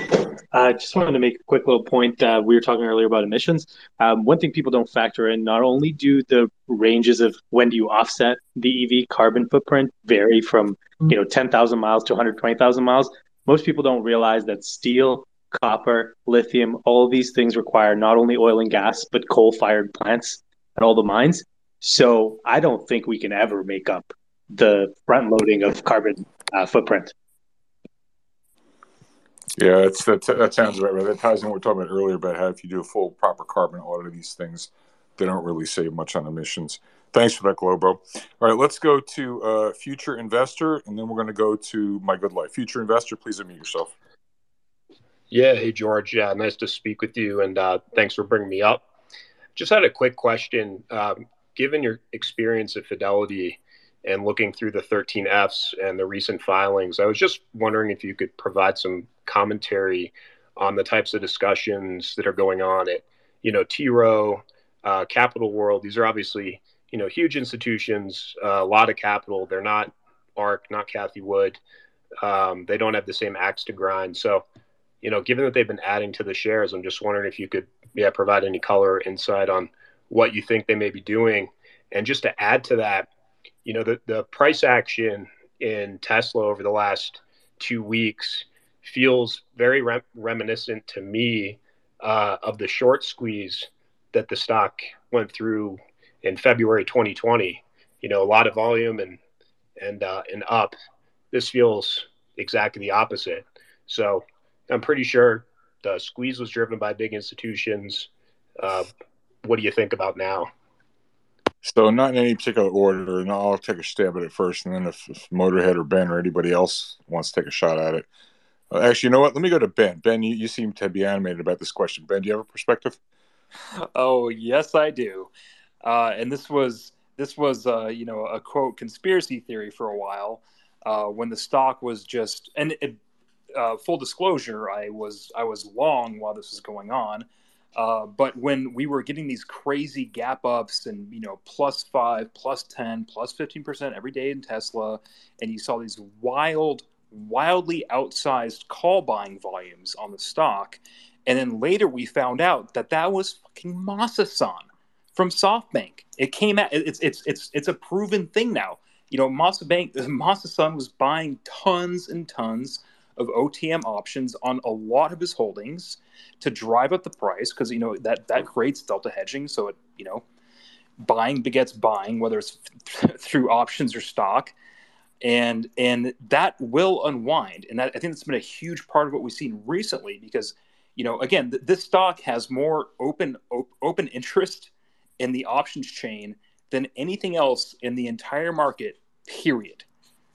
I uh, just wanted to make a quick little point. Uh, we were talking earlier about emissions. Um, one thing people don't factor in: not only do the ranges of when do you offset the EV carbon footprint vary from you know 10,000 miles to 120,000 miles. Most people don't realize that steel, copper, lithium, all these things require not only oil and gas but coal-fired plants and all the mines. So I don't think we can ever make up the front loading of carbon uh, footprint. Yeah, that's that. Sounds right. Right. That ties in what we were talking about earlier about how if you do a full proper carbon audit of these things, they don't really save much on emissions. Thanks for that, Globo. All right, let's go to uh, future investor, and then we're going to go to my good life. Future investor, please unmute yourself. Yeah, hey George. Yeah, nice to speak with you, and uh, thanks for bringing me up. Just had a quick question. Um, given your experience at Fidelity and looking through the 13Fs and the recent filings, I was just wondering if you could provide some commentary on the types of discussions that are going on at, you know, T. Rowe, uh, Capital World. These are obviously, you know, huge institutions, uh, a lot of capital. They're not ARK, not Cathie Wood. Um, they don't have the same axe to grind. So, you know, given that they've been adding to the shares, I'm just wondering if you could, yeah, provide any color or insight on what you think they may be doing. And just to add to that, you know, the, the price action in Tesla over the last two weeks feels very rem- reminiscent to me uh, of the short squeeze that the stock went through in February 2020. You know, a lot of volume and and uh, and up. This feels exactly the opposite. So I'm pretty sure the squeeze was driven by big institutions. Uh, what do you think about now? So, not in any particular order, and I'll take a stab at it first, and then if, if Motorhead or Ben or anybody else wants to take a shot at it. Uh, actually, you know what? Let me go to Ben. Ben, you, you seem to be animated about this question. Ben, do you have a perspective? Oh yes, I do. Uh, and this was this was uh, you know a quote conspiracy theory for a while uh, when the stock was just and it, uh, full disclosure, I was I was long while this was going on. Uh, but when we were getting these crazy gap ups and you know plus five, plus ten, plus fifteen percent every day in Tesla, and you saw these wild, wildly outsized call buying volumes on the stock, and then later we found out that that was fucking Masa-san from SoftBank. It came out. It's it's it's it's a proven thing now. You know, Masa was buying tons and tons of OTM options on a lot of his holdings to drive up the price because you know that that creates delta hedging. So it you know buying begets buying, whether it's through options or stock, and and that will unwind. And that, I think that's been a huge part of what we've seen recently because you know again th- this stock has more open op- open interest in the options chain than anything else in the entire market. Period.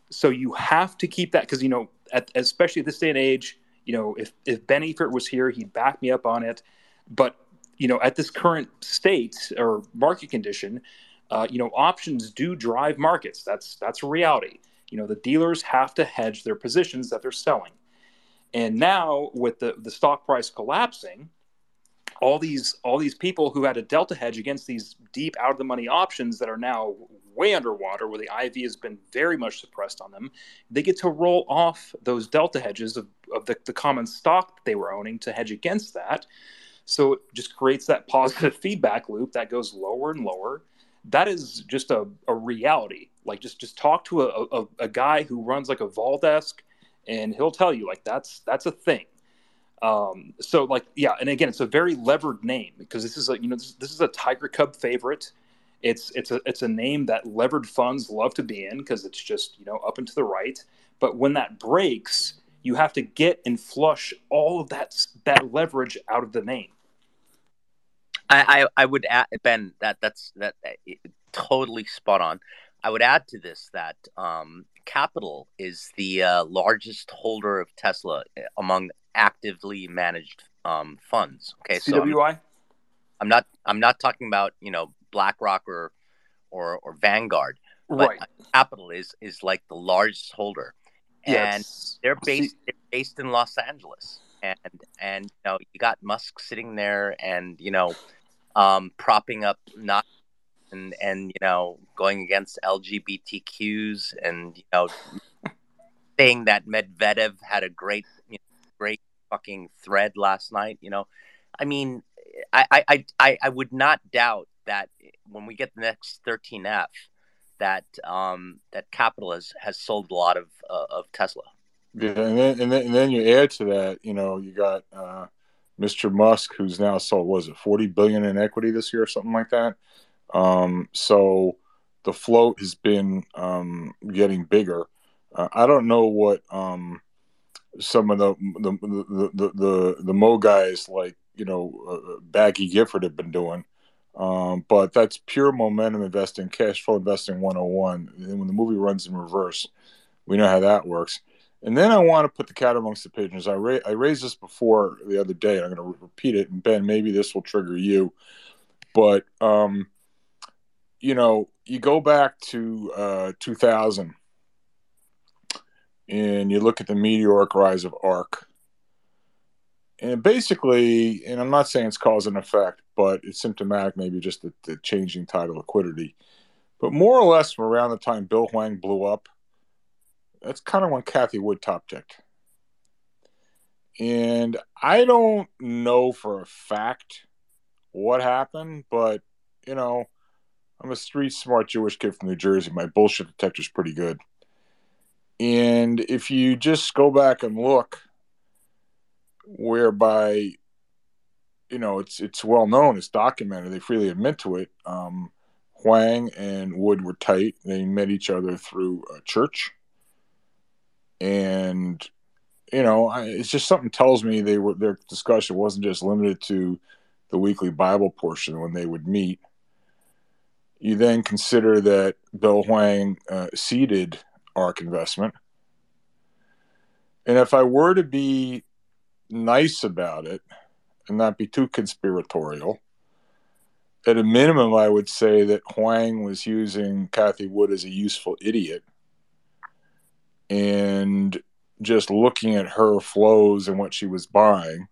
So you have to keep that because you know at, especially at this day and age, you know, if if Benn Eifert was here, he'd back me up on it. But you know, at this current state or market condition, uh, you know, options do drive markets. That's that's a reality. You know, the dealers have to hedge their positions that they're selling. And now with the the stock price collapsing, all these all these people who had a delta hedge against these deep out of the money options that are now way underwater where the IV has been very much suppressed on them, they get to roll off those delta hedges of, of the, the common stock that they were owning to hedge against that. So it just creates that positive feedback loop that goes lower and lower. That is just a, a reality. Like just just talk to a, a, a guy who runs like a vol desk and he'll tell you like that's that's a thing. Um, so like yeah, and again, it's a very levered name because this is a you know this, this is a Tiger Cub favorite. It's it's a it's a name that levered funds love to be in because it's just you know up and to the right. But when that breaks, you have to get and flush all of that that leverage out of the name. I, I, I would add Ben that that's that, that totally spot on. I would add to this that um, Capital is the uh, largest holder of Tesla eh, among actively managed um, funds. Okay, so CWI. I'm, I'm, not I'm not talking about you know BlackRock or or, or Vanguard, but right. Capital is is like the largest holder, and yes. they're based they're based in Los Angeles, and and you know you got Musk sitting there, and you know um, propping up not and and you know going against LGBTQs and you know saying that Medvedev had a great great fucking thread last night. You know, I mean, I I I, I would not doubt that when we get the next 13F, that um, that Capital has, has sold a lot of uh, of Tesla. Yeah, and then, and then and then you add to that, you know, you got uh, Mr. Musk, who's now sold was it forty billion in equity this year or something like that. Um, so the float has been um, getting bigger. Uh, I don't know what um, some of the the, the the the the Mo guys like you know uh, Baillie Gifford have been doing. Um, but that's pure momentum investing, cash flow investing 101. And when the movie runs in reverse, we know how that works. And then I want to put the cat amongst the pigeons. I, ra- I raised this before the other day, and I'm going to repeat it. And Ben, maybe this will trigger you. But, um, you know, you go back to uh, 2000 and you look at the meteoric rise of ARK and basically, and I'm not saying it's cause and effect, but it's symptomatic, maybe just the, the changing tide of liquidity. But more or less, from around the time Bill Hwang blew up, that's kind of when Cathie Wood top ticked. And I don't know for a fact what happened, but you know, I'm a street smart Jewish kid from New Jersey. My bullshit detector's pretty good. And if you just go back and look, whereby you know it's it's well known, it's documented. They freely admit to it. Um, Hwang and Wood were tight. They met each other through a church, and you know, I, it's just something tells me they were their discussion wasn't just limited to the weekly Bible portion when they would meet. You then consider that Bill Hwang uh, ARK Investment. And if I were to be nice about it and not be too conspiratorial. At a minimum, I would say that Hwang was using Cathie Wood as a useful idiot and just looking at her flows and what she was buying.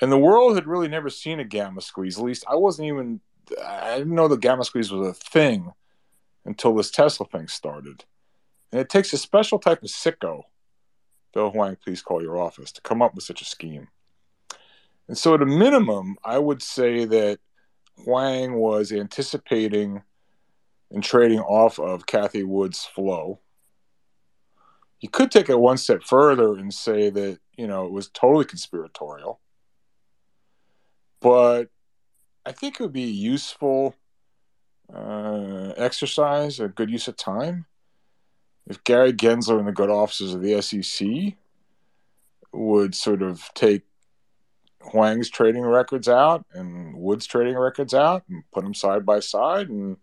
And the world had really never seen a gamma squeeze. At least I wasn't even, I didn't know the gamma squeeze was a thing until this Tesla thing started. And it takes a special type of sicko Bill Hwang, please call your office to come up with such a scheme. And so, at a minimum, I would say that Hwang was anticipating and trading off of Cathie Wood's flow You could take it one step further and say that, you know, it was totally conspiratorial. But I think it would be useful uh, exercise, a good use of time. If Gary Gensler and the good officers of the SEC would sort of take Hwang's trading records out and Wood's trading records out and put them side by side and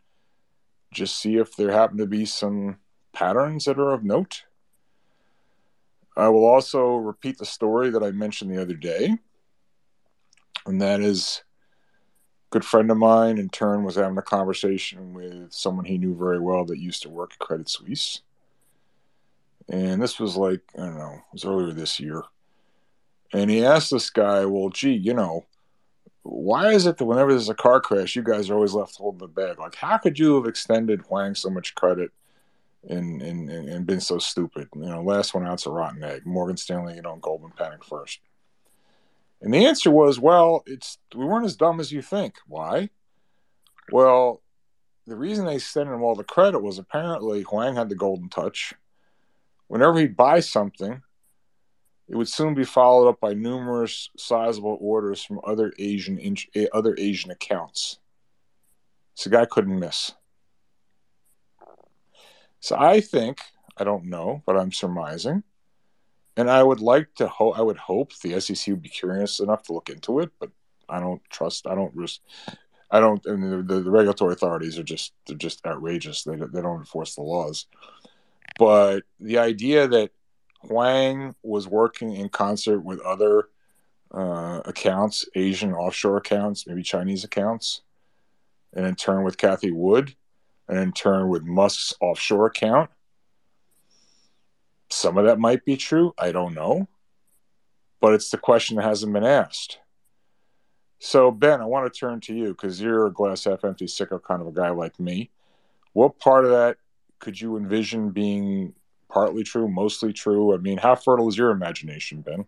just see if there happen to be some patterns that are of note. I will also repeat the story that I mentioned the other day, and that is good friend of mine in turn was having a conversation with someone he knew very well that used to work at Credit Suisse. And this was like, I don't know, it was earlier this year. And he asked this guy, well, gee, you know, why is it that whenever there's a car crash, you guys are always left holding the bag? Like, how could you have extended Hwang so much credit and, and, and been so stupid? You know, last one out's a rotten egg. Morgan Stanley, you know, Goldman panicked first. And the answer was, well, it's we weren't as dumb as you think. Why? Well, the reason they sent him all the credit was apparently Hwang had the golden touch. Whenever he'd buy something, it would soon be followed up by numerous sizable orders from other Asian other Asian accounts. So the guy couldn't miss. So I think I don't know, but I'm surmising, and I would like to hope I would hope the SEC would be curious enough to look into it, but I don't trust. I don't risk. I don't. I mean, the, the regulatory authorities are just they're just outrageous. They they don't enforce the laws. But the idea that Hwang was working in concert with other uh, accounts, Asian offshore accounts, maybe Chinese accounts, and in turn with Cathie Wood, and in turn with Musk's offshore account. Some of that might be true. I don't know. But it's the question that hasn't been asked. So, Ben, I want to turn to you because you're a glass half empty, sicko kind of a guy like me. What part of that could you envision being partly true, mostly true? I mean, how fertile is your imagination, Ben?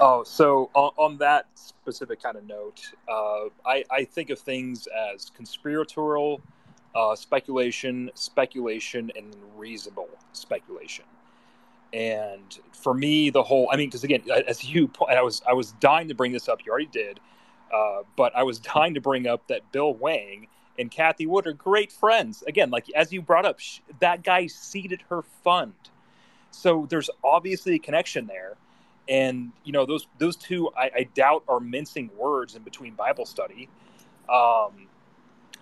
Oh, so on, on that specific kind of note, uh, I, I, think of things as conspiratorial uh, speculation, speculation, and reasonable speculation. And for me, the whole—I mean, because again, as you, I was, I was dying to bring this up. You already did, uh, but I was dying to bring up that Bill Hwang and Cathie Wood are great friends. Again, like as you brought up, that guy seeded her fund, so there's obviously a connection there. And you know those those two, I, I doubt are mincing words in between Bible study. Um,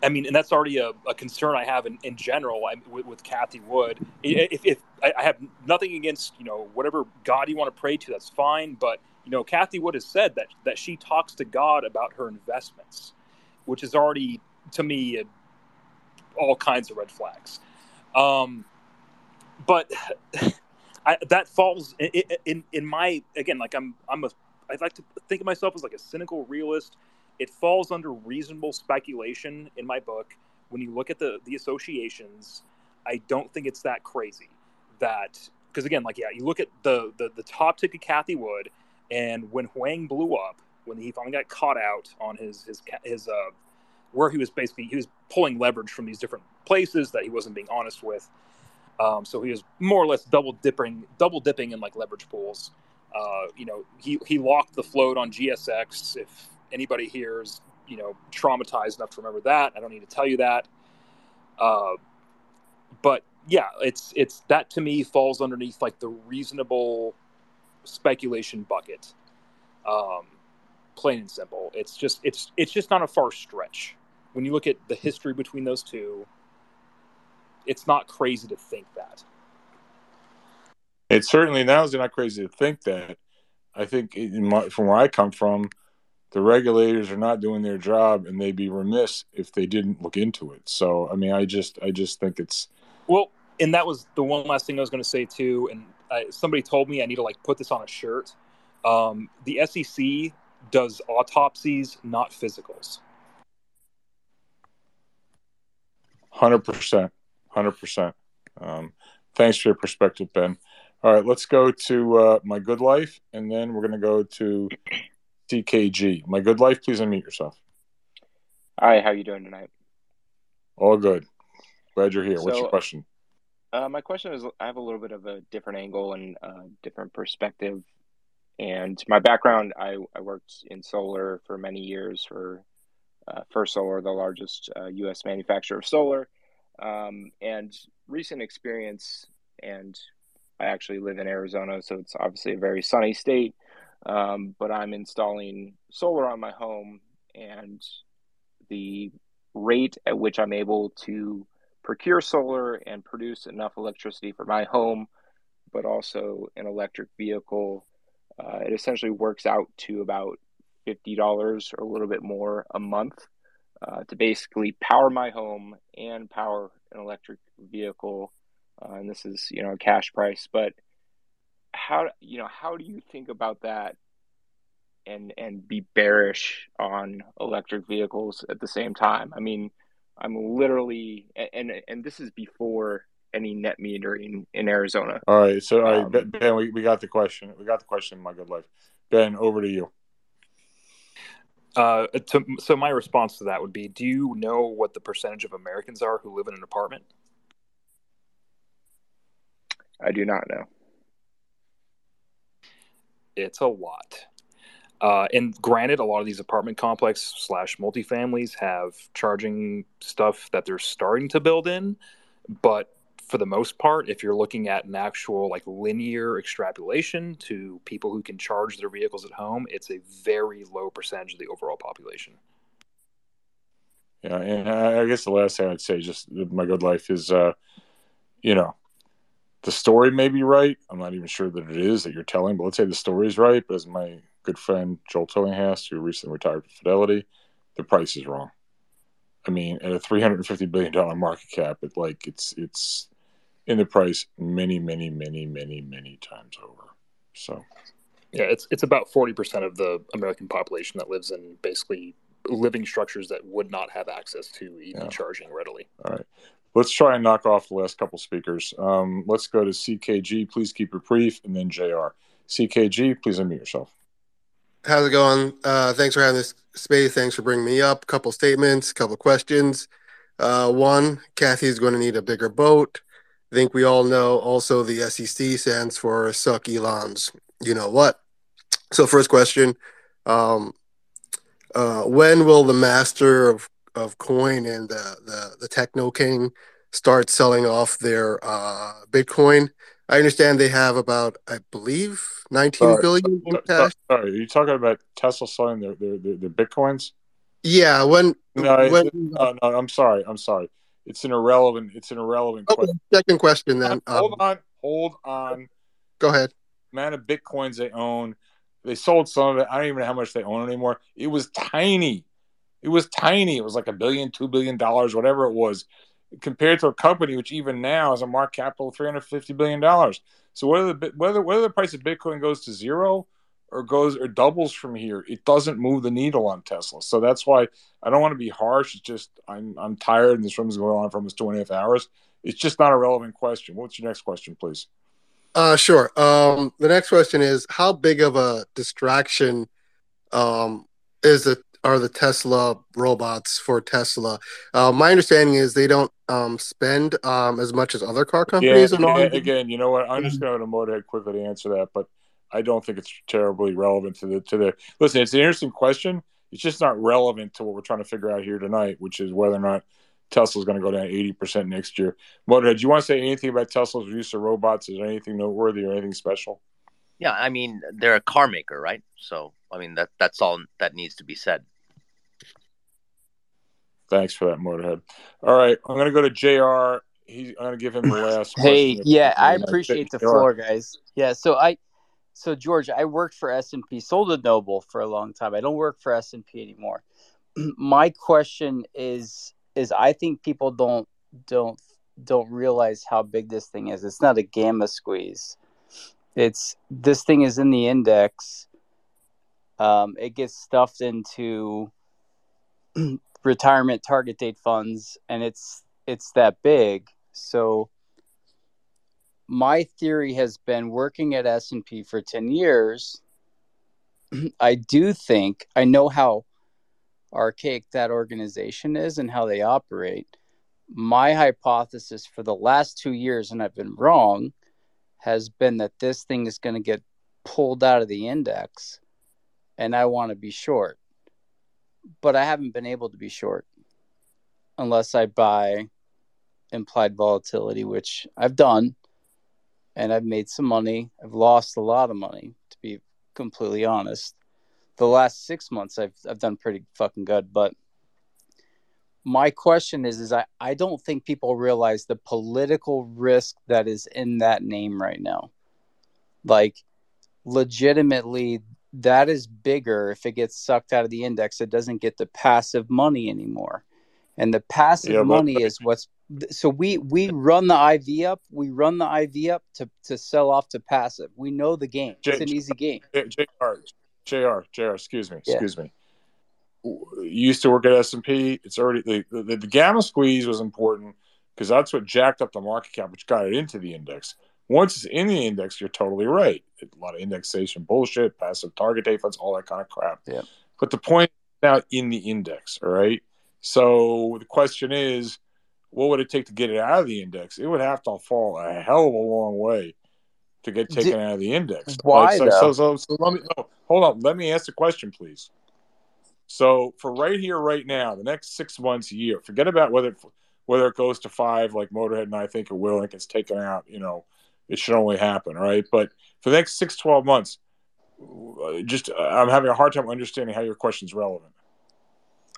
I mean, and that's already a, a concern I have in, in general I, with, with Cathie Wood. If, if I, have nothing against you know whatever God you want to pray to, that's fine. But you know, Cathie Wood has said that that she talks to God about her investments, which is already to me all kinds of red flags. Um, but I, that falls in, in, in my again like I'm I'm a I like to think of myself as like a cynical realist. It falls under reasonable speculation in my book. When you look at the the associations, I don't think it's that crazy. That because again, like yeah, you look at the the, the top ticket Cathie Wood, and when Hwang blew up, when he finally got caught out on his his his uh, where he was basically he was pulling leverage from these different places that he wasn't being honest with. Um, so he was more or less double dipping, double dipping in like leverage pools. Uh, you know, he he locked the float on GSX. If anybody here is you know traumatized enough to remember that, I don't need to tell you that. Uh, but yeah, it's it's that to me falls underneath like the reasonable speculation bucket. Um, plain and simple. It's just it's it's just not a far stretch. When you look at the history between those two, it's not crazy to think that. It's certainly now is not crazy to think that. I think my, from where I come from, the regulators are not doing their job, and they'd be remiss if they didn't look into it. So, I mean, I just, I just think it's well, and that was the one last thing I was going to say too. And I, somebody told me I need to like put this on a shirt. Um, the SEC does autopsies, not physicals. Hundred percent, hundred percent. Um, thanks for your perspective, Ben. All right, let's go to uh, my good life, and then we're going to go to CKG. My good life, please unmute yourself. Hi, how you doing tonight? All good. Glad you're here. So, What's your question? Uh, my question is I have a little bit of a different angle and a different perspective. And my background, I, I worked in solar for many years for uh, First Solar, the largest uh, U.S. manufacturer of solar. Um, and recent experience, and I actually live in Arizona, so it's obviously a very sunny state. Um, but I'm installing solar on my home, and the rate at which I'm able to procure solar and produce enough electricity for my home, but also an electric vehicle, uh, it essentially works out to about $50 or a little bit more a month uh, to basically power my home and power an electric vehicle. Uh, and this is, you know, a cash price. But how, you know, how do you think about that and and be bearish on electric vehicles at the same time? I mean, I'm literally, and and this is before any net metering in Arizona. All right, so all right, um, Ben, we, we got the question. We got the question, my good life. Ben, over to you. Uh, to, so my response to that would be: Do you know what the percentage of Americans are who live in an apartment? I do not know. It's a lot. Uh, and granted, a lot of these apartment complex slash multifamilies have charging stuff that they're starting to build in, but for the most part, if you're looking at an actual like linear extrapolation to people who can charge their vehicles at home, it's a very low percentage of the overall population. Yeah, and I guess the last thing I'd say, just my good life, is, uh, you know, the story may be right. I'm not even sure that it is that you're telling, but let's say the story is right. But as my good friend Joel Tillinghast, who recently retired from Fidelity, the price is wrong. I mean, at a 350 billion dollar market cap, it like it's it's in the price many, many, many, many, many times over. So, yeah, it's it's about 40 percent of the American population that lives in basically living structures that would not have access to EV yeah. charging readily. All right. Let's try and knock off the last couple speakers. Um, let's go to CKG. Please keep it brief, and then JR. CKG, please unmute yourself. How's it going? Uh, thanks for having this space. Thanks for bringing me up. Couple statements, couple questions. Uh, one, Cathie's going to need a bigger boat. I think we all know also the SEC stands for suck Elon's. You know what? So, first question um, uh, When will the master of, of coin and the, the, the techno king start selling off their uh, Bitcoin? I understand they have about, I believe, nineteen sorry, billion in cash. Sorry, are you talking about Tesla selling their their, their, their bitcoins? Yeah. When? No, when, no, no, I'm sorry. I'm sorry. It's an irrelevant. It's an irrelevant okay, question. Second question, then. Hold um, on. Hold on. Go ahead. Amount of bitcoins they own. They sold some of it. I don't even know how much they own anymore. It was tiny. It was tiny. It was like a billion, two billion dollars, whatever it was compared to a company which even now has a market capital of 350 billion dollars. So whether the whether whether the price of Bitcoin goes to zero or goes or doubles from here, it doesn't move the needle on Tesla. So that's why I don't want to be harsh. It's just I'm I'm tired and this room is going on for almost two and a half hours. It's just not a relevant question. What's your next question, please? Uh, sure. Um, the next question is how big of a distraction um, is it are the Tesla robots for Tesla. Uh, my understanding is they don't um, spend um, as much as other car companies. Yeah, yeah again, you know what? I'm just going to Motorhead quickly to answer that, but I don't think it's terribly relevant to the to the. Listen, it's an interesting question. It's just not relevant to what we're trying to figure out here tonight, which is whether or not Tesla's going to go down 80% next year. Motorhead, do you want to say anything about Tesla's use of robots? Is there anything noteworthy or anything special? Yeah, I mean, they're a car maker, right? So, I mean, that that's all that needs to be said. Thanks for that, Motorhead. All right, I'm going to go to Jr. He's, I'm going to give him the last. hey, yeah, I appreciate the floor, guys. Yeah, so I, so George, I worked for S and P, sold a Noble for a long time. I don't work for S and P anymore. My question is, is I think people don't don't don't realize how big this thing is. It's not a gamma squeeze. It's this thing is in the index. Um, it gets stuffed into retirement target date funds and it's it's that big so my theory has been working at S&P for 10 years I do think I know how archaic that organization is and how they operate My hypothesis for the last two years, and I've been wrong, has been that this thing is going to get pulled out of the index, and I want to be short. But I haven't been able to be short unless I buy implied volatility, which I've done, and I've made some money. I've lost a lot of money, to be completely honest. The last six months, I've I've done pretty fucking good, but my question is is I, I don't think people realize the political risk that is in that name right now. Like legitimately that is bigger if it gets sucked out of the index. It doesn't get the passive money anymore. And the passive yeah, money is what's so we we run the iv up. We run the iv up to to sell off to passive. We know the game. J- it's an easy game. Jr jr jr excuse me excuse yeah. me used to work at S&P. It's already the, the, the gamma squeeze was important because that's what jacked up the market cap, which got it into the index. Once it's in the index, you're totally right. A lot of indexation bullshit, passive target date funds, all that kind of crap. Yeah. But the point now in the index, all right? So the question is, what would it take to get it out of the index? It would have to fall a hell of a long way to get taken Did, out of the index. Why? Like, so, so, so, so, let me no, hold on. Let me ask the question, please. So for right here, right now, the next six months, year, forget about whether whether it goes to five, like Motorhead and I think it will, and gets taken out. You know, it should only happen, right? But for the next six, 12 months, just I'm having a hard time understanding how your question is relevant.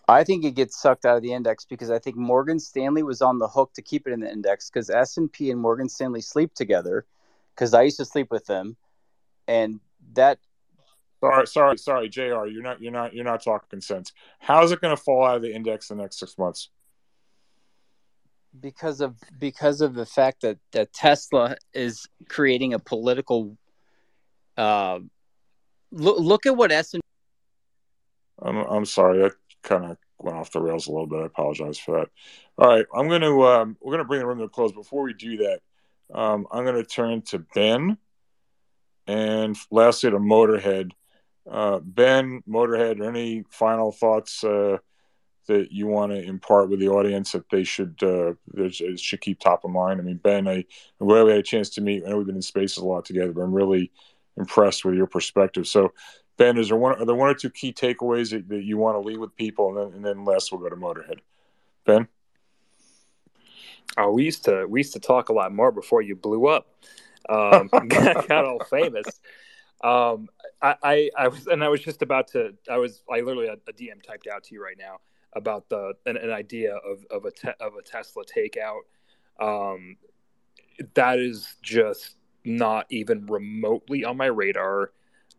I think it gets sucked out of the index because I think Morgan Stanley was on the hook to keep it in the index because S and P and Morgan Stanley sleep together because I used to sleep with them, and that Sorry, sorry, sorry, Jr. You're not, you're not, you're not talking sense. How's it going to fall out of the index in the next six months? Because of because of the fact that that Tesla is creating a political. Uh, look, look at what S and. I'm I'm sorry that kind of went off the rails a little bit. I apologize for that. All right, I'm going to um, we're going to bring the room to a close. Before we do that, um, I'm going to turn to Ben, and lastly to Motorhead uh, ben, Motorhead, any final thoughts uh, that you want to impart with the audience that they should uh, should keep top of mind? I mean, Ben, I, am glad we had a chance to meet. I know we've been in spaces a lot together, but I'm really impressed with your perspective. So, Ben, is there one are there one or two key takeaways that, that you want to leave with people, and then and then last we'll go to Motorhead. Ben. Oh, we used to we used to talk a lot more before you blew up. Um, got, got all famous. Um, I, I, I, was, and I was just about to, I was, I literally a, a DM typed out to you right now about the an, an idea of of a te, of a Tesla takeout. Um, that is just not even remotely on my radar.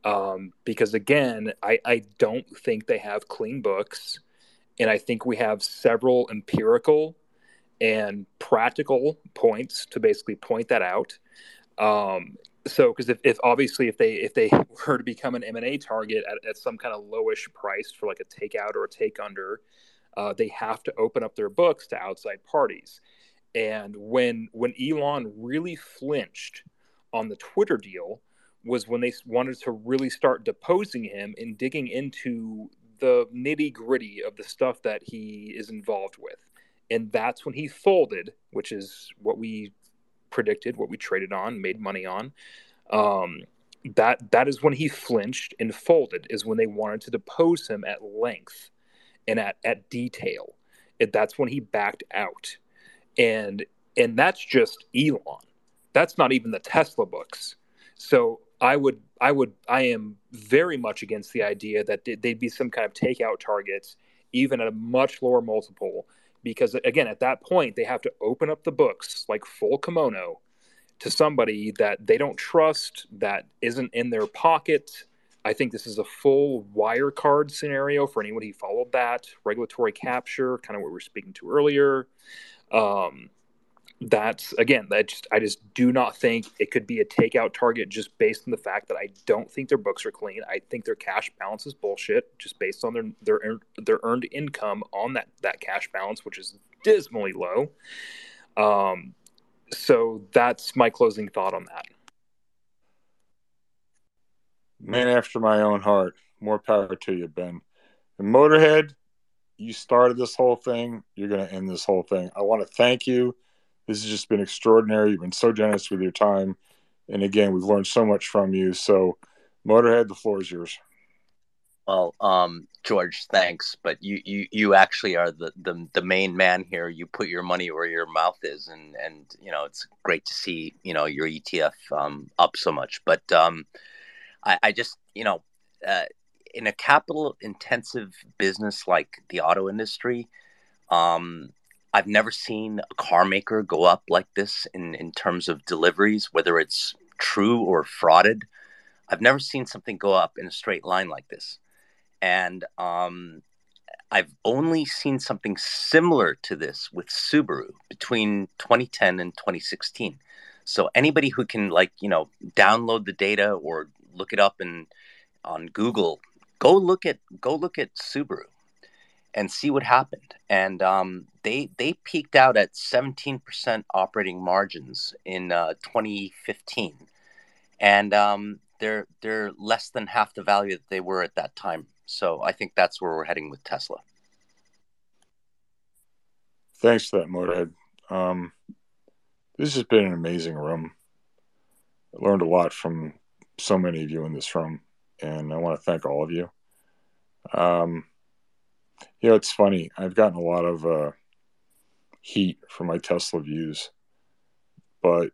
Um, because again, I, I don't think they have clean books, and I think we have several empirical and practical points to basically point that out. Um, so because if, if obviously if they if they were to become an m&a target at, at some kind of lowish price for like a takeout or a take under uh, they have to open up their books to outside parties. And when when elon really flinched on the twitter deal was when they wanted to really start deposing him and digging into the nitty gritty of the stuff that he is involved with. And that's when he folded which is what we predicted, what we traded on, made money on. Um, that that is when he flinched and folded. Is when they wanted to depose him at length and at at detail. It, that's when he backed out, and and that's just Elon. That's not even the Tesla books. So I would I would I am very much against the idea that they'd be some kind of takeout targets, even at a much lower multiple because again at that point they have to open up the books like full kimono to somebody that they don't trust that isn't in their pocket. I think this is a full Wirecard scenario for anyone who followed that. Regulatory capture kind of what we were speaking to earlier. Um, that's again that just i just do not think it could be a takeout target just based on the fact that i don't think their books are clean i think their cash balance is bullshit just based on their their their earned income on that that cash balance which is dismally low um so that's my closing thought on that man after my own heart more power to you ben the motorhead You started this whole thing. You're going to end this whole thing. I want to thank you. This has just been extraordinary. You've been so generous with your time. And again, we've learned so much from you. So, Motorhead, the floor is yours. Well, um, George, thanks, but you, you, you actually are the, the the main man here. You put your money where your mouth is, and and you know it's great to see you know your ETF um, up so much. But um, I, I just you know uh, in a capital intensive business like the auto industry, um, I've never seen a car maker go up like this in in terms of deliveries, whether it's true or frauded. I've never seen something go up in a straight line like this and um, I've only seen something similar to this with Subaru between 2010 and 2016. So anybody who can like you know download the data or look it up in on Google, go look at go look at Subaru and see what happened. And um, they they peaked out at 17% operating margins in uh, 2015, and um, they're they're less than half the value that they were at that time so I think that's where we're heading with Tesla. Thanks for that, Motorhead. Um, this has been an amazing room. I learned a lot from so many of you in this room, and I want to thank all of you. Um, you know, it's funny. I've gotten a lot of uh, heat for my Tesla views, but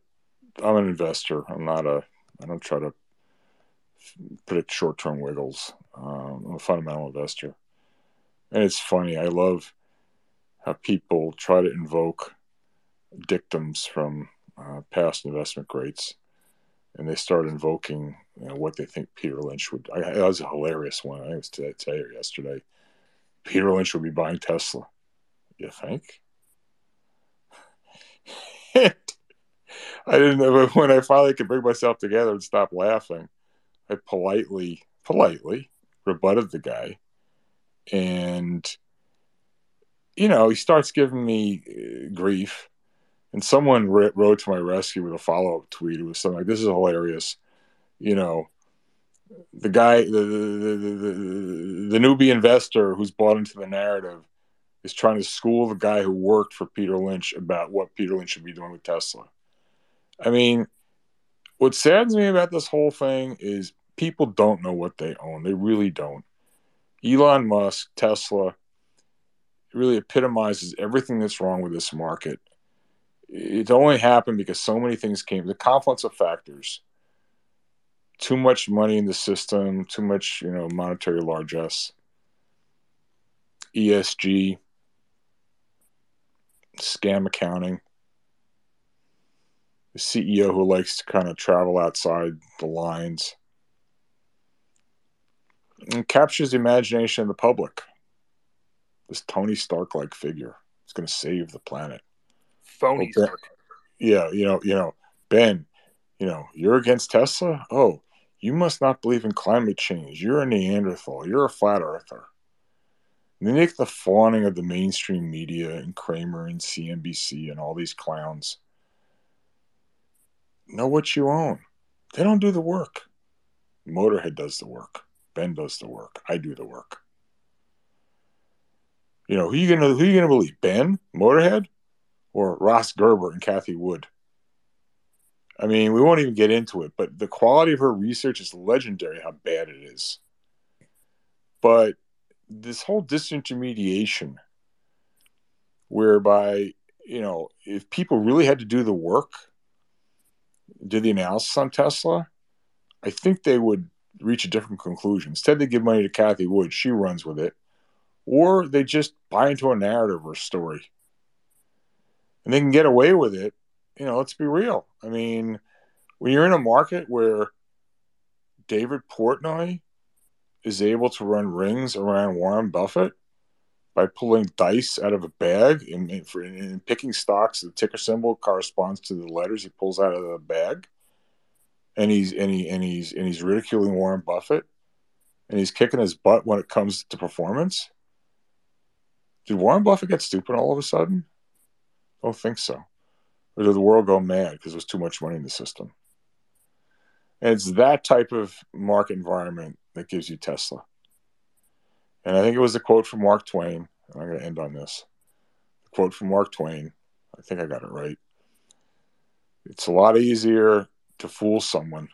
I'm an investor. I'm not a. I don't try to predict short-term wiggles. Um, I'm a fundamental investor, and it's funny. I love how people try to invoke dictums from uh, past investment greats, and they start invoking you know, what they think Peter Lynch would. I, that was a hilarious one. I think it was today or yesterday. Peter Lynch would be buying Tesla. You think? I didn't know when I finally could bring myself together and stop laughing. I politely, politely rebutted the guy. And, you know, he starts giving me uh, grief. And someone wrote to my rescue with a follow up tweet. It was something like, This is hilarious. You know, the guy, the, the, the, the, newbie investor who's bought into the narrative is trying to school the guy who worked for Peter Lynch about what Peter Lynch should be doing with Tesla. I mean, what saddens me about this whole thing is people don't know what they own. They really don't. Elon Musk, Tesla, really epitomizes everything that's wrong with this market. It only happened because so many things came, the confluence of factors. Too much money in the system, too much, you know, monetary largesse, ESG, scam accounting, the CEO who likes to kind of travel outside the lines and captures the imagination of the public. This Tony Stark like figure is going to save the planet. Phony ben, Stark. Yeah, you know, you know, Ben, you know, you're against Tesla. Oh, you must not believe in climate change. You're a Neanderthal. You're a flat earther. And they make the fawning of the mainstream media and Cramer and CNBC and all these clowns know what you own. They don't do the work. Motorhead does the work. Ben does the work. I do the work. You know, who you gonna who you gonna believe? Ben, Motorhead, or Ross Gerber and Cathie Wood? I mean, we won't even get into it, but the quality of her research is legendary how bad it is. But this whole disintermediation, whereby, you know, if people really had to do the work, do the analysis on Tesla, I think they would reach a different conclusion. Instead, they give money to Cathie Wood, she runs with it, or they just buy into a narrative or story. And they can get away with it. You know, let's be real. I mean, when you're in a market where David Portnoy is able to run rings around Warren Buffett by pulling dice out of a bag and, and, and picking stocks, the ticker symbol corresponds to the letters he pulls out of the bag and he's and he and he's and he's ridiculing Warren Buffett, and he's kicking his butt when it comes to performance. Did Warren Buffett get stupid all of a sudden? Don't think so. Did the world go mad because there's too much money in the system? And it's that type of market environment that gives you Tesla. And I think it was a quote from Mark Twain. and I'm going to end on this. A quote from Mark Twain. I think I got it right. It's a lot easier to fool someone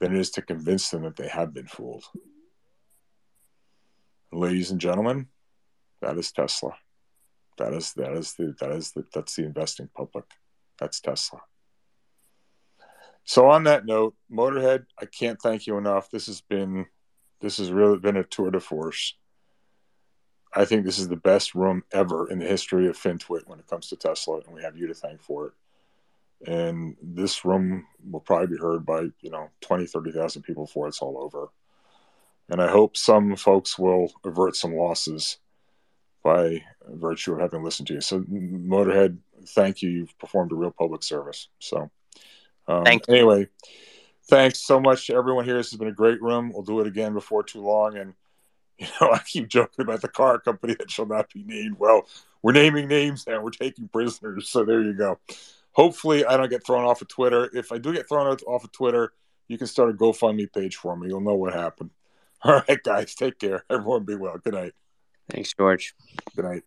than it is to convince them that they have been fooled. Ladies and gentlemen, that is Tesla. That is that is the that is the that's the investing public. That's Tesla. So on that note, Motorhead, I can't thank you enough. This has been this has really been a tour de force. I think this is the best room ever in the history of FinTwit when it comes to Tesla, and we have you to thank for it. And this room will probably be heard by, you know, 20, 30,000 people before it's all over. And I hope some folks will avert some losses by virtue of having listened to you. So, Motorhead, thank you. You've performed a real public service. So, um, Thank anyway, thanks so much to everyone here. This has been a great room. We'll do it again before too long. And you know, I keep joking about the car company that shall not be named. Well, we're naming names and we're taking prisoners. So there you go. Hopefully, I don't get thrown off of Twitter. If I do get thrown off of Twitter, you can start a GoFundMe page for me. You'll know what happened. All right, guys, take care. Everyone be well. Good night. Thanks, George. Good night.